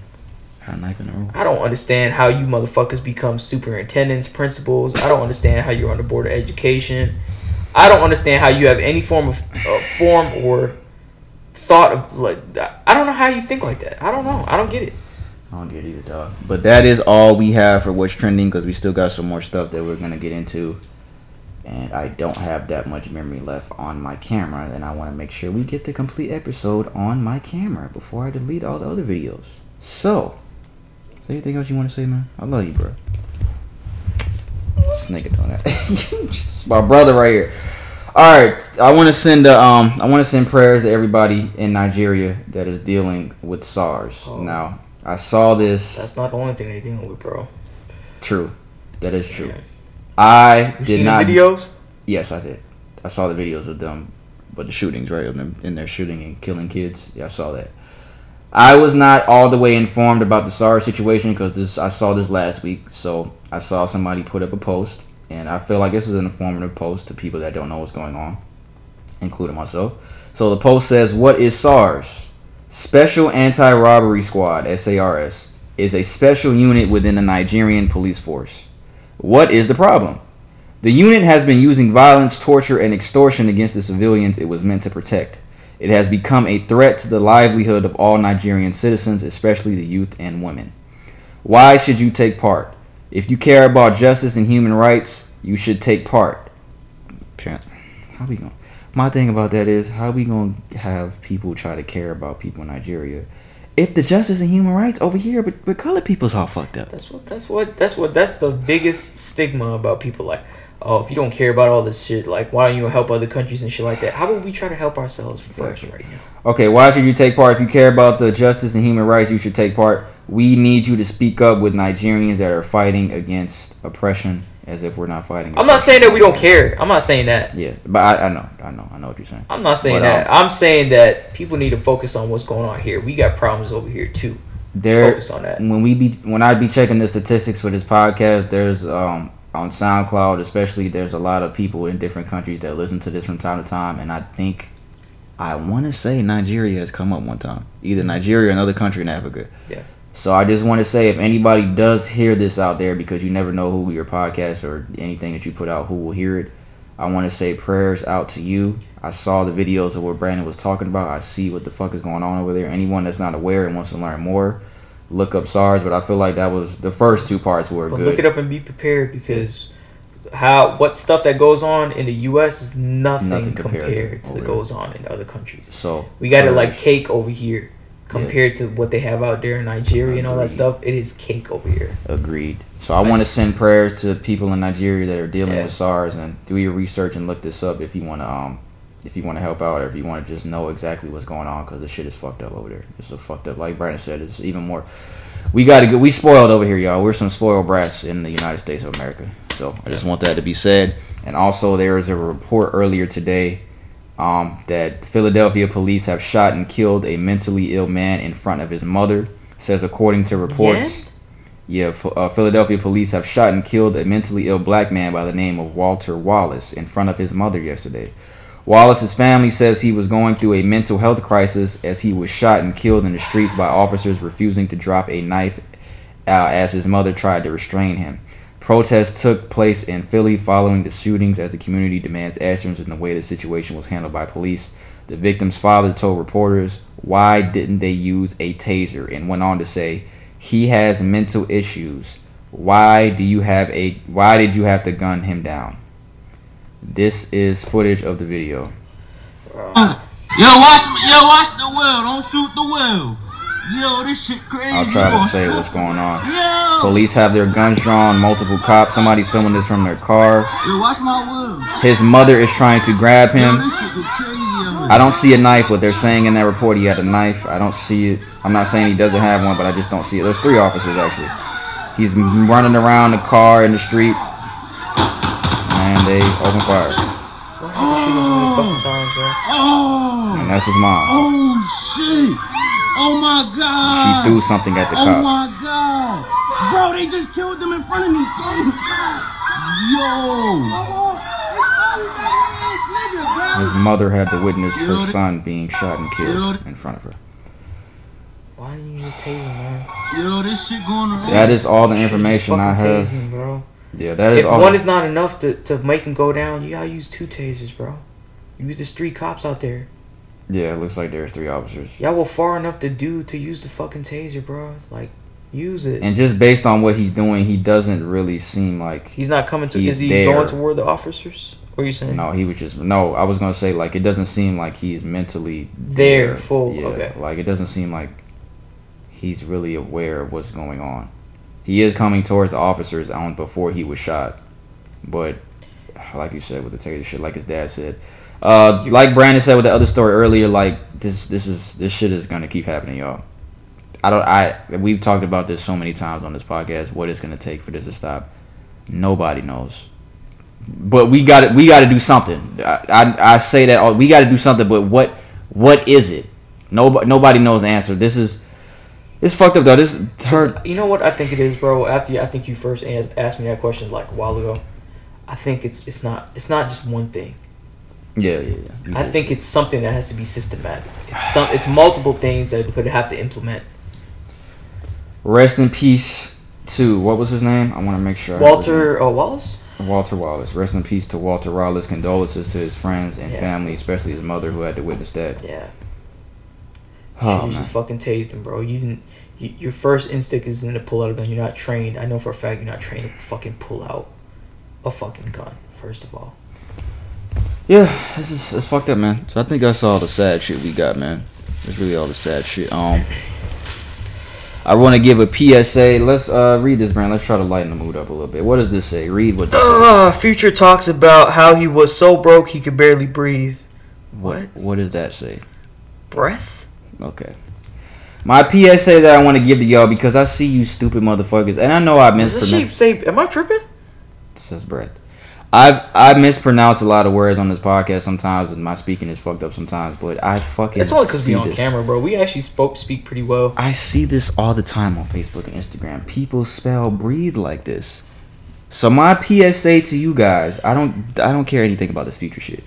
[SPEAKER 1] I got a knife in the room.
[SPEAKER 2] I don't understand how you motherfuckers become superintendents, principals. I don't understand how you're on the board of education. I don't understand how you have any form of uh, form or thought of like. I don't know how you think like that. I don't know. I don't get it.
[SPEAKER 1] I don't get it either, dog. But that is all we have for what's trending because we still got some more stuff that we're gonna get into. And I don't have that much memory left on my camera, and I want to make sure we get the complete episode on my camera before I delete all the other videos. So, is there anything else you want to say, man? I love you, bro. This nigga doing that. it's my brother right here. All right, I want to send uh, um I want to send prayers to everybody in Nigeria that is dealing with SARS. Now, I saw this.
[SPEAKER 2] That's not the only thing they're dealing with, bro.
[SPEAKER 1] True. That is true. I
[SPEAKER 2] You
[SPEAKER 1] did not
[SPEAKER 2] videos?
[SPEAKER 1] Yes, I did. I saw the videos of them, but the shootings, right? Of them in there shooting and killing kids. Yeah, I saw that. I was not all the way informed about the SARS situation because this I saw this last week. So I saw somebody put up a post, and I feel like this was an informative post to people that don't know what's going on, including myself. So the post says, "What is SARS? Special Anti-Robbery Squad (SARS) is a special unit within the Nigerian police force. What is the problem?" The unit has been using violence, torture, and extortion against the civilians it was meant to protect. It has become a threat to the livelihood of all Nigerian citizens, especially the youth and women. Why should you take part? If you care about justice and human rights, you should take part. How we going? My thing about that is how we gonna have people try to care about people in Nigeria if the justice and human rights over here, but, but colored people's all fucked up.
[SPEAKER 2] That's what. That's what. That's what. That's the biggest stigma about people. Like, oh, if you don't care about all this shit, like, why don't you help other countries and shit like that? How about we try to help ourselves first right now?
[SPEAKER 1] Okay, why should you take part? If you care about the justice and human rights, you should take part. We need you to speak up with Nigerians that are fighting against oppression as if we're not fighting.
[SPEAKER 2] I'm not saying that we don't care. I'm not saying that.
[SPEAKER 1] Yeah, but I, I know, I know, I know what you're saying.
[SPEAKER 2] I'm not saying
[SPEAKER 1] But,
[SPEAKER 2] that.
[SPEAKER 1] um,
[SPEAKER 2] I'm saying that people need to focus on what's going on here. We got problems over here too.
[SPEAKER 1] there
[SPEAKER 2] focus on that.
[SPEAKER 1] when we be when I be checking the statistics for this podcast, there's um on SoundCloud especially there's a lot of people in different countries that listen to this from time to time, and I think I want to say Nigeria has come up one time, either Nigeria or another country in Africa.
[SPEAKER 2] Yeah.
[SPEAKER 1] So I just want to say if anybody does hear this out there, because you never know who your podcast or anything that you put out who will hear it. I want to say prayers out to you. I saw the videos of what Brandon was talking about. I see what the fuck is going on over there. Anyone that's not aware and wants to learn more, look up SARS. But I feel like that was the first two parts were
[SPEAKER 2] But
[SPEAKER 1] good.
[SPEAKER 2] look it up and be prepared because how what stuff that goes on in the U.S. is nothing,
[SPEAKER 1] Nothing
[SPEAKER 2] compared,
[SPEAKER 1] compared
[SPEAKER 2] to that goes on in other countries.
[SPEAKER 1] So
[SPEAKER 2] we got it like cake over here compared to what they have out there in Nigeria and all that stuff. It is cake over here.
[SPEAKER 1] Agreed. So I want to send prayers to people in Nigeria that are dealing
[SPEAKER 2] Yeah.
[SPEAKER 1] with SARS and do your research and look this up if you want to um if you want to help out or if you want to just know exactly what's going on because the shit is fucked up over there. It's so fucked up. Like Brandon said, it's even more. We got to get. We spoiled over here, y'all. We're some spoiled brats in the United States of America. So I just want that to be said. And also, there is a report earlier today um, that Philadelphia police have shot and killed a mentally ill man in front of his mother. Says according to reports. Yeah, uh, Philadelphia police have shot and killed a mentally ill black man by the name of Walter Wallace in front of his mother yesterday. Wallace's family says he was going through a mental health crisis as he was shot and killed in the streets by officers refusing to drop a knife uh, as his mother tried to restrain him. Protests took place in Philly following the shootings as the community demands answers in the way the situation was handled by police. The victim's father told reporters, Why didn't they use a taser? and went on to say, He has mental issues. Why do you have a why did you have to gun him down? This is footage of the video.
[SPEAKER 14] Yo, watch, yo, watch the wheel. Don't shoot the wheel. Yo, this shit crazy.
[SPEAKER 1] I'll try to say what's going on.
[SPEAKER 14] Yo.
[SPEAKER 1] Police have their guns drawn, multiple cops. Somebody's filming this from their car.
[SPEAKER 14] Yo, watch my wheel.
[SPEAKER 1] His mother is trying to grab
[SPEAKER 14] Yo,
[SPEAKER 1] him.
[SPEAKER 14] this shit get crazy.
[SPEAKER 1] I don't see a knife, but they're saying in that report he had a knife. I don't see it. I'm not saying he doesn't have one, but I just don't see it. There's three officers actually. He's running around the car in the street, and they open fire.
[SPEAKER 2] What happened? Shoot us so many fucking times.
[SPEAKER 14] Oh.
[SPEAKER 1] And that's his mom.
[SPEAKER 14] Oh shit. Oh my god.
[SPEAKER 1] She threw something at the
[SPEAKER 14] oh
[SPEAKER 1] cop.
[SPEAKER 14] my god. Bro, they just killed them in front of me. Oh Yo.
[SPEAKER 1] His mother had to witness her son being shot and killed in front of her.
[SPEAKER 2] Why didn't you just tase him, man?
[SPEAKER 14] Yo, this shit going around.
[SPEAKER 1] That is all the information I have.
[SPEAKER 2] tased him, bro.
[SPEAKER 1] Yeah, that is
[SPEAKER 2] if
[SPEAKER 1] all.
[SPEAKER 2] one is not enough to, to make him go down, you gotta use two tasers, bro. You use the three cops out there.
[SPEAKER 1] Yeah, it looks like there's three officers.
[SPEAKER 2] Y'all were far enough to do to use the fucking taser, bro. Like, use it.
[SPEAKER 1] And just based on what he's doing, he doesn't really seem like
[SPEAKER 2] He's not coming to. Is he
[SPEAKER 1] there.
[SPEAKER 2] going toward the officers? What are you saying?
[SPEAKER 1] No, he was just no. I was gonna say like it doesn't seem like he's mentally
[SPEAKER 2] There, full,
[SPEAKER 1] Yeah,
[SPEAKER 2] okay.
[SPEAKER 1] like it doesn't seem like he's really aware of what's going on. He is coming towards the officers on before he was shot, but like you said with the taser shit, like his dad said, uh, like Brandon said with the other story earlier, like this this is this shit is gonna keep happening, y'all. I don't. I we've talked about this so many times on this podcast. What it's gonna take for this to stop, nobody knows but we got to we got to do something. I, I, I say that all, we got to do something, but what what is it? Nobody nobody knows the answer. This is it's fucked up though. This her
[SPEAKER 2] You know what I think it is, bro. After you, I think you first asked, asked me that question like a while ago. I think it's it's not it's not just one thing.
[SPEAKER 1] Yeah yeah yeah.
[SPEAKER 2] I think it's something that has to be systematic. It's some it's multiple things that could have to implement.
[SPEAKER 1] Rest in peace to what was his name? I want to make sure. I have his
[SPEAKER 2] Walter uh, Wallace.
[SPEAKER 1] Walter Wallace. Rest in peace to Walter Wallace. Condolences to his friends and
[SPEAKER 2] Yeah.
[SPEAKER 1] family, especially his mother who had to witness that.
[SPEAKER 2] Yeah.
[SPEAKER 1] Oh
[SPEAKER 2] you fucking tased him, bro. You didn't. You, your first instinct isn't to pull out a gun. You're not trained. I know for a fact you're not trained to fucking pull out a fucking gun. First of all.
[SPEAKER 1] Yeah, this is it's fucked up, man. So I think that's all the sad shit we got, man. That's really all the sad shit. Um, I want to give a PSA. Let's uh read this, man. Let's try to lighten the mood up a little bit. What does this say? Read what this says.
[SPEAKER 2] Uh, Future talks about how he was so broke he could barely breathe. What?
[SPEAKER 1] What does that say?
[SPEAKER 2] Breath?
[SPEAKER 1] Okay. My PSA that I want to give to y'all because I see you stupid motherfuckers, and I know I missed.
[SPEAKER 2] Does this sheep say? Am I tripping?
[SPEAKER 1] It says breath. I I mispronounce a lot of words on this podcast sometimes, and my speaking is fucked up sometimes. But I fucking
[SPEAKER 2] It's only because we on
[SPEAKER 1] this.
[SPEAKER 2] camera, bro. We actually spoke speak pretty well.
[SPEAKER 1] I see this all the time on Facebook and Instagram. People spell breathe like this. So my PSA to you guys, I don't I don't care anything about this future shit.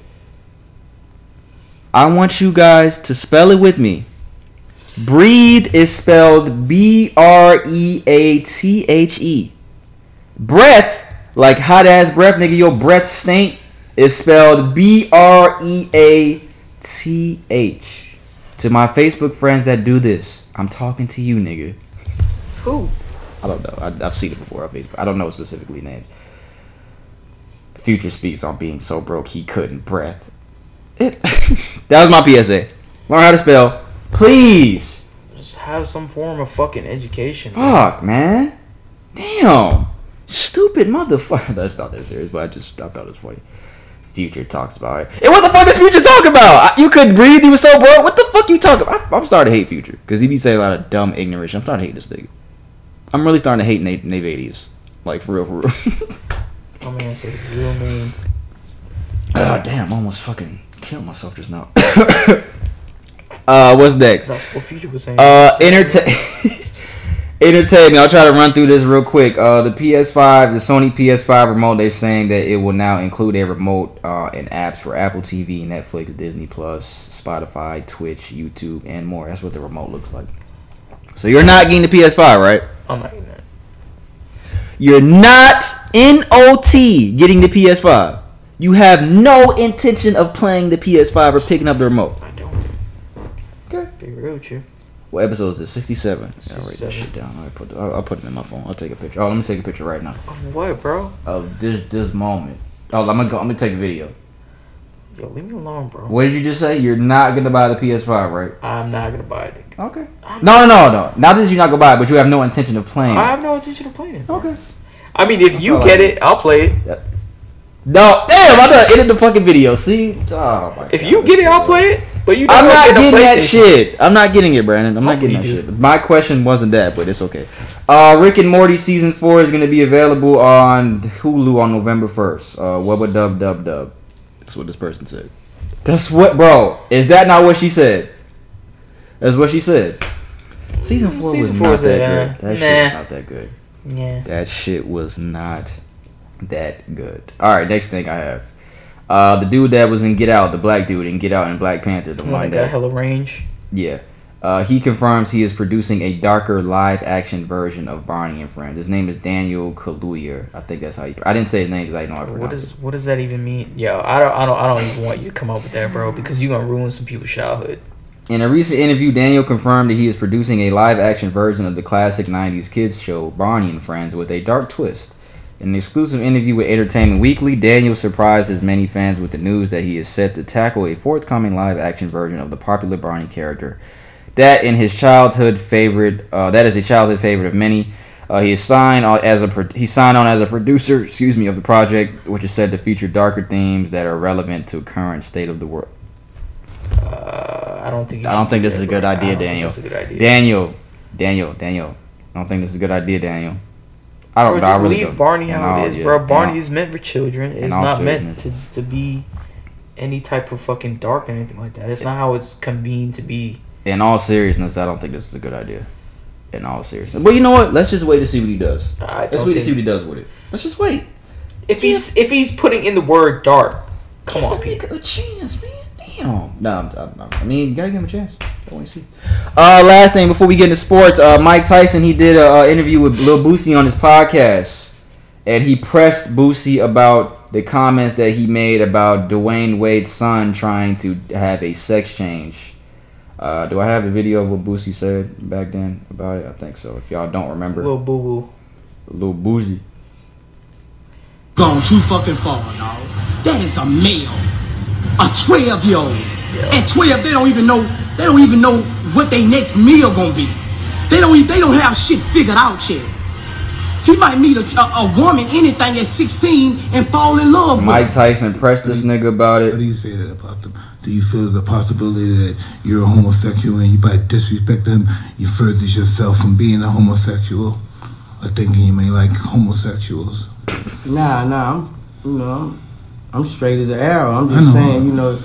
[SPEAKER 1] I want you guys to spell it with me. Breathe is spelled B R E A T H E. Breath, like hot ass breath, nigga, your breath stink, is spelled B R E A T H. To my Facebook friends that do this, I'm talking to you, nigga.
[SPEAKER 2] Who?
[SPEAKER 1] I don't know. I, I've seen it before on Facebook. I don't know specifically names. Future speaks on being so broke he couldn't breath. It, that was my PSA. Learn how to spell, please.
[SPEAKER 2] Just have some form of fucking education.
[SPEAKER 1] Fuck, man. Damn. Stupid motherfucker. That's not that serious, but I just I thought it was funny. Future talks about it. And what the fuck is Future talking about? I- You couldn't breathe. He was so broke. What the fuck you talking about? I, I'm starting to hate Future because he be saying a lot of dumb, ignorance. I'm starting to hate this nigga. I'm really starting to hate Nate Navadius. Like for real, for real.
[SPEAKER 2] My man said real mean.
[SPEAKER 1] oh damn! I almost fucking killed myself just now. uh, what's next?
[SPEAKER 2] That's what Future was saying.
[SPEAKER 1] Uh, entertain. Entertain me. I'll try to run through this real quick. Uh, the PS5, the Sony PS5 remote, they're saying that it will now include a remote uh, and apps for Apple TV, Netflix, Disney Plus, Spotify, Twitch, YouTube, and more. That's what the remote looks like. So you're not getting the PS5, right?
[SPEAKER 2] I'm not getting that.
[SPEAKER 1] You're not NOT getting the PS5. You have no intention of playing the PS5 or picking up the remote.
[SPEAKER 2] I don't. Okay. Be real with you.
[SPEAKER 1] What episode is this? 67. I'll write that shit down. I'll put, I'll, I'll put it in my phone. I'll take a picture. Oh, let me take a picture right now.
[SPEAKER 2] Of what, bro?
[SPEAKER 1] Of this this moment. Oh, I'm gonna go. I'm gonna take a video.
[SPEAKER 2] Yo, leave me alone, bro.
[SPEAKER 1] What did you just say? You're not gonna buy the PS5, right?
[SPEAKER 2] I'm not gonna buy it.
[SPEAKER 1] Okay. No, no, no, no. Not that you're not gonna buy it, but you have no intention of playing.
[SPEAKER 2] I have no intention of playing it. bro.
[SPEAKER 1] Okay.
[SPEAKER 2] I mean, if you
[SPEAKER 1] all I
[SPEAKER 2] get it, I'll play it.
[SPEAKER 1] No, damn! I done ended the fucking video. See? Oh my
[SPEAKER 2] If
[SPEAKER 1] God,
[SPEAKER 2] you get it, I'll play it. But you
[SPEAKER 1] I'm
[SPEAKER 2] don't
[SPEAKER 1] not
[SPEAKER 2] get a
[SPEAKER 1] getting that shit. I'm not getting it, Brandon. I'm
[SPEAKER 2] Hopefully
[SPEAKER 1] not getting that shit. My question wasn't that, but it's okay. Uh, Rick and Morty season four is gonna be available on Hulu on November first. Uh, wubba dub dub dub. That's what this person said. That's what, bro. Is that not what she said? That's what she said. Season four
[SPEAKER 2] Season
[SPEAKER 1] was
[SPEAKER 2] four
[SPEAKER 1] not
[SPEAKER 2] was
[SPEAKER 1] that
[SPEAKER 2] that,
[SPEAKER 1] good. That
[SPEAKER 2] uh,
[SPEAKER 1] shit was
[SPEAKER 2] nah.
[SPEAKER 1] not that good.
[SPEAKER 2] Yeah.
[SPEAKER 1] That shit was not that good. All right, next thing I have. Uh, the dude that was in Get Out, the black dude in Get Out and Black Panther, the
[SPEAKER 2] One
[SPEAKER 1] one
[SPEAKER 2] that got hella range.
[SPEAKER 1] yeah. Uh, he confirms he is producing a darker live action version of Barney and Friends. His name is Daniel Kaluuya. I think that's how you. I didn't say his name because I know how to
[SPEAKER 2] What
[SPEAKER 1] pronounce
[SPEAKER 2] does what does that even mean? Yo, I don't I don't I don't even want you to come up with that, bro, because you're gonna ruin some people's childhood.
[SPEAKER 1] In a recent interview, Daniel confirmed that he is producing a live action version of the classic 90s kids show Barney and Friends with a dark twist. In an exclusive interview with Entertainment Weekly, Daniel surprised his many fans with the news that he is set to tackle a forthcoming live action version of the popular Barney character. That in his childhood favorite, uh, that is a childhood favorite of many. Uh, he is signed on as a pro- he signed on as a producer, excuse me, of the project, which is said to feature darker themes that are relevant to current state of the world.
[SPEAKER 2] Uh, I don't think.
[SPEAKER 1] I don't think this is a good idea, Daniel.
[SPEAKER 2] that's a good idea.
[SPEAKER 1] Daniel, Daniel, Daniel. I don't think this is a good idea, Daniel. I don't
[SPEAKER 2] Bro,
[SPEAKER 1] know. I
[SPEAKER 2] just
[SPEAKER 1] really
[SPEAKER 2] leave
[SPEAKER 1] don't.
[SPEAKER 2] Barney how it is,
[SPEAKER 1] yeah,
[SPEAKER 2] bro. Barney
[SPEAKER 1] all-
[SPEAKER 2] is meant for children. It's not meant to, to be any type of fucking dark or anything like that. It's not how it's convened to be.
[SPEAKER 1] In all seriousness, I don't think this is a good idea. In all seriousness, but you know what? Let's just wait to see what he does. Let's wait to see what he does with it. Let's just wait.
[SPEAKER 2] If he's if he's putting in the word dark, come on,
[SPEAKER 1] Give the nigga a chance, man. Damn. No, I'm, I'm, I'm- I mean, you gotta give him a chance. I want to see. Uh, last thing before we get into sports, uh, Mike Tyson he did a uh, interview with Lil Boosie on his podcast, and he pressed Boosie about the comments that he made about Dwyane Wade's son trying to have a sex change. Uh, do I have a video of what Boosie said back then about it? I think so. If y'all don't remember,
[SPEAKER 2] Lil Boo Boo.
[SPEAKER 1] Lil Boosie.
[SPEAKER 15] Gone too fucking far, dog. That is a male. A 12 year old. At 12, they don't even know, they don't even know what their next meal gonna be. They don't, they don't have shit figured out yet. He might meet a, a, a woman, anything at 16, and fall in love with
[SPEAKER 1] Mike Tyson pressed this nigga about it.
[SPEAKER 16] What do you say that about them? Do you feel the possibility that you're a homosexual and you by disrespect them, you further yourself from being a homosexual? Or thinking you may like homosexuals?
[SPEAKER 15] Nah, nah, I'm, you know, I'm, I'm straight as an arrow. I'm just saying, you know.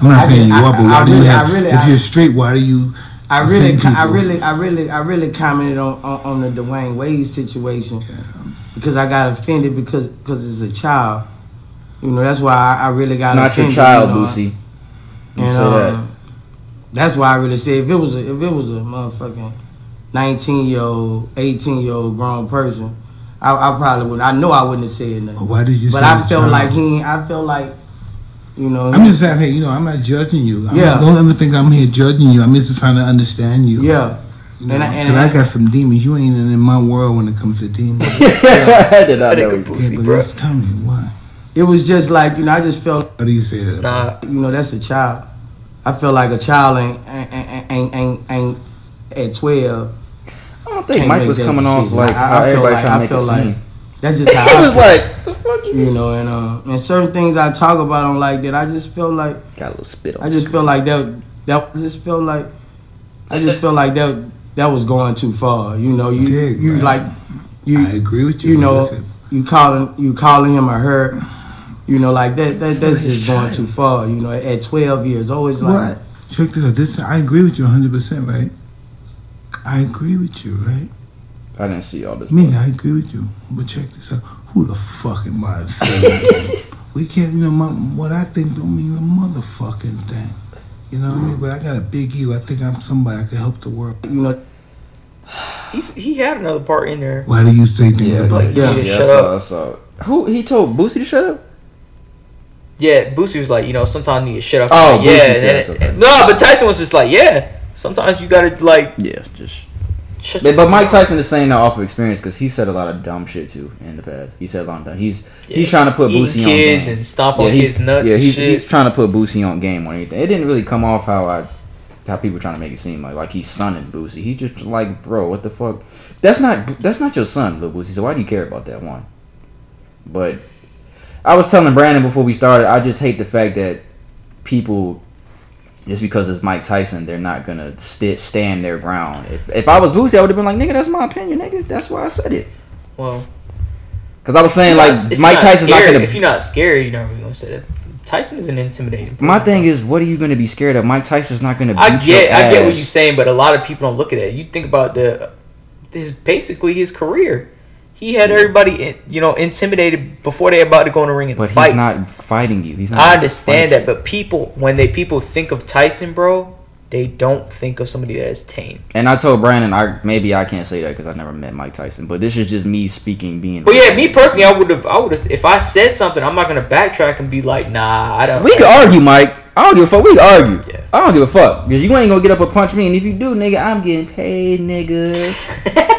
[SPEAKER 16] I'm not
[SPEAKER 15] I
[SPEAKER 16] saying you
[SPEAKER 15] just-
[SPEAKER 16] are, but
[SPEAKER 15] I-
[SPEAKER 16] why
[SPEAKER 15] I
[SPEAKER 16] do you
[SPEAKER 15] really-
[SPEAKER 16] have?
[SPEAKER 15] I really-
[SPEAKER 16] if
[SPEAKER 15] I-
[SPEAKER 16] you're straight, why do you?
[SPEAKER 15] I really, I really, I really, I really commented on, on, on the Dwyane Wade situation because I got offended because because it's a child. You know, that's why I, I really
[SPEAKER 1] It's
[SPEAKER 15] got.
[SPEAKER 1] not your child,
[SPEAKER 15] you know.
[SPEAKER 1] Boosie. You
[SPEAKER 15] And,
[SPEAKER 1] say that.
[SPEAKER 15] um, That's why I really said if it was a, if it was a motherfucking nineteen year old, eighteen year old grown person, I, I probably wouldn't. I know I wouldn't have said nothing.
[SPEAKER 16] But why did you
[SPEAKER 15] But
[SPEAKER 16] say
[SPEAKER 15] I
[SPEAKER 16] the
[SPEAKER 15] felt
[SPEAKER 16] child?
[SPEAKER 15] like he. I felt like, you know.
[SPEAKER 16] I'm just saying, hey, you know, I'm not judging you. I'm
[SPEAKER 15] Yeah.
[SPEAKER 16] Not, don't ever think I'm here judging you. I'm just trying to understand you.
[SPEAKER 15] Yeah.
[SPEAKER 16] You know,
[SPEAKER 15] And I- and
[SPEAKER 16] I,
[SPEAKER 15] I-
[SPEAKER 16] got some demons. You ain't in my world when it comes to demons.
[SPEAKER 1] I did not
[SPEAKER 15] know
[SPEAKER 16] Okay,
[SPEAKER 15] he
[SPEAKER 16] but
[SPEAKER 15] Boosie,
[SPEAKER 16] just Tell me why.
[SPEAKER 15] It was just like you know. I just felt.
[SPEAKER 16] How do you say that?
[SPEAKER 15] Nah, you know that's a child. I feel like a child ain't ain't ain't ain't, ain't at twelve.
[SPEAKER 1] I don't think Mike was coming off like how
[SPEAKER 15] feel
[SPEAKER 1] everybody trying to make
[SPEAKER 15] I
[SPEAKER 1] it
[SPEAKER 15] feel like
[SPEAKER 1] seem.
[SPEAKER 15] That's just how
[SPEAKER 1] He
[SPEAKER 15] I
[SPEAKER 1] was
[SPEAKER 15] feel.
[SPEAKER 1] like, "The fuck you?"
[SPEAKER 15] You know, and uh, and certain things I talk about on like that. I just feel like
[SPEAKER 1] got a little spit on.
[SPEAKER 15] I just feel like that that I just feel like I just feel like that that was going too far. You know, you you like you.
[SPEAKER 16] I agree with you.
[SPEAKER 15] You know,
[SPEAKER 16] Listen.
[SPEAKER 15] you calling you calling him or her. You know, like that. that
[SPEAKER 16] It's
[SPEAKER 15] that's
[SPEAKER 16] not his
[SPEAKER 15] just going too far. You know, at twelve years always it's like.
[SPEAKER 16] What? Check this out. This I agree with you 100, percent right? I agree with you, right?
[SPEAKER 1] I didn't see all this.
[SPEAKER 16] Me, I agree with you. But check this out. Who the fuck am I? to we can't, you know, my, what I think don't mean a motherfucking thing. You know what I mean? But I got a big ego. I think I'm somebody I can help the world.
[SPEAKER 15] You know,
[SPEAKER 2] He's, he had another part in there.
[SPEAKER 16] Why do you say things
[SPEAKER 1] Yeah,
[SPEAKER 2] like,
[SPEAKER 1] yeah,
[SPEAKER 2] yeah,
[SPEAKER 1] yeah,
[SPEAKER 2] shut
[SPEAKER 1] I saw,
[SPEAKER 2] up.
[SPEAKER 1] I saw. Who he told Boosie to shut up?
[SPEAKER 2] Yeah, Boosie was like, you know, sometimes you need to shut up.
[SPEAKER 1] Oh,
[SPEAKER 2] Like, yeah,
[SPEAKER 1] said
[SPEAKER 2] and-
[SPEAKER 1] something.
[SPEAKER 2] no, but Tyson was just like, yeah, sometimes you gotta like,
[SPEAKER 1] yeah, just. But, but Mike. Tyson is saying that off of experience because he said a lot of dumb shit too in the past. He said a lot of time. He's he's trying to put
[SPEAKER 2] Eating
[SPEAKER 1] Boosie
[SPEAKER 2] kids
[SPEAKER 1] on game.
[SPEAKER 2] and stomp on
[SPEAKER 1] he's-
[SPEAKER 2] kids' nuts
[SPEAKER 1] Yeah, he's, he's trying to put Boosie on game or anything. It didn't really come off how I how people trying to make it seem like like he's sonning Boosie. He just like, bro, what the fuck? That's not that's not your son, Lil Boosie. So why do you care about that one? But I was telling Brandon before we started, I just hate the fact that people just because it's Mike Tyson, they're not gonna st- stand their ground. If, if I was Boosie, I would have been like, nigga, that's my opinion, nigga. That's why I said it.
[SPEAKER 2] well,
[SPEAKER 1] Because I was saying like
[SPEAKER 2] not-
[SPEAKER 1] Mike
[SPEAKER 2] not
[SPEAKER 1] Tyson's not gonna.
[SPEAKER 2] If you're not scared, you're not really gonna say that. Tyson is an intimidating.
[SPEAKER 1] My thing is, what are you going to be scared of? Mike Tyson's not going to.
[SPEAKER 2] I get, I get what you're saying, but a lot of people don't look at it. You think about the, his basically his career. He had everybody, you know, intimidated before they about to go in the ring and
[SPEAKER 1] But
[SPEAKER 2] fight.
[SPEAKER 1] he's not fighting you. He's not.
[SPEAKER 2] I understand that, but people, when they people think of Tyson, bro, they don't think of somebody that is tame.
[SPEAKER 1] And I told Brandon, I maybe I can't say that because I never met Mike Tyson, but this is just me speaking, being.
[SPEAKER 2] But yeah, me personally, I would have, I would have, if I said something, I'm not gonna backtrack and be like, nah, I don't.
[SPEAKER 1] We can argue, Mike. I don't give a fuck. We can argue. I don't give a fuck because you ain't gonna get up and punch me, and if you do, nigga, I'm getting paid, nigga.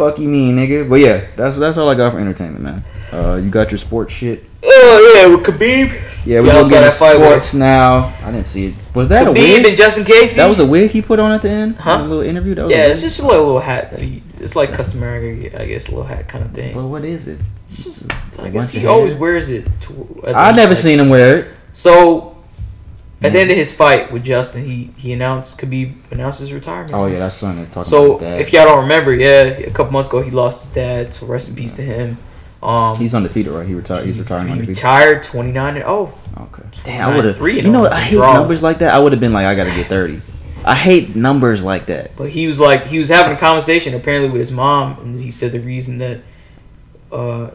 [SPEAKER 1] fuck you, mean, nigga. But yeah, that's that's all I got for entertainment, man. Uh, you got your sports shit.
[SPEAKER 2] Oh yeah, with Khabib.
[SPEAKER 1] Yeah, we gonna get into
[SPEAKER 2] that fight with-
[SPEAKER 1] sports now. I didn't see it. Was that a
[SPEAKER 2] Khabib
[SPEAKER 1] wig?
[SPEAKER 2] and Justin Gaethje?
[SPEAKER 1] That was a wig he put on at the end.
[SPEAKER 2] Huh?
[SPEAKER 1] A little interview. That was
[SPEAKER 2] Yeah,
[SPEAKER 1] a
[SPEAKER 2] it's just a little, little hat. That he, it's like customary, I guess, a little hat kind of thing.
[SPEAKER 1] But what is it?
[SPEAKER 2] It's just,
[SPEAKER 1] a
[SPEAKER 2] I guess he always wears it. To,
[SPEAKER 1] I
[SPEAKER 2] the-
[SPEAKER 1] never seen him wear it.
[SPEAKER 2] So, at the end of his fight with Justin, he he announced Khabib announced his retirement.
[SPEAKER 1] Oh yeah, that son is talking
[SPEAKER 2] So
[SPEAKER 1] about his dad.
[SPEAKER 2] if y'all don't remember, yeah, a couple months ago he lost his dad. So rest in peace to him. Um,
[SPEAKER 1] he's undefeated, right? He retired. He's,
[SPEAKER 2] he's
[SPEAKER 1] retiring undefeated.
[SPEAKER 2] retired, twenty nine and oh.
[SPEAKER 1] Okay. Damn, I would have.
[SPEAKER 2] three.
[SPEAKER 1] You know. I hate numbers like that. I would have been like, I gotta get thirty. I hate numbers like that.
[SPEAKER 2] But he was like, he was having a conversation apparently with his mom, and he said the reason that uh,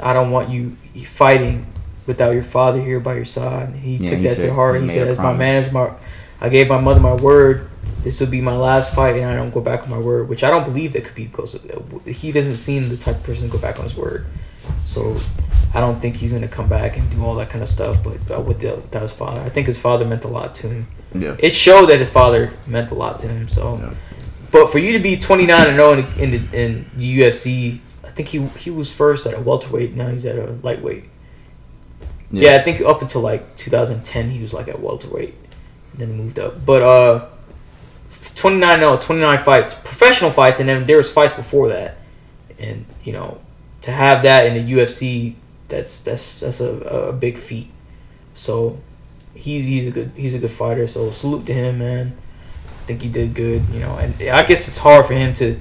[SPEAKER 2] I don't want you fighting without your father here by your side. And he
[SPEAKER 1] Yeah,
[SPEAKER 2] took
[SPEAKER 1] he
[SPEAKER 2] that
[SPEAKER 1] said
[SPEAKER 2] to heart.
[SPEAKER 1] he
[SPEAKER 2] He said, "As my man, as my, I gave my mother my word. This will be my last fight, and I don't go back on my word." Which I don't believe that Khabib goes. He doesn't seem the type of person to go back on his word. So I don't think he's gonna come back and do all that kind of stuff. But uh, with the, without his father, I think his father meant a lot to him.
[SPEAKER 1] Yeah.
[SPEAKER 2] It showed that his father meant a lot to him. So, but for you to be 29 and 0 in in the, in the UFC, I think he he was first at a welterweight. Now he's at a lightweight. Yeah.
[SPEAKER 1] Yeah.
[SPEAKER 2] I think up until like 2010 he was like at welterweight, and then moved up. But uh, 29 0, 29 fights, professional fights, and then there was fights before that, and you know to have that in the UFC, that's that's that's a, a big feat. So he's he's a good he's a good fighter. So salute to him, man. I think he did good, you know. And I guess it's hard for him to.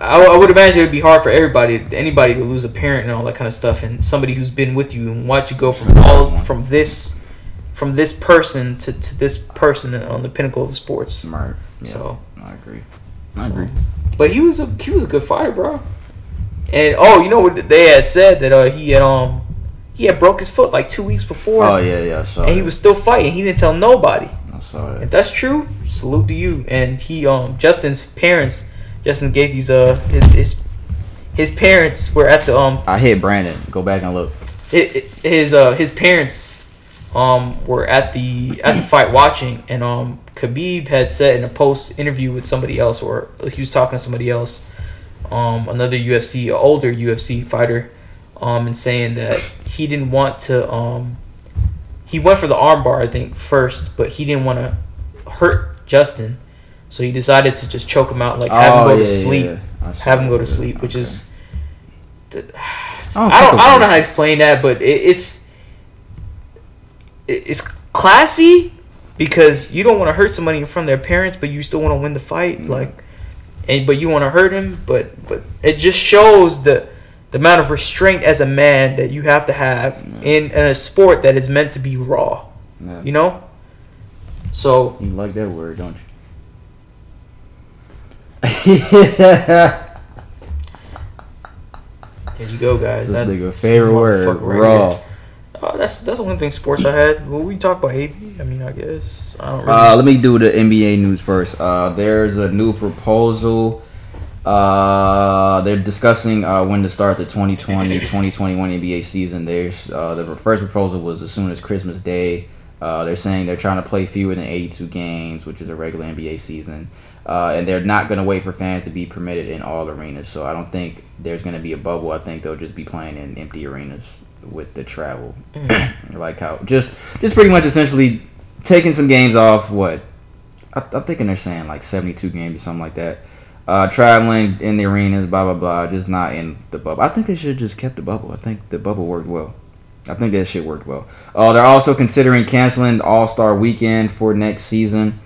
[SPEAKER 2] I, I would imagine it would be hard for everybody, anybody, to lose a parent and all that kind of stuff, and somebody who's been with you and watch you go from all from this, from this person to, to this person on the pinnacle of the sports.
[SPEAKER 1] Right.
[SPEAKER 2] So
[SPEAKER 1] I agree. I agree.
[SPEAKER 2] but he was a he was a good fighter, bro. And oh, you know what they had said that uh he had um he had broke his foot like two weeks before.
[SPEAKER 1] Oh yeah, yeah. Saw
[SPEAKER 2] and he was still fighting. He didn't tell nobody.
[SPEAKER 1] I saw that.
[SPEAKER 2] If that's true, salute to you. And he um Justin's parents, Justin Gaethje's uh his his his parents were at the um
[SPEAKER 1] I hit Brandon. Go back and look.
[SPEAKER 2] hi- hi- his uh his parents um were at the at the fight watching and um Khabib had said in a post interview with somebody else or he was talking to somebody else um another UFC older UFC fighter um and saying that he didn't want to um he went for the armbar I think first but he didn't want to hurt Justin so he decided to just choke him out like have him
[SPEAKER 1] Oh,
[SPEAKER 2] go
[SPEAKER 1] yeah,
[SPEAKER 2] to sleep
[SPEAKER 1] yeah.
[SPEAKER 2] Have him go to sleep which is
[SPEAKER 1] I don't,
[SPEAKER 2] I don't, I don't know how to explain that, but it, it's it- it's classy because you don't want to hurt somebody in front of their parents, but you still want to win the fight. Like, and but you want to hurt him, but but it just shows the the amount of restraint as a man that you have to have in, in a sport that is meant to be raw.
[SPEAKER 1] Yeah.
[SPEAKER 2] You know. So
[SPEAKER 1] You like that word, don't
[SPEAKER 2] there you go, guys.
[SPEAKER 1] This
[SPEAKER 2] That-
[SPEAKER 1] nigga favorite word,
[SPEAKER 2] motherfucker right
[SPEAKER 1] raw.
[SPEAKER 2] here. Oh, that's that's one thing sports I had. Well, we talk about AB. I mean, I guess I don't. Really
[SPEAKER 1] Uh, let me do the NBA news first. Uh, there's a new proposal. Uh, they're discussing uh, when to start the 2020-2021 NBA season. There's uh, the first proposal was as soon as Christmas Day. Uh, they're saying they're trying to play fewer than 82 games, which is a regular NBA season. Uh, and they're not going to wait for fans to be permitted in all arenas. So I don't think there's going to be a bubble. I think they'll just be playing in empty arenas with the travel. like how just just pretty much essentially taking some games off. What I, I'm thinking they're saying like 72 games or something like that. Uh, traveling in the arenas, blah blah blah, just not in the bubble. I think they should have just kept the bubble. I think the bubble worked well. I think that shit worked well. Uh, they're also considering canceling the All Star Weekend for next season.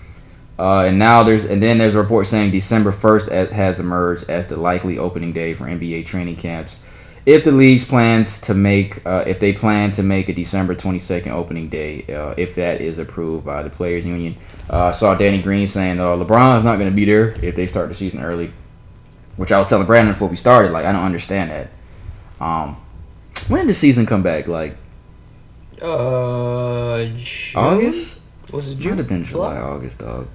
[SPEAKER 1] Uh, and now there's and then there's a report saying December 1st as, has emerged as the likely opening day for NBA training camps if the league's plans to make, uh, if they plan to make a December 22nd opening day, uh, if that is approved by the players' union. Uh, I saw Danny Green saying uh, LeBron's not going to be there if they start the season early, which I was telling Brandon before we started. Like, I don't understand that. Um, when did the season come back? Like
[SPEAKER 2] Uh, June?
[SPEAKER 1] August?
[SPEAKER 2] Was it
[SPEAKER 1] Might have been July, August, dog.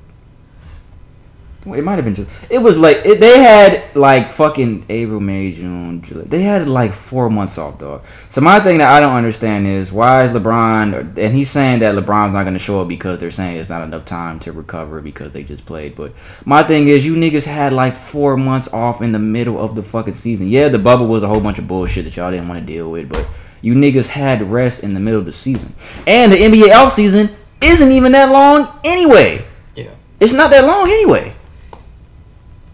[SPEAKER 1] Well, It might have been. Ju- It was like it, they had like fucking April, May, June, July. They had like four months off, dog. So my thing that I don't understand is why is LeBron and he's saying that LeBron's not going to show up because they're saying it's not enough time to recover because they just played. But my thing is, you niggas had like four months off in the middle of the fucking season. Yeah, the bubble was a whole bunch of bullshit that y'all didn't want to deal with, but you niggas had rest in the middle of the season, and the NBA offseason isn't even that long anyway.
[SPEAKER 2] Yeah.
[SPEAKER 1] It's not that long anyway.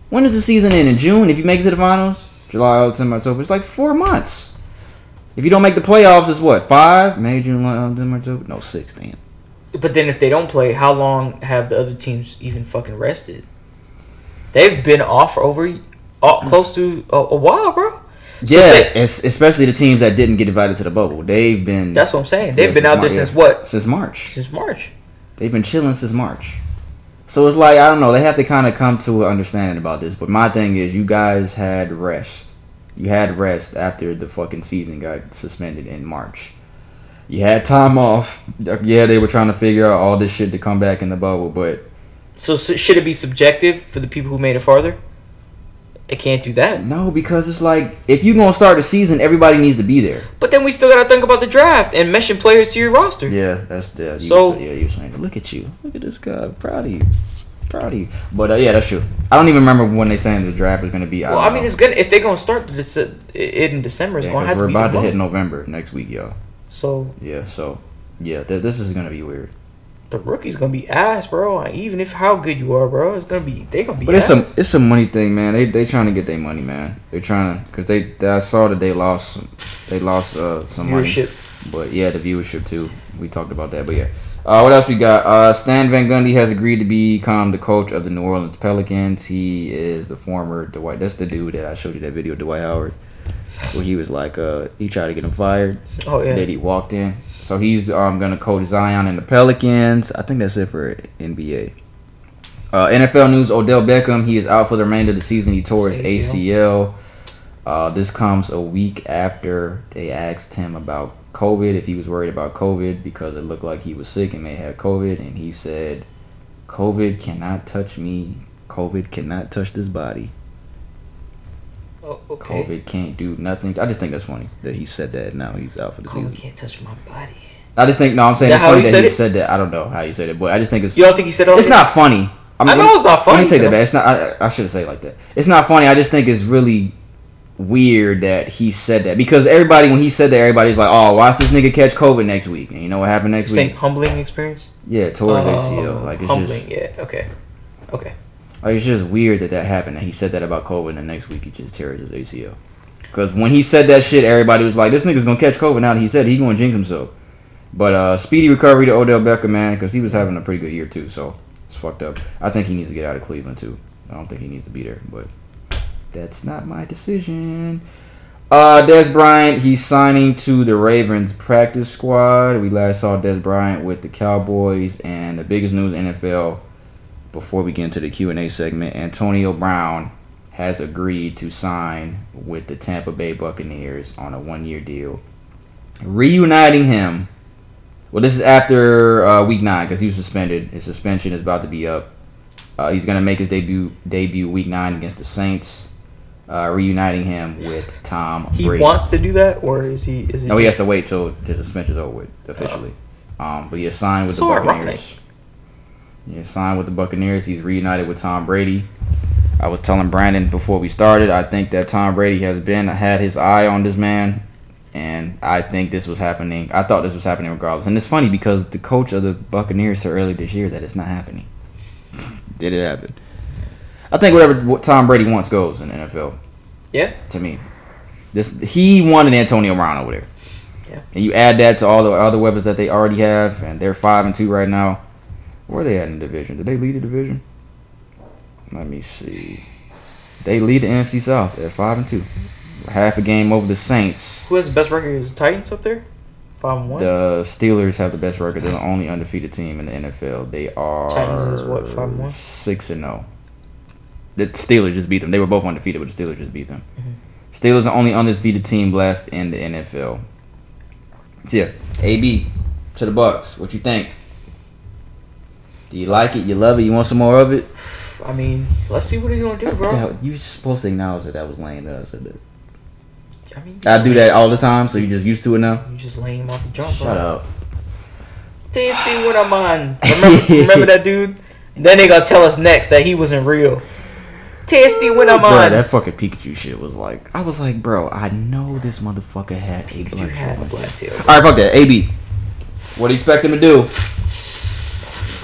[SPEAKER 1] When does the season end? In June? If you make it to the finals? July, September, October. It's like four months. If you don't make the playoffs, it's what? Five? May, June, July, September, October? No, six, damn.
[SPEAKER 2] But then if they don't play, how long have the other teams even fucking rested? They've been off for over uh, close to a, a while, bro. So
[SPEAKER 1] yeah,
[SPEAKER 2] say-
[SPEAKER 1] especially the teams that didn't get invited to the bubble. They've been.
[SPEAKER 2] That's what I'm saying. They've
[SPEAKER 1] Yeah,
[SPEAKER 2] been out there
[SPEAKER 1] Mar-
[SPEAKER 2] since
[SPEAKER 1] yeah.
[SPEAKER 2] what?
[SPEAKER 1] Since March.
[SPEAKER 2] Since March.
[SPEAKER 1] They've been chilling since March. So it's like I don't know. They have to kind of come to an understanding about this. But my thing is, you guys had rest. You had rest after the fucking season got suspended in March. You had time off. Yeah, they were trying to figure out all this shit to come back in the bubble, but
[SPEAKER 2] So, so should it be subjective for the people who made it farther? It can't do that.
[SPEAKER 1] no, because it's like if you're gonna start the season, everybody needs to be there.
[SPEAKER 2] But then we still gotta think about the draft and meshing players to your roster.
[SPEAKER 1] Yeah, that's the. You
[SPEAKER 2] So-
[SPEAKER 1] so yeah, you're saying, look at you, look at this guy, proud of you, proud of you. But uh, yeah, that's true. I don't even remember when they saying the draft is gonna be. I
[SPEAKER 2] Well, I mean,
[SPEAKER 1] know.
[SPEAKER 2] it's gonna if they're gonna start this it in December, it's
[SPEAKER 1] Yeah,
[SPEAKER 2] gonna have to
[SPEAKER 1] we're
[SPEAKER 2] be
[SPEAKER 1] about to hit. November next week, y'all.
[SPEAKER 2] So
[SPEAKER 1] Yeah, so yeah, th- this is gonna be weird.
[SPEAKER 2] The rookie's gonna be ass, bro. Even if how good you are, bro, it's gonna be they gonna be.
[SPEAKER 1] But it's a it's a money thing, man. They they trying to get their money, man. They're trying to because they I saw that they lost they lost uh some
[SPEAKER 2] Viewership.
[SPEAKER 1] money. But yeah, the viewership too. We talked about that, but yeah. Uh, what else we got? Uh, Stan Van Gundy has agreed to become the coach of the New Orleans Pelicans. He is the former Dwight. That's the dude that I showed you that video, Dwight Howard, where he was like, uh, he tried to get him fired.
[SPEAKER 2] Oh, yeah.
[SPEAKER 1] That he walked in. So he's um gonna coach Zion and the Pelicans. I think that's it for NBA. Uh, NFL news: Odell Beckham he is out for the remainder of the season. He tore his ACL. Uh, this comes a week after they asked him about COVID, if he was worried about COVID because it looked like he was sick and may have COVID, and he said, "COVID cannot touch me. COVID cannot touch this body.
[SPEAKER 2] Oh, okay.
[SPEAKER 1] COVID can't do nothing." I just think that's funny that he said that. Now he's out for the
[SPEAKER 2] COVID
[SPEAKER 1] season.
[SPEAKER 2] can't touch my body.
[SPEAKER 1] I just think no, I'm saying it's funny that he
[SPEAKER 2] it?
[SPEAKER 1] said that. I don't know how you said it, but I just think it's.
[SPEAKER 2] You don't think he said it
[SPEAKER 1] It's not funny.
[SPEAKER 2] I know
[SPEAKER 1] let-
[SPEAKER 2] it's not funny,
[SPEAKER 1] Let me take that back. It's not. I, I should have said it like that. It's not funny. I just think it's really weird that he said that because everybody when he said that everybody's like, oh, watch this nigga catch COVID next week, and you know what happened next
[SPEAKER 2] You saying
[SPEAKER 1] week?
[SPEAKER 2] humbling experience?
[SPEAKER 1] Yeah, tore his
[SPEAKER 2] Oh,
[SPEAKER 1] ACL. Like it's
[SPEAKER 2] humbling.
[SPEAKER 1] just.
[SPEAKER 2] Yeah. Okay. Okay.
[SPEAKER 1] Like it's just weird that that happened. And he said that about COVID, and the next week he just tears his ACL. Because when he said that shit, everybody was like, "This nigga's gonna catch COVID." Now that he said it, he gonna jinx himself. But uh, speedy recovery to Odell Beckham, man, because he was having a pretty good year too. So it's fucked up. I think he needs to get out of Cleveland too. I don't think he needs to be there, but that's not my decision. Uh, Dez Bryant, he's signing to the Ravens practice squad. We last saw Dez Bryant with the Cowboys, and the biggest news NFL before we get into the Q and A segment, Antonio Brown has agreed to sign with the Tampa Bay Buccaneers on a one-year deal, reuniting him. Well, this is after uh, Week Nine because he was suspended. His suspension is about to be up. Uh, he's gonna make his debut debut Week Nine against the Saints, uh, reuniting him with Tom
[SPEAKER 2] He
[SPEAKER 1] Brady.
[SPEAKER 2] wants to do that, or is he? Is it
[SPEAKER 1] No, he has to wait till his suspension's over with officially. Um, but he has signed with
[SPEAKER 2] So
[SPEAKER 1] the
[SPEAKER 2] ironic.
[SPEAKER 1] He signed with the Buccaneers. He's reunited with Tom Brady. I was telling Brandon before we started. I think that Tom Brady has been had his eye on this man, and I think this was happening. I thought this was happening regardless. And it's funny because the coach of the Buccaneers said early this year that it's not happening. Did it happen? I think whatever Tom Brady wants goes in the NFL.
[SPEAKER 2] Yeah.
[SPEAKER 1] To me, this he wanted Antonio Brown over there.
[SPEAKER 2] Yeah.
[SPEAKER 1] And you add that to all the other weapons that they already have, and they're five and two right now. Where are they at in the division? Did they lead the division? Let me see. They lead the NFC South at five and two half a game over the Saints.
[SPEAKER 2] Who has the best record? Is the Titans up there? Five and one.
[SPEAKER 1] The Steelers have the best record. They're the only undefeated team in the NFL. They are
[SPEAKER 2] Titans is what, five and one?
[SPEAKER 1] six and zero. The Steelers just beat them. They were both undefeated, but the Steelers just beat them.
[SPEAKER 2] Mm-hmm.
[SPEAKER 1] Steelers are the only undefeated team left in the NFL. So yeah, AB to the Bucks. What you think? Do you like it? You love it? You want some more of it?
[SPEAKER 2] I mean, let's see what he's gonna do, bro.
[SPEAKER 1] That- you supposed to acknowledge that that was lame that I said that.
[SPEAKER 2] I mean,
[SPEAKER 1] I do that all the time, so you just used to it now.
[SPEAKER 2] You just lay him off the jump.
[SPEAKER 1] Shut
[SPEAKER 2] bro.
[SPEAKER 1] up.
[SPEAKER 2] Tasty when I'm on. Remember, remember that dude? Then they gonna tell us next that he wasn't real. Tasty when I'm
[SPEAKER 1] Bro,
[SPEAKER 2] on.
[SPEAKER 1] that fucking Pikachu shit was like, I was like, bro, I know this motherfucker had a black
[SPEAKER 2] had a black tail.
[SPEAKER 1] All right, fuck that. AB, what do you expect him to do?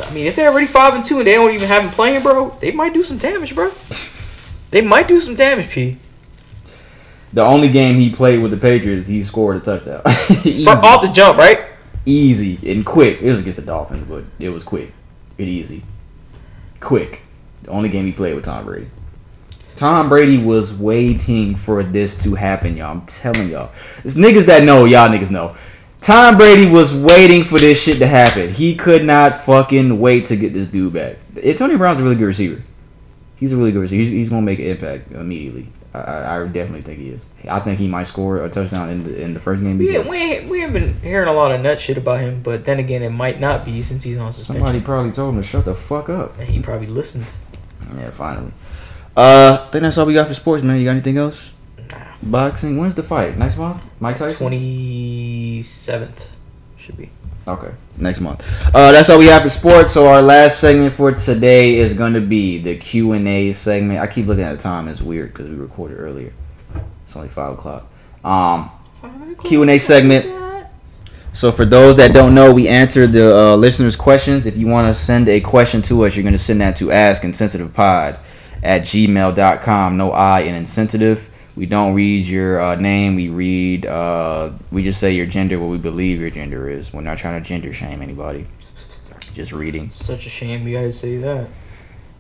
[SPEAKER 2] I mean, if they're already five and two and they don't even have him playing, bro, they might do some damage, bro. They might do some damage, P.
[SPEAKER 1] The only game he played with the Patriots, he scored a touchdown.
[SPEAKER 2] From off the jump, right?
[SPEAKER 1] Easy and quick. It was against the Dolphins, but it was quick and easy. Quick. The only game he played with Tom Brady. Tom Brady was waiting for this to happen, y'all. I'm telling y'all. It's niggas that know, y'all niggas know. Tom Brady was waiting for this shit to happen. He could not fucking wait to get this dude back. Antonio Brown's a really good receiver. He's a really good receiver. He's, he's gonna make an impact immediately. I, I, I definitely think he is. I think he might score a touchdown in the in the first game.
[SPEAKER 2] Yeah, we we ain't been hearing a lot of nut shit about him, but then again, it might not be since he's on suspension.
[SPEAKER 1] Somebody probably told him to shut the fuck up.
[SPEAKER 2] And he probably listened.
[SPEAKER 1] Yeah, finally. Uh, I think that's all we got for sports, man. You got anything else? Boxing. When's the fight? Next month? Mike Tyson.
[SPEAKER 2] Twenty seventh should be.
[SPEAKER 1] Okay, next month. Uh, that's all we have for sports. So our last segment for today is going to be the Q and A segment. I keep looking at the time. It's weird because we recorded earlier. It's only five o'clock. Um, Q and A segment. So for those that don't know, we answer the uh, listeners' questions. If you want to send a question to us, you're going to send that to askinsensitivepod at gmail.com. No I in insensitive. We don't read your uh, name. We read. Uh, we just say your gender, what we believe your gender is. We're not trying to gender shame anybody. Just reading.
[SPEAKER 2] Such a shame you gotta say that.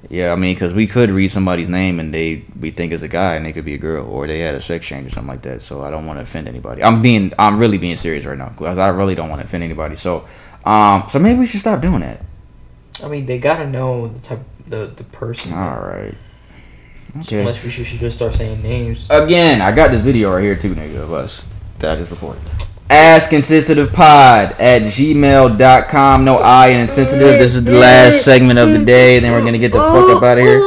[SPEAKER 1] Yeah, I mean, because we could read somebody's name and they we think is a guy and they could be a girl or they had a sex change or something like that. So I don't want to offend anybody. I'm being, I'm really being serious right now because I really don't want to offend anybody. So, um, so maybe we should stop doing that.
[SPEAKER 2] I mean, they gotta know the type, the the person.
[SPEAKER 1] All right.
[SPEAKER 2] So
[SPEAKER 1] Okay.
[SPEAKER 2] Unless we should, should just start saying names.
[SPEAKER 1] Again, I got this video right here too, nigga, of us that I just recorded. Ask insensitive pod at gmail.com. No I in insensitive. This is the last segment of the day. Then we're gonna get the fuck up out of here.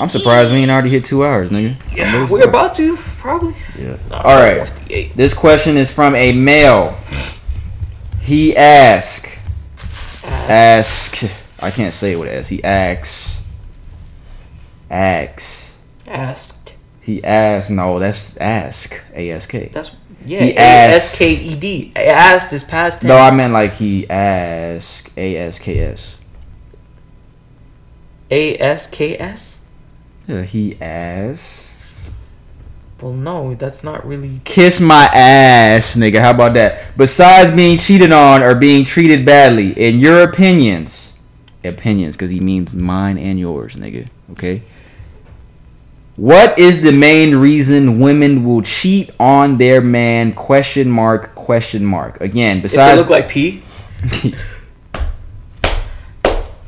[SPEAKER 1] I'm surprised we ain't already hit two hours, nigga.
[SPEAKER 2] Yeah, we're about to probably.
[SPEAKER 1] Yeah. All right. This question is from a male. He ask, ask. I can't say what it is. He asks, asks.
[SPEAKER 2] Asked.
[SPEAKER 1] He asked. No, that's ask. A S K.
[SPEAKER 2] That's yeah.
[SPEAKER 1] He
[SPEAKER 2] A S
[SPEAKER 1] asked.
[SPEAKER 2] K E D. Asked is past tense.
[SPEAKER 1] No, I meant like he asked. A S K S.
[SPEAKER 2] A S K S.
[SPEAKER 1] Yeah, he asked.
[SPEAKER 2] Well, no, that's not really.
[SPEAKER 1] Kiss my ass, nigga. How about that? Besides being cheated on or being treated badly, in your opinions, opinions, because he means mine and yours, nigga. Okay. What is the main reason women will cheat on their man? Question mark. Question mark. Again, besides.
[SPEAKER 2] If they look like P.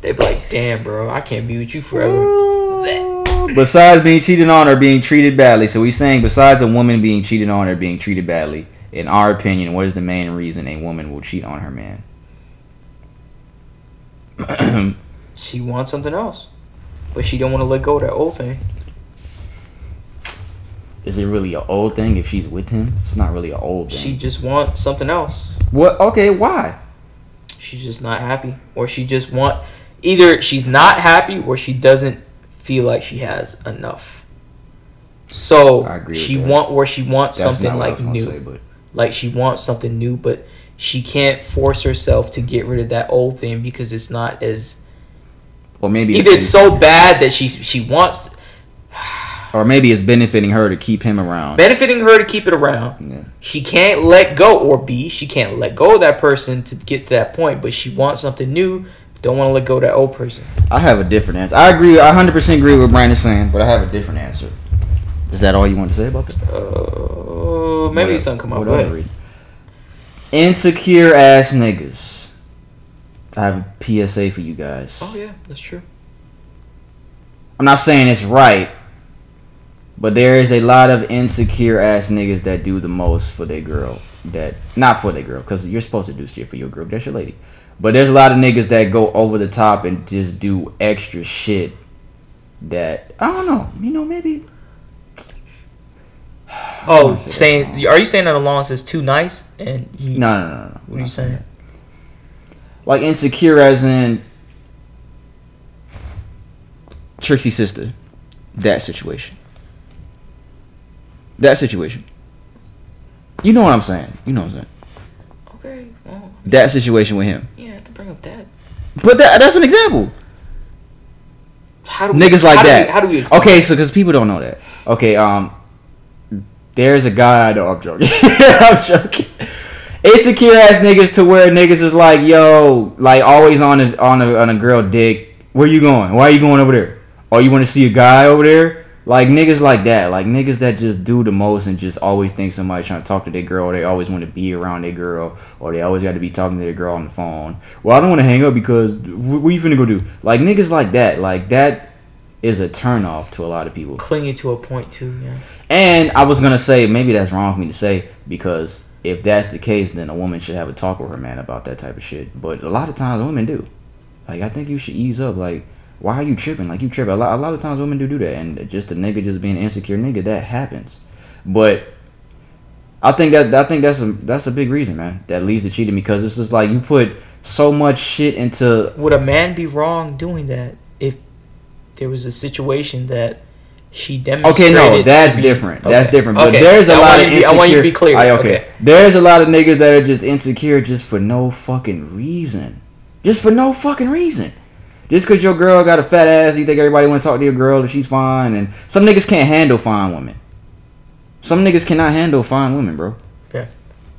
[SPEAKER 2] They'd be like, damn, bro, I can't be with you forever.
[SPEAKER 1] besides being cheated on or being treated badly. So he's saying besides a woman being cheated on or being treated badly, in our opinion, what is the main reason a woman will cheat on her man?
[SPEAKER 2] She wants something else, but she don't want to let go of that old thing.
[SPEAKER 1] Is it really an old thing if she's with him? It's not really an old thing.
[SPEAKER 2] She just wants something else.
[SPEAKER 1] what? Okay, why?
[SPEAKER 2] She's just not happy, or she just want either she's not happy or she doesn't feel like she has enough. So
[SPEAKER 1] I agree
[SPEAKER 2] she
[SPEAKER 1] that.
[SPEAKER 2] want or she wants
[SPEAKER 1] That's
[SPEAKER 2] something
[SPEAKER 1] not what I
[SPEAKER 2] like new.
[SPEAKER 1] say, but-
[SPEAKER 2] Like she wants something new, but she can't force herself to get rid of that old thing because it's not as
[SPEAKER 1] Well, maybe
[SPEAKER 2] either it's so bad that she she wants
[SPEAKER 1] or maybe it's benefiting her to keep him around.
[SPEAKER 2] benefiting her to keep it around. Yeah. She can't let go, or B, she can't let go of that person to get to that point, but she wants something new. Don't want to let go of that old person.
[SPEAKER 1] I have a different answer. I agree. I 100% agree with Brandon saying, but I have a different answer. Is that all you want to say about that?
[SPEAKER 2] Uh, maybe
[SPEAKER 1] Whatever-
[SPEAKER 2] something come up.
[SPEAKER 1] whatever
[SPEAKER 2] Go ahead.
[SPEAKER 1] reason. Insecure ass niggas. I have a PSA for you guys.
[SPEAKER 2] Oh yeah, that's true.
[SPEAKER 1] I'm not saying it's right, but there is a lot of insecure ass niggas that do the most for their girl. That not for their girl, because you're supposed to do shit for your girl. That's your lady. But there's a lot of niggas that go over the top and just do extra shit. That I don't know. You know, maybe
[SPEAKER 2] Oh, saying are you saying that Alon's is too nice and he,
[SPEAKER 1] No, no, no, no.
[SPEAKER 2] What are you saying?
[SPEAKER 1] like insecure as in Trixie sister. That situation. That situation. You know what I'm saying. You know what I'm saying.
[SPEAKER 2] Okay, well,
[SPEAKER 1] That situation with him.
[SPEAKER 2] yeah, to bring up that.
[SPEAKER 1] But that, that's an example.
[SPEAKER 2] How do we,
[SPEAKER 1] Niggas like
[SPEAKER 2] how do we-
[SPEAKER 1] that.
[SPEAKER 2] how do we? explain
[SPEAKER 1] okay, so because people don't know that. Okay, um, there's a guy. No, I'm joking. I'm joking. Insecure ass niggas to where niggas is like, yo, like always on a on a on a girl dick. Where you going? Why are you going over there? Oh, you want to see a guy over there? Like niggas like that. Like niggas that just do the most and just always think somebody trying to talk to their girl. Or they always want to be around their girl, or they always got to be talking to their girl on the phone. Well, I don't want to hang up because wh- what you finna go do? Like niggas like that. Like that is a turn off to a lot of people.
[SPEAKER 2] Clinging to a point too, yeah.
[SPEAKER 1] And I was gonna say maybe that's wrong for me to say because if that's the case, then a woman should have a talk with her man about that type of shit. But a lot of times women do. Like I think you should ease up. Like why are you tripping? Like you tripping. A lot, a lot of times women do do that, and just a nigga just being insecure nigga that happens. But I think that I think that's a that's a big reason, man. That leads to cheating because it's just like you put so much shit into
[SPEAKER 2] Would a man be wrong doing that if there was a situation that she demonstrated?
[SPEAKER 1] Okay, no, that's
[SPEAKER 2] be-
[SPEAKER 1] different. That's different. But
[SPEAKER 2] Okay.
[SPEAKER 1] there's a
[SPEAKER 2] I
[SPEAKER 1] lot of
[SPEAKER 2] to be- I want you to be clear.
[SPEAKER 1] Aye, okay.
[SPEAKER 2] Okay.
[SPEAKER 1] There's a lot of niggas that are just insecure just for no fucking reason. Just for no fucking reason. Just because your girl got a fat ass, you think everybody want to talk to your girl and she's fine. And some niggas can't handle fine women. Some niggas cannot handle fine women, bro.
[SPEAKER 2] Yeah.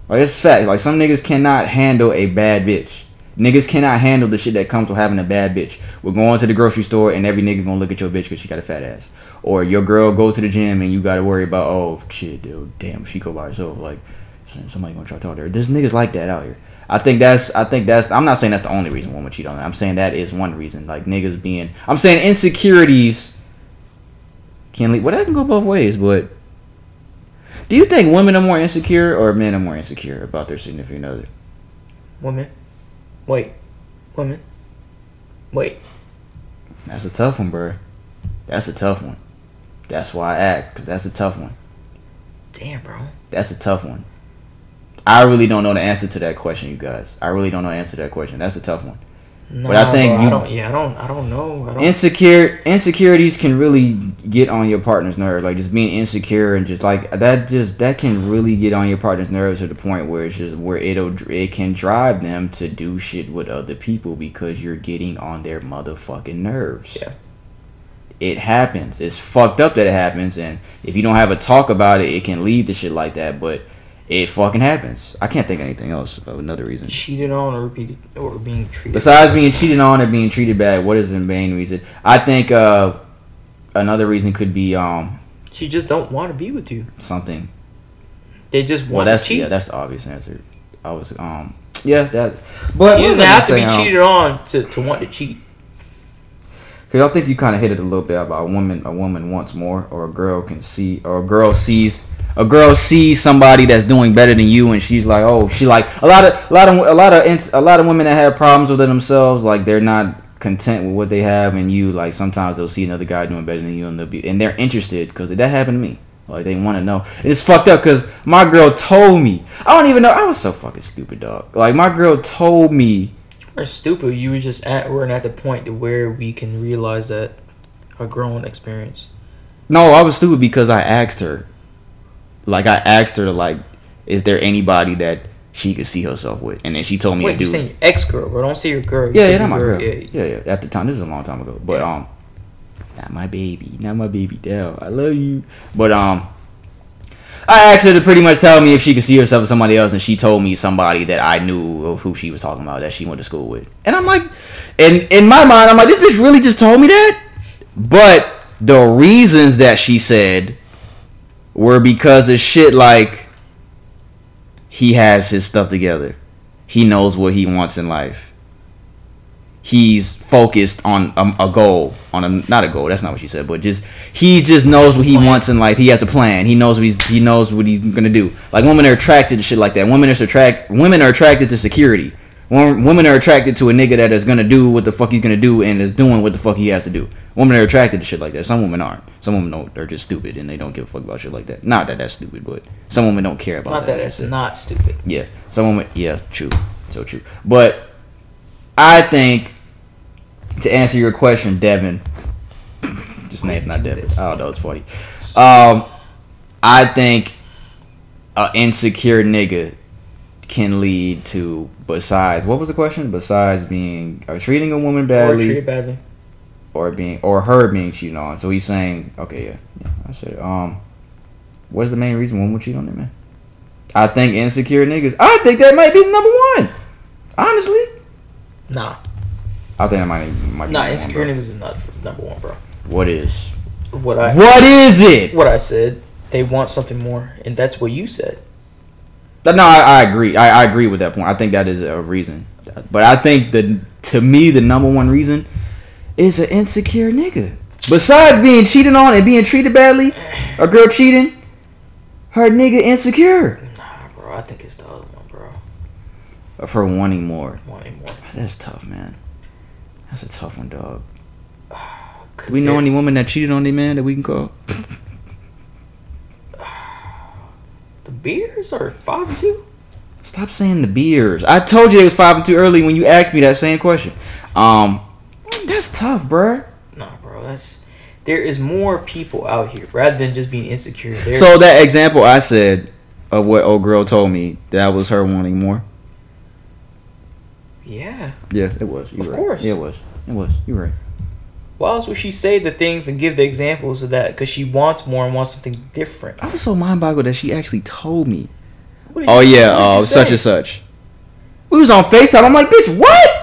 [SPEAKER 1] Like it's facts. Like some niggas cannot handle a bad bitch. Niggas cannot handle the shit that comes with having a bad bitch. We're going to the grocery store and every nigga gonna look at your bitch because she got a fat ass. Or your girl goes to the gym and you gotta worry about oh shit, dude, damn, she go by herself. Like somebody gonna try to talk to her. There's niggas like that out here. I think that's I think that's I'm not saying that's the only reason women cheat on that. I'm saying that is one reason. Like niggas being I'm saying insecurities can lead well that can go both ways, but do you think women are more insecure or men are more insecure about their significant other?
[SPEAKER 2] Women. Wait. Women. Wait.
[SPEAKER 1] That's a tough one, bro. That's a tough one. That's why I act, because that's a tough one.
[SPEAKER 2] Damn, bro.
[SPEAKER 1] That's a tough one. I really don't know the answer to that question, you guys. I really don't know the answer to that question. That's a tough one. but I think
[SPEAKER 2] bro,
[SPEAKER 1] you,
[SPEAKER 2] I don't. Yeah, I don't. I don't know. I don't.
[SPEAKER 1] insecure insecurities can really get on your partner's nerve. Like just being insecure and just like that, just that can really get on your partner's nerves to the point where it's just where it'll it can drive them to do shit with other people because you're getting on their motherfucking nerves.
[SPEAKER 2] Yeah.
[SPEAKER 1] It happens. It's fucked up that it happens, and if you don't have a talk about it, it can lead to shit like that. But it fucking happens. I can't think of anything else of another reason.
[SPEAKER 2] cheated on or be or being treated.
[SPEAKER 1] Besides being cheated on or being treated bad, what is the main reason? I think uh, another reason could be um
[SPEAKER 2] she just don't want to be with you.
[SPEAKER 1] something.
[SPEAKER 2] They just want Well,
[SPEAKER 1] that's
[SPEAKER 2] to cheat.
[SPEAKER 1] yeah, that's the obvious answer. I was um yeah that, but was
[SPEAKER 2] doesn't have to be
[SPEAKER 1] um,
[SPEAKER 2] cheated on to, to want to cheat.
[SPEAKER 1] Because I think you kind of hit it a little bit about a woman. A woman wants more, or a girl can see, or a girl sees. A girl sees somebody that's doing better than you, and she's like, "Oh, she like a lot of a lot of a lot of a lot of women that have problems with themselves. Like they're not content with what they have, and you like sometimes they'll see another guy doing better than you, and they'll be and they're interested because that happened to me. Like they want to know. And it's fucked up because my girl told me. I don't even know. I was so fucking stupid, dog. Like my girl told me
[SPEAKER 2] We're stupid. You were just at we're not at the point to where we can realize that a grown experience.
[SPEAKER 1] No, I was stupid because I asked her. Like I asked her to like, is there anybody that she could see herself with? And then she told me
[SPEAKER 2] Wait,
[SPEAKER 1] to do.
[SPEAKER 2] your ex girl, bro? Don't say your girl. You
[SPEAKER 1] Yeah, yeah, not my girl.
[SPEAKER 2] Yeah,
[SPEAKER 1] Yeah, yeah. At the time, this is a long time ago. But um, not my baby, not my baby Dell. I love you. But um, I asked her to pretty much tell me if she could see herself with somebody else, and she told me somebody that I knew of who she was talking about that she went to school with. And I'm like, in in my mind, I'm like, this bitch really just told me that. But the reasons that she said were because of shit like he has his stuff together. He knows what he wants in life. He's focused on a, a goal, on a not a goal. That's not what she said, but just he just knows what he wants in life. He has a plan. He knows what he's he knows what he's gonna do. Like women are attracted to shit like that. Women are attract women are attracted to security. Women are attracted to a nigga that is gonna do what the fuck he's gonna do and is doing what the fuck he has to do. Women are attracted to shit like that. Some women aren't. Some women don't. They're just stupid and they don't give a fuck about shit like that. Not that that's stupid, but some women don't care about that.
[SPEAKER 2] Not that
[SPEAKER 1] I
[SPEAKER 2] it's not stupid.
[SPEAKER 1] Yeah, some women. Yeah, true, so true. But I think to answer your question, Devin, just name not Devin. I don't know. It's funny. Um, I think an insecure nigga can lead to besides what was the question? Besides being or treating a woman badly Or
[SPEAKER 2] treated badly.
[SPEAKER 1] Or being or her being cheated on. So he's saying, okay, yeah, yeah I said, um, what's the main reason women would cheat on them, man? I think insecure niggas. I think that might be number one. Honestly,
[SPEAKER 2] Nah.
[SPEAKER 1] I think that might might be
[SPEAKER 2] Nah, insecure niggas is not number one, bro.
[SPEAKER 1] What is?
[SPEAKER 2] What I
[SPEAKER 1] What is it?
[SPEAKER 2] What I said. They want something more, and that's what you said.
[SPEAKER 1] No, I, I agree. I, I agree with that point. I think that is a reason. But I think that to me, the number one reason is an insecure nigga. Besides being cheated on and being treated badly, a girl cheating, her nigga insecure Nah,
[SPEAKER 2] Bro, I think it's the other one, bro.
[SPEAKER 1] of her wanting more.
[SPEAKER 2] Wanting more.
[SPEAKER 1] That's tough, man. That's a tough one, dog. Do we know any woman that cheated on their man that we can call?
[SPEAKER 2] The beers are five and two.
[SPEAKER 1] Stop saying the beers. I told you it was five and two early when you asked me that same question. Um, that's tough, bruh.
[SPEAKER 2] Nah, bro, that's there is more people out here rather than just being insecure. There,
[SPEAKER 1] So that example I said of what old girl told me, that was her wanting more.
[SPEAKER 2] yeah.
[SPEAKER 1] Yeah, it was. You
[SPEAKER 2] Of
[SPEAKER 1] right.
[SPEAKER 2] course.
[SPEAKER 1] Yeah, it was. It was. You're right.
[SPEAKER 2] Why else would she say the things and give the examples of that? Because she wants more and wants something different.
[SPEAKER 1] I was so mind boggled that she actually told me.
[SPEAKER 2] What
[SPEAKER 1] Oh yeah,
[SPEAKER 2] what did
[SPEAKER 1] uh, such
[SPEAKER 2] say?
[SPEAKER 1] and such. We was on Facetime. I'm like, bitch, what?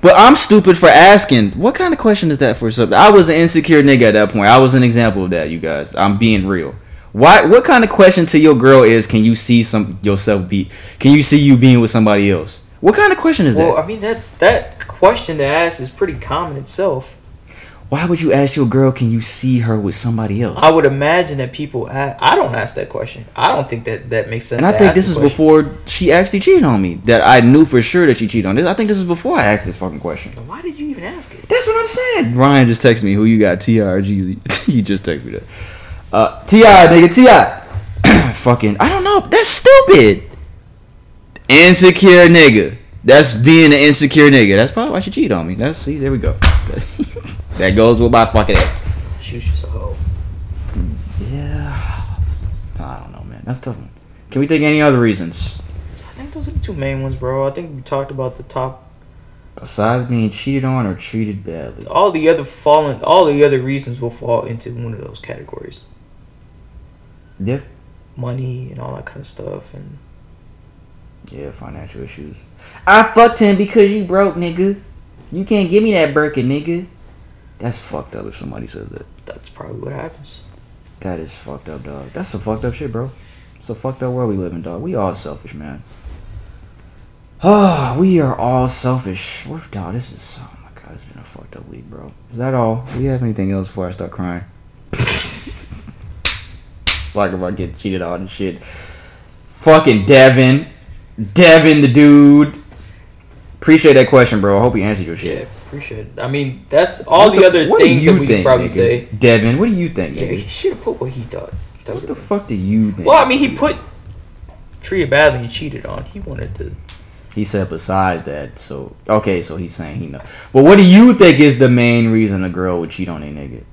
[SPEAKER 1] But I'm stupid for asking. What kind of question is that for? Something? I was an insecure nigga at that point. I was an example of that, you guys. I'm being real. Why? What kind of question to your girl is? Can you see some yourself be? Can you see you being with somebody else? What kind of question is
[SPEAKER 2] Well,
[SPEAKER 1] that?
[SPEAKER 2] Well, I mean that that question to ask is pretty common itself.
[SPEAKER 1] Why would you ask your girl? Can you see her with somebody else?
[SPEAKER 2] I would imagine that people. I don't ask that question. I don't think that that makes sense.
[SPEAKER 1] And I think this is before she actually cheated on me. That I knew for sure that she cheated on this. I think this is before I asked this fucking question.
[SPEAKER 2] Why did you even ask it?
[SPEAKER 1] That's what I'm saying. Ryan just texted me who you got, Jeezy. he just texted me that. Uh, T.I, nigga, T.I. fucking, I don't know. That's stupid. Insecure nigga. That's being an insecure nigga. That's probably why she cheated on me. That's see, there we go. that goes with my fucking ex.
[SPEAKER 2] She was just a hoe.
[SPEAKER 1] Yeah. I don't know, man. That's tough. One. Can we think any other reasons
[SPEAKER 2] I think those are the two main ones, bro. I think we talked about the top.
[SPEAKER 1] besides being cheated on or treated badly?
[SPEAKER 2] All the other fallen, all the other reasons will fall into one of those categories.
[SPEAKER 1] Yeah.
[SPEAKER 2] Money and all that kind of stuff, and
[SPEAKER 1] Yeah, financial issues. I fucked him because you broke, nigga. You can't give me that Birkin, nigga. That's fucked up if somebody says that.
[SPEAKER 2] that's probably what happens.
[SPEAKER 1] That is fucked up, dog. That's some fucked up shit, bro. It's a fucked up world we live in, dog. We all selfish, man. Ah, we are all selfish. We're, dog, this is. Oh my god, it's been a fucked up week, bro. Is that all? Do we have anything else before I start crying? like if I get cheated on and shit. Fucking Devin. Devin, the dude. Appreciate that question, bro. I hope he answered your shit.
[SPEAKER 2] Yeah, appreciate it. I mean, that's all
[SPEAKER 1] What
[SPEAKER 2] the, other
[SPEAKER 1] what do
[SPEAKER 2] things
[SPEAKER 1] you
[SPEAKER 2] that we
[SPEAKER 1] think,
[SPEAKER 2] could probably
[SPEAKER 1] nigga?
[SPEAKER 2] say.
[SPEAKER 1] Devin, what do you think,
[SPEAKER 2] Yeah, he should have put what he thought.
[SPEAKER 1] What the fuck do you think?
[SPEAKER 2] Well, I mean, he put treated badly and cheated on. He wanted to.
[SPEAKER 1] He said besides that, so okay, so he's saying he know. But what do you think is the main reason a girl would cheat on a nigga?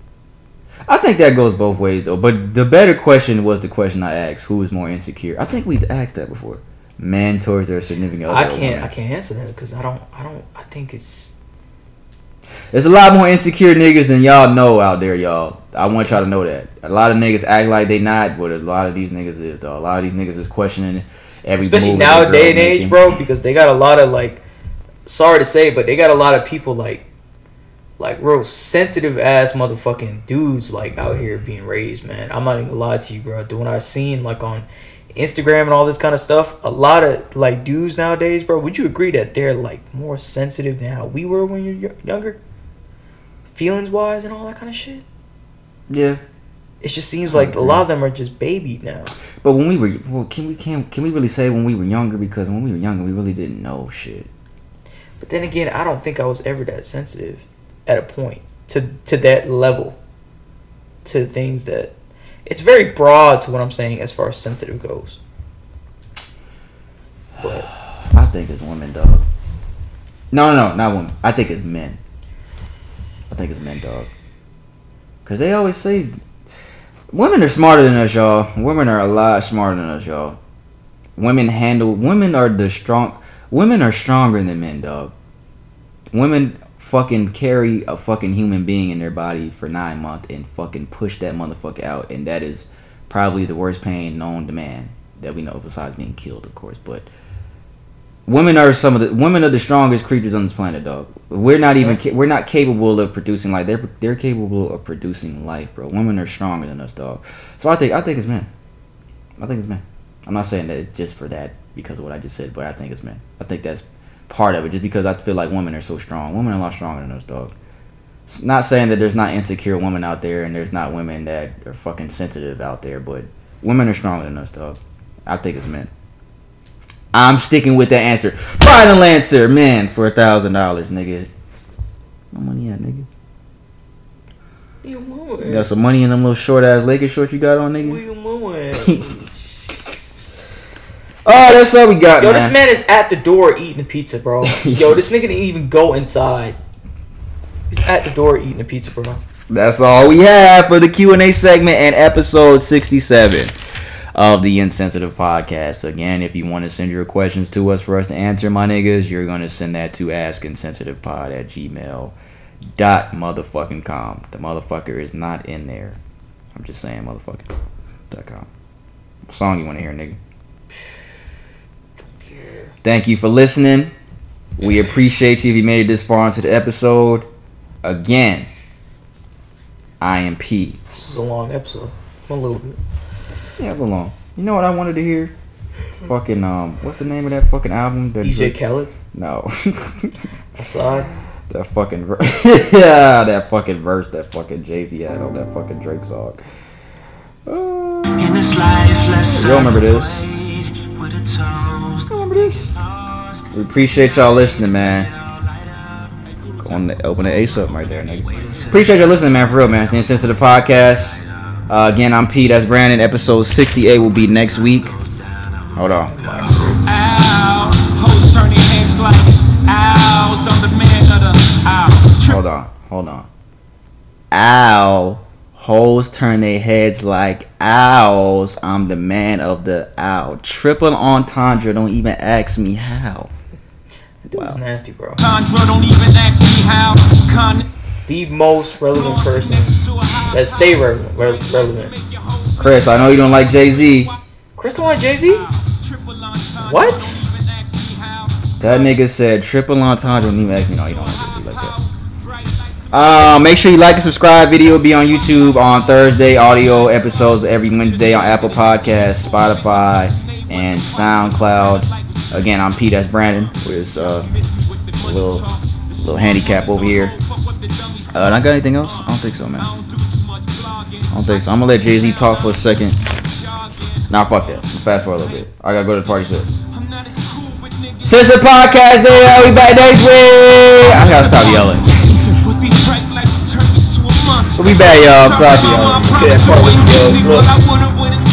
[SPEAKER 1] I think that goes both ways though. But the better question was the question I asked: Who is more insecure? I think we've asked that before. Man towards their significant other.
[SPEAKER 2] I can't. I can't answer that because I don't. I don't. I think it's.
[SPEAKER 1] There's a lot more insecure niggas than y'all know out there, y'all. I want y'all to know that. A lot of niggas act like they not, but a lot of these niggas is though. A lot of these niggas is questioning every
[SPEAKER 2] especially now day and age, bro, because they got a lot of like. Sorry to say, but they got a lot of people like, like real sensitive ass motherfucking dudes like out here being raised, man. I'm not even gonna lie to you, bro. Dude, when I seen like on Instagram and all this kind of stuff, a lot of like dudes nowadays, bro. Would you agree that they're like more sensitive than how we were when you're younger, feelings wise and all that kind of shit?
[SPEAKER 1] Yeah.
[SPEAKER 2] It just seems like a lot of them are just babied now.
[SPEAKER 1] But when we were, well, can we can can we really say when we were younger? Because when we were younger, we really didn't know shit.
[SPEAKER 2] But then again, I don't think I was ever that sensitive at a point to to that level. To things that it's very broad to what I'm saying as far as sensitive goes. But
[SPEAKER 1] I think it's women, dog. No, no, no, not women. I think it's men. I think it's men, dog. Cause they always say women are smarter than us, y'all. Women are a lot smarter than us, y'all. Women handle. Women are the strong. Women are stronger than men, dog. Women fucking carry a fucking human being in their body for nine months and fucking push that motherfucker out, and that is probably the worst pain known to man that we know, besides being killed, of course. But women are some of the women are the strongest creatures on this planet, dog. We're not even we're not capable of producing life. They're they're capable of producing life, bro. Women are stronger than us, dog. So I think I think it's men. I think it's men. I'm not saying that it's just for that because of what I just said, but I think it's men. I think that's part of it, just because I feel like women are so strong. Women are a lot stronger than us, dog. It's not saying that there's not insecure women out there and there's not women that are fucking sensitive out there, but women are stronger than us, dog. I think it's men. I'm sticking with that answer. Final answer, man, for a thousand dollars, nigga. No money at, nigga.
[SPEAKER 2] You
[SPEAKER 1] You got some money in them little short ass Lakers shorts you got on, nigga.
[SPEAKER 2] you mama
[SPEAKER 1] Oh, that's all we got,
[SPEAKER 2] Yo,
[SPEAKER 1] man.
[SPEAKER 2] this man is at the door eating pizza, bro. Yo, this nigga didn't even go inside. He's at the door eating a pizza, bro.
[SPEAKER 1] That's all we have for the Q and A segment and episode sixty-seven of the Insensitive Podcast. Again, if you want to send your questions to us for us to answer, my niggas, you're gonna send that to askinsensitivepod at gmail dot motherfucking com. The motherfucker is not in there. I'm just saying, motherfucker. Dot com. What song you want to hear, nigga? Thank you for listening. We appreciate you if you made it this far into the episode. Again, I am P.
[SPEAKER 2] This is a long episode. A little bit.
[SPEAKER 1] Yeah, a little long. You know what I wanted to hear? Fucking um, what's the name of that fucking album? That
[SPEAKER 2] DJ
[SPEAKER 1] Drake-
[SPEAKER 2] Khaled?
[SPEAKER 1] No.
[SPEAKER 2] Assad?
[SPEAKER 1] That fucking ver- yeah, that fucking verse that fucking Jay Z had on that fucking Drake song. Uh, you remember this? You remember this? We appreciate y'all listening, man. On, the, open the ace up right there, nigga. Appreciate y'all listening, man. For real, man. It's the Insensitive Podcast. Uh, again, I'm Pete. That's Brandon. Episode 68 will be next week. Hold on.
[SPEAKER 17] Ow, hoes turn their heads like owls. I'm the man of the ow.
[SPEAKER 1] Hold on. Hold on. Ow. Hoes turn their heads like owls. I'm the man of the owl. Triple entendre. Don't even ask me how.
[SPEAKER 2] Dude's nasty, bro.
[SPEAKER 17] Contra don't even ask me how. Con-
[SPEAKER 2] The most relevant person that stay relevant. re- relevant.
[SPEAKER 1] Chris, I know you don't like Jay Z.
[SPEAKER 2] Chris don't like Jay Z? What?
[SPEAKER 1] That nigga said triple entendre. Don't even ask me. No, you don't like Jay Z like that. Uh, make sure you like and subscribe. Video will be on YouTube on Thursday. Audio episodes every Wednesday on Apple Podcasts, Spotify, and SoundCloud. Again, I'm Pete. That's Brandon with uh, little little handicap over here. Uh, I got anything else? I don't think so, man. I don't think so. I'm gonna let Jay Z talk for a second. Nah, fuck that. Fast forward a little bit. I gotta go to the party soon. Since the podcast day, be back next week. I gotta stop yelling. We'll be back, y'all. I'm sorry yelling.
[SPEAKER 2] Okay, that part where you yelled. Look.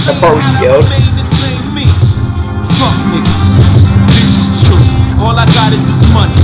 [SPEAKER 2] That part where you yelled.
[SPEAKER 17] Fuck niggas, bitches too. All I got is this money.